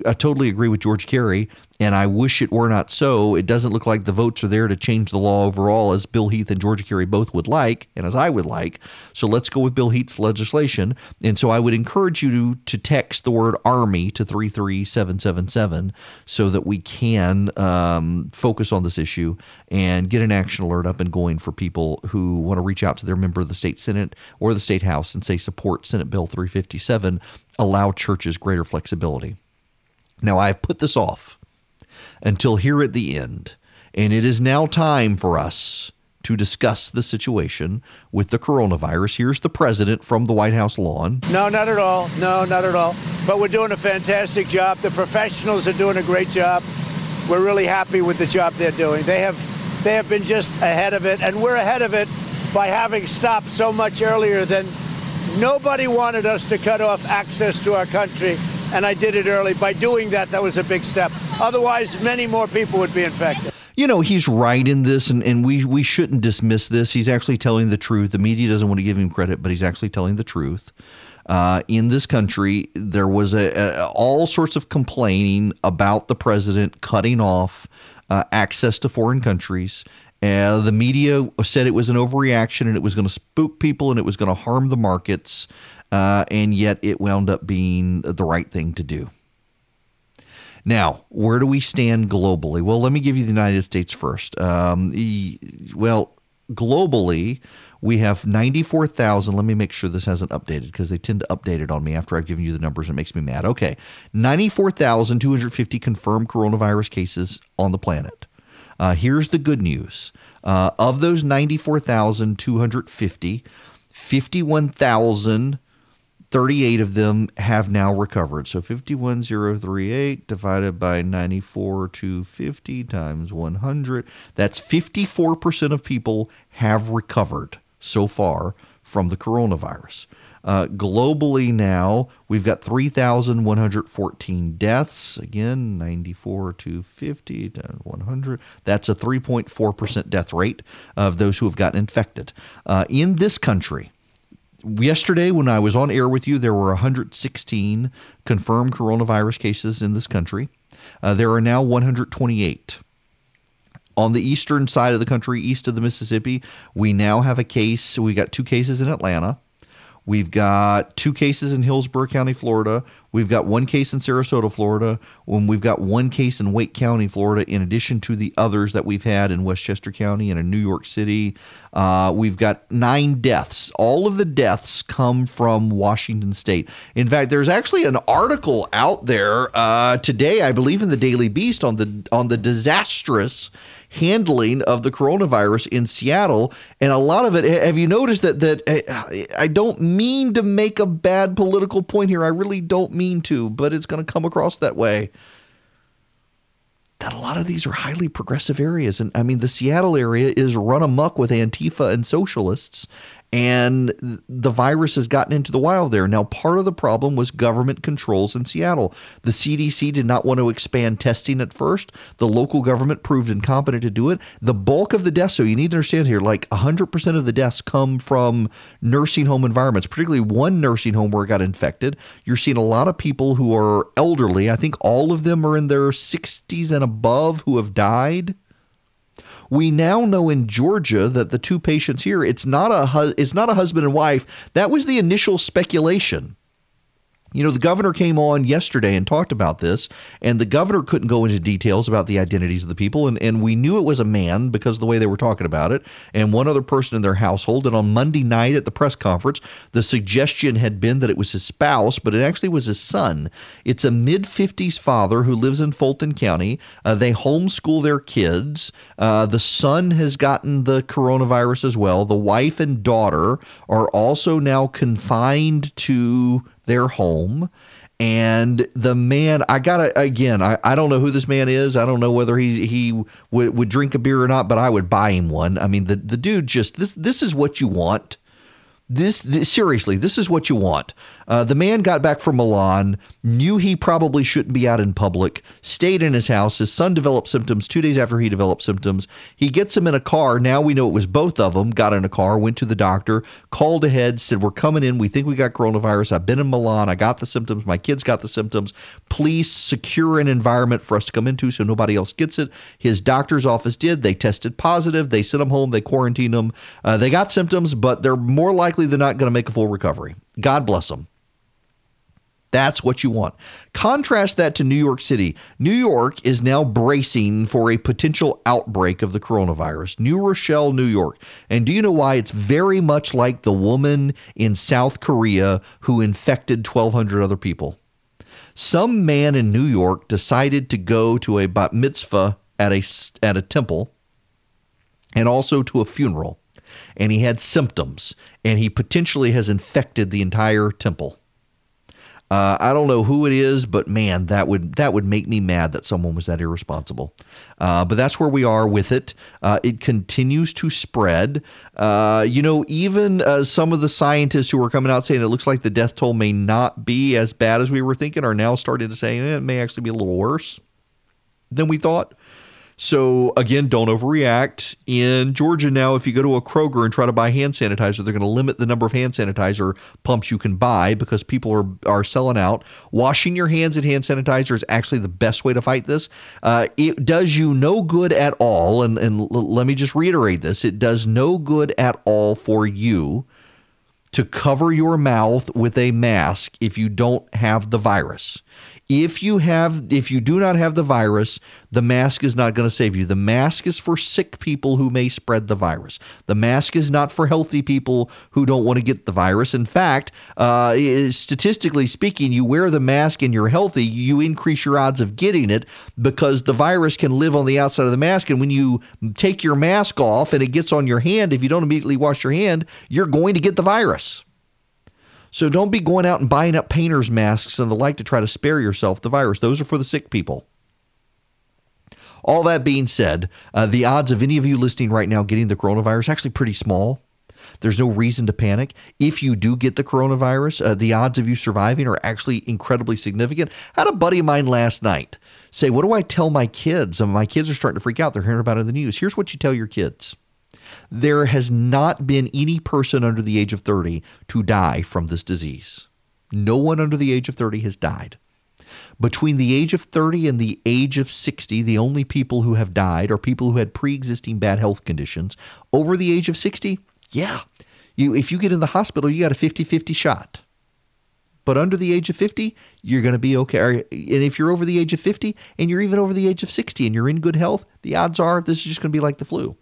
Speaker 1: I totally agree with George Carey and I wish it were not so. It doesn't look like the votes are there to change the law overall, as Bill Heath and GeorgiaCarry both would like, and as I would like. So let's go with Bill Heath's legislation. And so I would encourage you to, to text the word Army to 33777 so that we can um, focus on this issue and get an action alert up and going for people who want to reach out to their member of the state Senate or the state House and say support Senate Bill 357, allow churches greater flexibility. Now, I've put this off until here at the end. And it is now time for us to discuss the situation with the coronavirus. Here's the president from the White House lawn.
Speaker 7: No, not at all. No, not at all. But we're doing a fantastic job. The professionals are doing a great job. We're really happy with the job they're doing. They have they have been just ahead of it and we're ahead of it by having stopped so much earlier than nobody wanted us to cut off access to our country and I did it early. By doing that, that was a big step. Otherwise, many more people would be infected.
Speaker 1: you know, he's right in this, and, and we, we shouldn't dismiss this. He's actually telling the truth. The media doesn't want to give him credit, but he's actually telling the truth. Uh, in this country, there was a, a, all sorts of complaining about the president cutting off uh, access to foreign countries. Uh, the media said it was an overreaction and it was going to spook people and it was going to harm the markets. Uh, and yet it wound up being the right thing to do. Now, where do we stand globally? Well, let me give you the United States first. Um, well, globally, we have 94,000. Let me make sure this hasn't updated because they tend to update it on me after I've given you the numbers. It makes me mad. Okay. 94,250 confirmed coronavirus cases on the planet. Uh, here's the good news uh, of those 94,250, 51,000 38 of them have now recovered. So 51038 divided by 94250 times 100, that's 54% of people have recovered so far from the coronavirus. Uh, globally now, we've got 3,114 deaths. Again, 94 to 50 to 100. That's a 3.4% death rate of those who have gotten infected. Uh, in this country, yesterday when I was on air with you, there were 116 confirmed coronavirus cases in this country. Uh, there are now 128. On the eastern side of the country, east of the Mississippi, we now have a case. We got two cases in Atlanta. We've got two cases in Hillsborough County, Florida. We've got one case in Sarasota, Florida. When we've got one case in Wake County, Florida, in addition to the others that we've had in Westchester County and in New York City. Uh, we've got nine deaths. All of the deaths come from Washington State. In fact, there's actually an article out there uh, today, I believe, in the Daily Beast on the on the disastrous handling of the coronavirus in Seattle. And a lot of it, have you noticed that that eh, I don't mean to make a bad political point here. I really don't mean to, but it's going to come across that way. That a lot of these are highly progressive areas. And I mean, the Seattle area is run amuck with Antifa and socialists and the virus has gotten into the wild there. Now, part of the problem was government controls in Seattle. The CDC did not want to expand testing at first. The local government proved incompetent to do it. The bulk of the deaths, so you need to understand here, like 100% of the deaths come from nursing home environments, particularly one nursing home where it got infected. You're seeing a lot of people who are elderly. I think all of them are in their 60s and above who have died. We now know in Georgia that the two patients here, it's not a it's not a husband and wife. That was the initial speculation. You know, the governor came on yesterday and talked about this, and the governor couldn't go into details about the identities of the people. And, and we knew it was a man because of the way they were talking about it, and one other person in their household. And on Monday night at the press conference, the suggestion had been that it was his spouse, but it actually was his son. It's a mid 50s father who lives in Fulton County. Uh, they homeschool their kids. Uh, the son has gotten the coronavirus as well. The wife and daughter are also now confined to their home. And the man i gotta again I, I don't know who this man is. I don't know whether he he would, would drink a beer or not but i would buy him one. I mean the, the dude just this this is what you want this, this, seriously, this is what you want. Uh, the man got back from Milan, knew he probably shouldn't be out in public, stayed in his house. His son developed symptoms two days after he developed symptoms. He gets him in a car. Now we know it was both of them. Got in a car, went to the doctor, called ahead, said, We're coming in. We think we got coronavirus. I've been in Milan. I got the symptoms. My kids got the symptoms. Please secure an environment for us to come into so nobody else gets it. His doctor's office did. They tested positive. They sent him home. They quarantined him. Uh, they got symptoms, but they're more likely than not going to make a full recovery. God bless them. That's what you want. Contrast that to New York City. New York is now bracing for a potential outbreak of the coronavirus. New Rochelle, New York. And do you know why? It's very much like the woman in South Korea who infected 1,200 other people. Some man in New York decided to go to a bat mitzvah at a, at a temple and also to a funeral. And he had symptoms, and he potentially has infected the entire temple. Uh, I don't know who it is, but man, that would that would make me mad that someone was that irresponsible. Uh, but that's where we are with it. Uh, it continues to spread. Uh, you know, even uh, some of the scientists who are coming out saying it looks like the death toll may not be as bad as we were thinking are now starting to say eh, it may actually be a little worse than we thought. So again, don't overreact. In Georgia now, if you go to a Kroger and try to buy hand sanitizer, they're going to limit the number of hand sanitizer pumps you can buy because people are are selling out. Washing your hands and hand sanitizer is actually the best way to fight this. Uh, it does you no good at all, and and l- let me just reiterate this: it does no good at all for you to cover your mouth with a mask if you don't have the virus. If you have if you do not have the virus, the mask is not going to save you. The mask is for sick people who may spread the virus. The mask is not for healthy people who don't want to get the virus. In fact, uh, statistically speaking, you wear the mask and you're healthy, you increase your odds of getting it because the virus can live on the outside of the mask. And when you take your mask off and it gets on your hand, if you don't immediately wash your hand, you're going to get the virus. So don't be going out and buying up painters' masks and the like to try to spare yourself the virus. Those are for the sick people. All that being said, uh, the odds of any of you listening right now getting the coronavirus actually pretty small. There's no reason to panic. If you do get the coronavirus, uh, the odds of you surviving are actually incredibly significant. I had a buddy of mine last night say, What do I tell my kids? And my kids are starting to freak out. They're hearing about it in the news. Here's what you tell your kids there has not been any person under the age of 30 to die from this disease. No one under the age of 30 has died. Between the age of 30 and the age of 60, the only people who have died are people who had pre existing bad health conditions. Over the age of 60, yeah, you, if you get in the hospital, you got a 50 50 shot. But under the age of 50, you're going to be okay. And if you're over the age of 50 and you're even over the age of 60 and you're in good health, the odds are this is just going to be like the flu.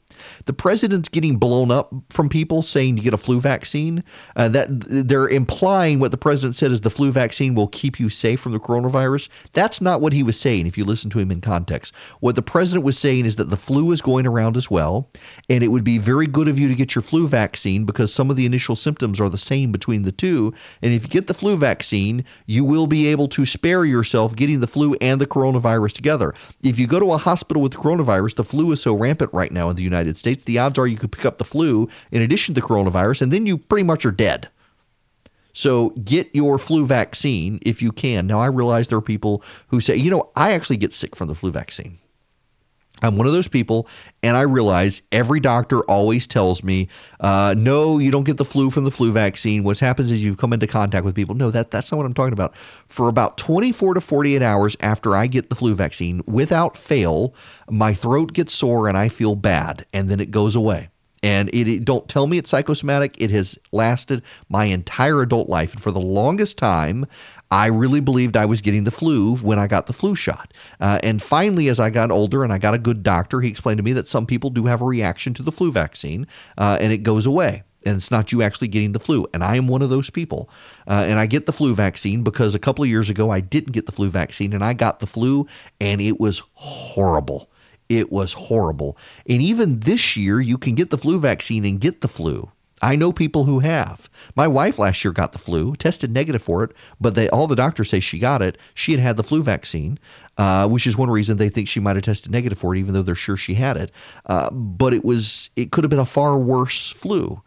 Speaker 1: The president's getting blown up from people saying to get a flu vaccine. Uh, that they're implying what the president said is the flu vaccine will keep you safe from the coronavirus. That's not what he was saying. If you listen to him in context, what the president was saying is that the flu is going around as well, and it would be very good of you to get your flu vaccine because some of the initial symptoms are the same between the two. And if you get the flu vaccine, you will be able to spare yourself getting the flu and the coronavirus together. If you go to a hospital with the coronavirus, the flu is so rampant right now in the United United States, the odds are you could pick up the flu in addition to coronavirus, and then you pretty much are dead. So get your flu vaccine if you can. Now, I realize there are people who say, you know, I actually get sick from the flu vaccine. I'm one of those people, and I realize every doctor always tells me, uh, "No, you don't get the flu from the flu vaccine." What happens is you come into contact with people. No, that that's not what I'm talking about. For about 24 to 48 hours after I get the flu vaccine, without fail, my throat gets sore and I feel bad, and then it goes away and it, it, don't tell me it's psychosomatic it has lasted my entire adult life and for the longest time i really believed i was getting the flu when i got the flu shot uh, and finally as i got older and i got a good doctor he explained to me that some people do have a reaction to the flu vaccine uh, and it goes away and it's not you actually getting the flu. And I am one of those people. Uh, and I get the flu vaccine because a couple of years ago I didn't get the flu vaccine and I got the flu and it was horrible. It was horrible. And even this year, you can get the flu vaccine and get the flu. I know people who have. My wife last year got the flu, tested negative for it, but they all the doctors say she got it. She had had the flu vaccine, uh, which is one reason they think she might have tested negative for it, even though they're sure she had it. Uh, but it was it could have been a far worse flu.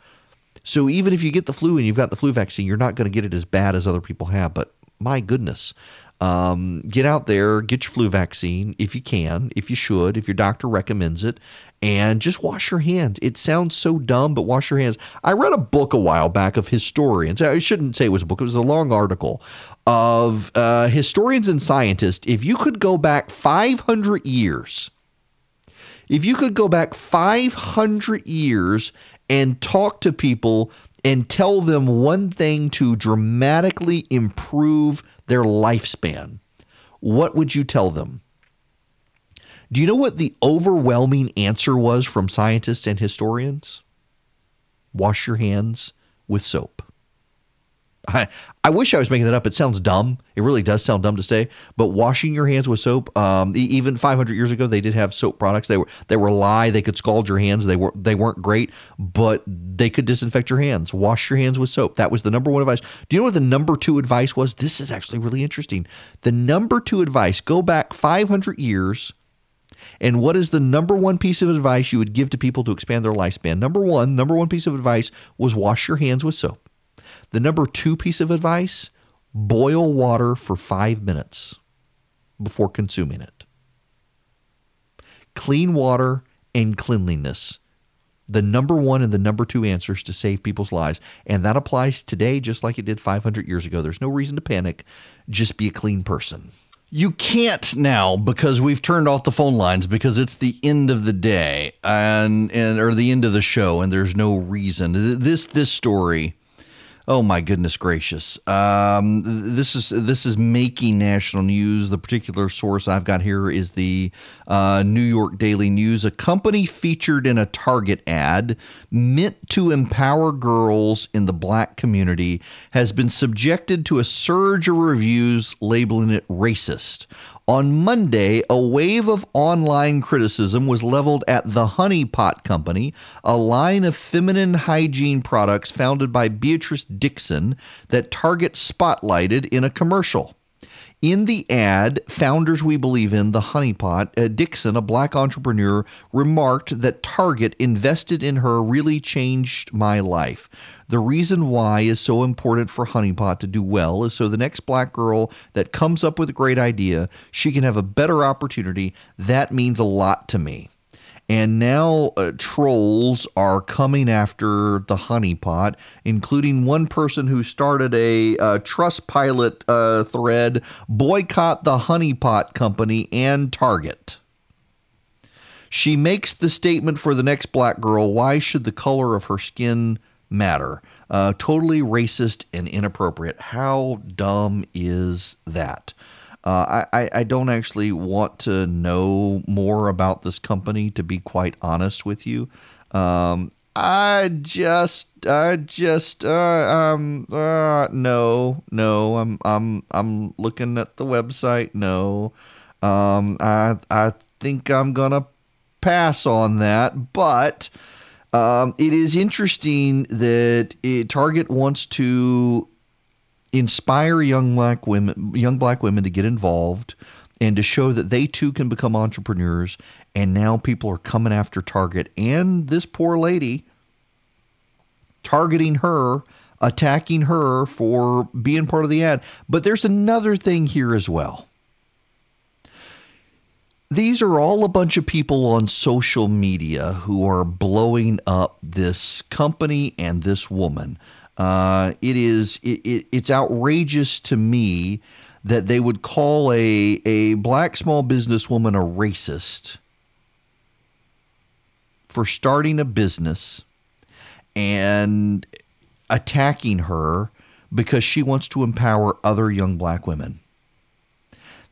Speaker 1: So even if you get the flu and you've got the flu vaccine, you're not going to get it as bad as other people have. But my goodness, um, get out there, get your flu vaccine if you can, if you should, if your doctor recommends it, and just wash your hands. It sounds so dumb, but wash your hands. I read a book a while back of historians. I shouldn't say it was a book, it was a long article of uh, historians and scientists. If you could go back 500 years, if you could go back 500 years and talk to people and tell them one thing to dramatically improve their lifespan, what would you tell them? Do you know what the overwhelming answer was from scientists and historians? Wash your hands with soap. I, I wish I was making that up. It sounds dumb. It really does sound dumb to say. But washing your hands with soap, um, even 500 years ago, they did have soap products. They were they were lye. They could scald your hands. They were they weren't great, but they could disinfect your hands. Wash your hands with soap. That was the number one advice. Do you know what the number two advice was? This is actually really interesting. The number two advice. Go back 500 years. And what is the number one piece of advice you would give to people to expand their lifespan? Number one, number one piece of advice was wash your hands with soap. The number two piece of advice boil water for five minutes before consuming it. clean water and cleanliness. The number one and the number two answers to save people's lives. And that applies today just like it did 500 years ago. There's no reason to panic. Just be a clean person. You can't now because we've turned off the phone lines because it's the end of the day and, and or the end of the show and there's no reason. This this story Oh my goodness gracious! Um, this is this is making national news. The particular source I've got here is the uh, New York Daily News. A company featured in a Target ad meant to empower girls in the black community has been subjected to a surge of reviews labeling it racist. On Monday, a wave of online criticism was leveled at the Honey Pot Company, a line of feminine hygiene products founded by Beatrice Dixon that Target spotlighted in a commercial. In the ad, Founders We Believe in, the Honeypot, uh, Dixon, a black entrepreneur, remarked that Target invested in her really changed my life. The reason why is so important for Honeypot to do well is so the next black girl that comes up with a great idea, she can have a better opportunity. That means a lot to me. And now uh, trolls are coming after the honeypot, including one person who started a uh, Trustpilot uh, thread boycott the honeypot company and Target. She makes the statement for the next black girl why should the color of her skin matter? Uh, totally racist and inappropriate. How dumb is that? Uh, I, I don't actually want to know more about this company, to be quite honest with you. Um, I just, I just, uh, um, uh, no, no. I'm, I'm, I'm looking at the website. No, um, I, I think I'm gonna pass on that. But um, it is interesting that it, Target wants to inspire young black women young black women to get involved and to show that they too can become entrepreneurs. And now people are coming after Target and this poor lady targeting her attacking her for being part of the ad. But there's another thing here as well. These are all a bunch of people on social media who are blowing up this company and this woman uh, it is it, it, it's outrageous to me that they would call a a black small businesswoman a racist for starting a business and attacking her because she wants to empower other young black women.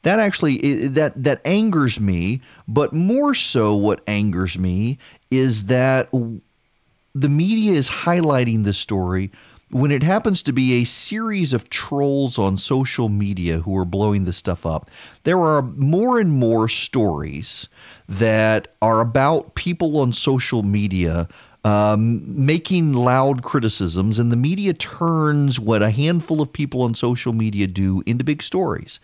Speaker 1: That actually that that angers me, but more so what angers me is that the media is highlighting this story when it happens to be a series of trolls on social media who are blowing this stuff up, there are more and more stories that are about people on social media um, making loud criticisms, and the media turns what a handful of people on social media do into big stories.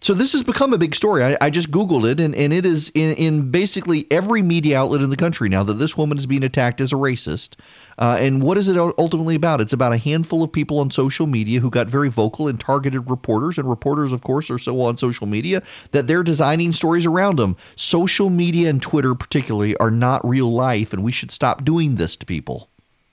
Speaker 1: So this has become a big story. I, I just Googled it, and, and it is in, in, basically every media outlet in the country now that this woman is being attacked as a racist. Uh, and what is it ultimately about? It's about a handful of people on social media who got very vocal and targeted reporters. And reporters, of course, are so on social media that they're designing stories around them. Social media and Twitter, particularly, are not real life, and we should stop doing this to people.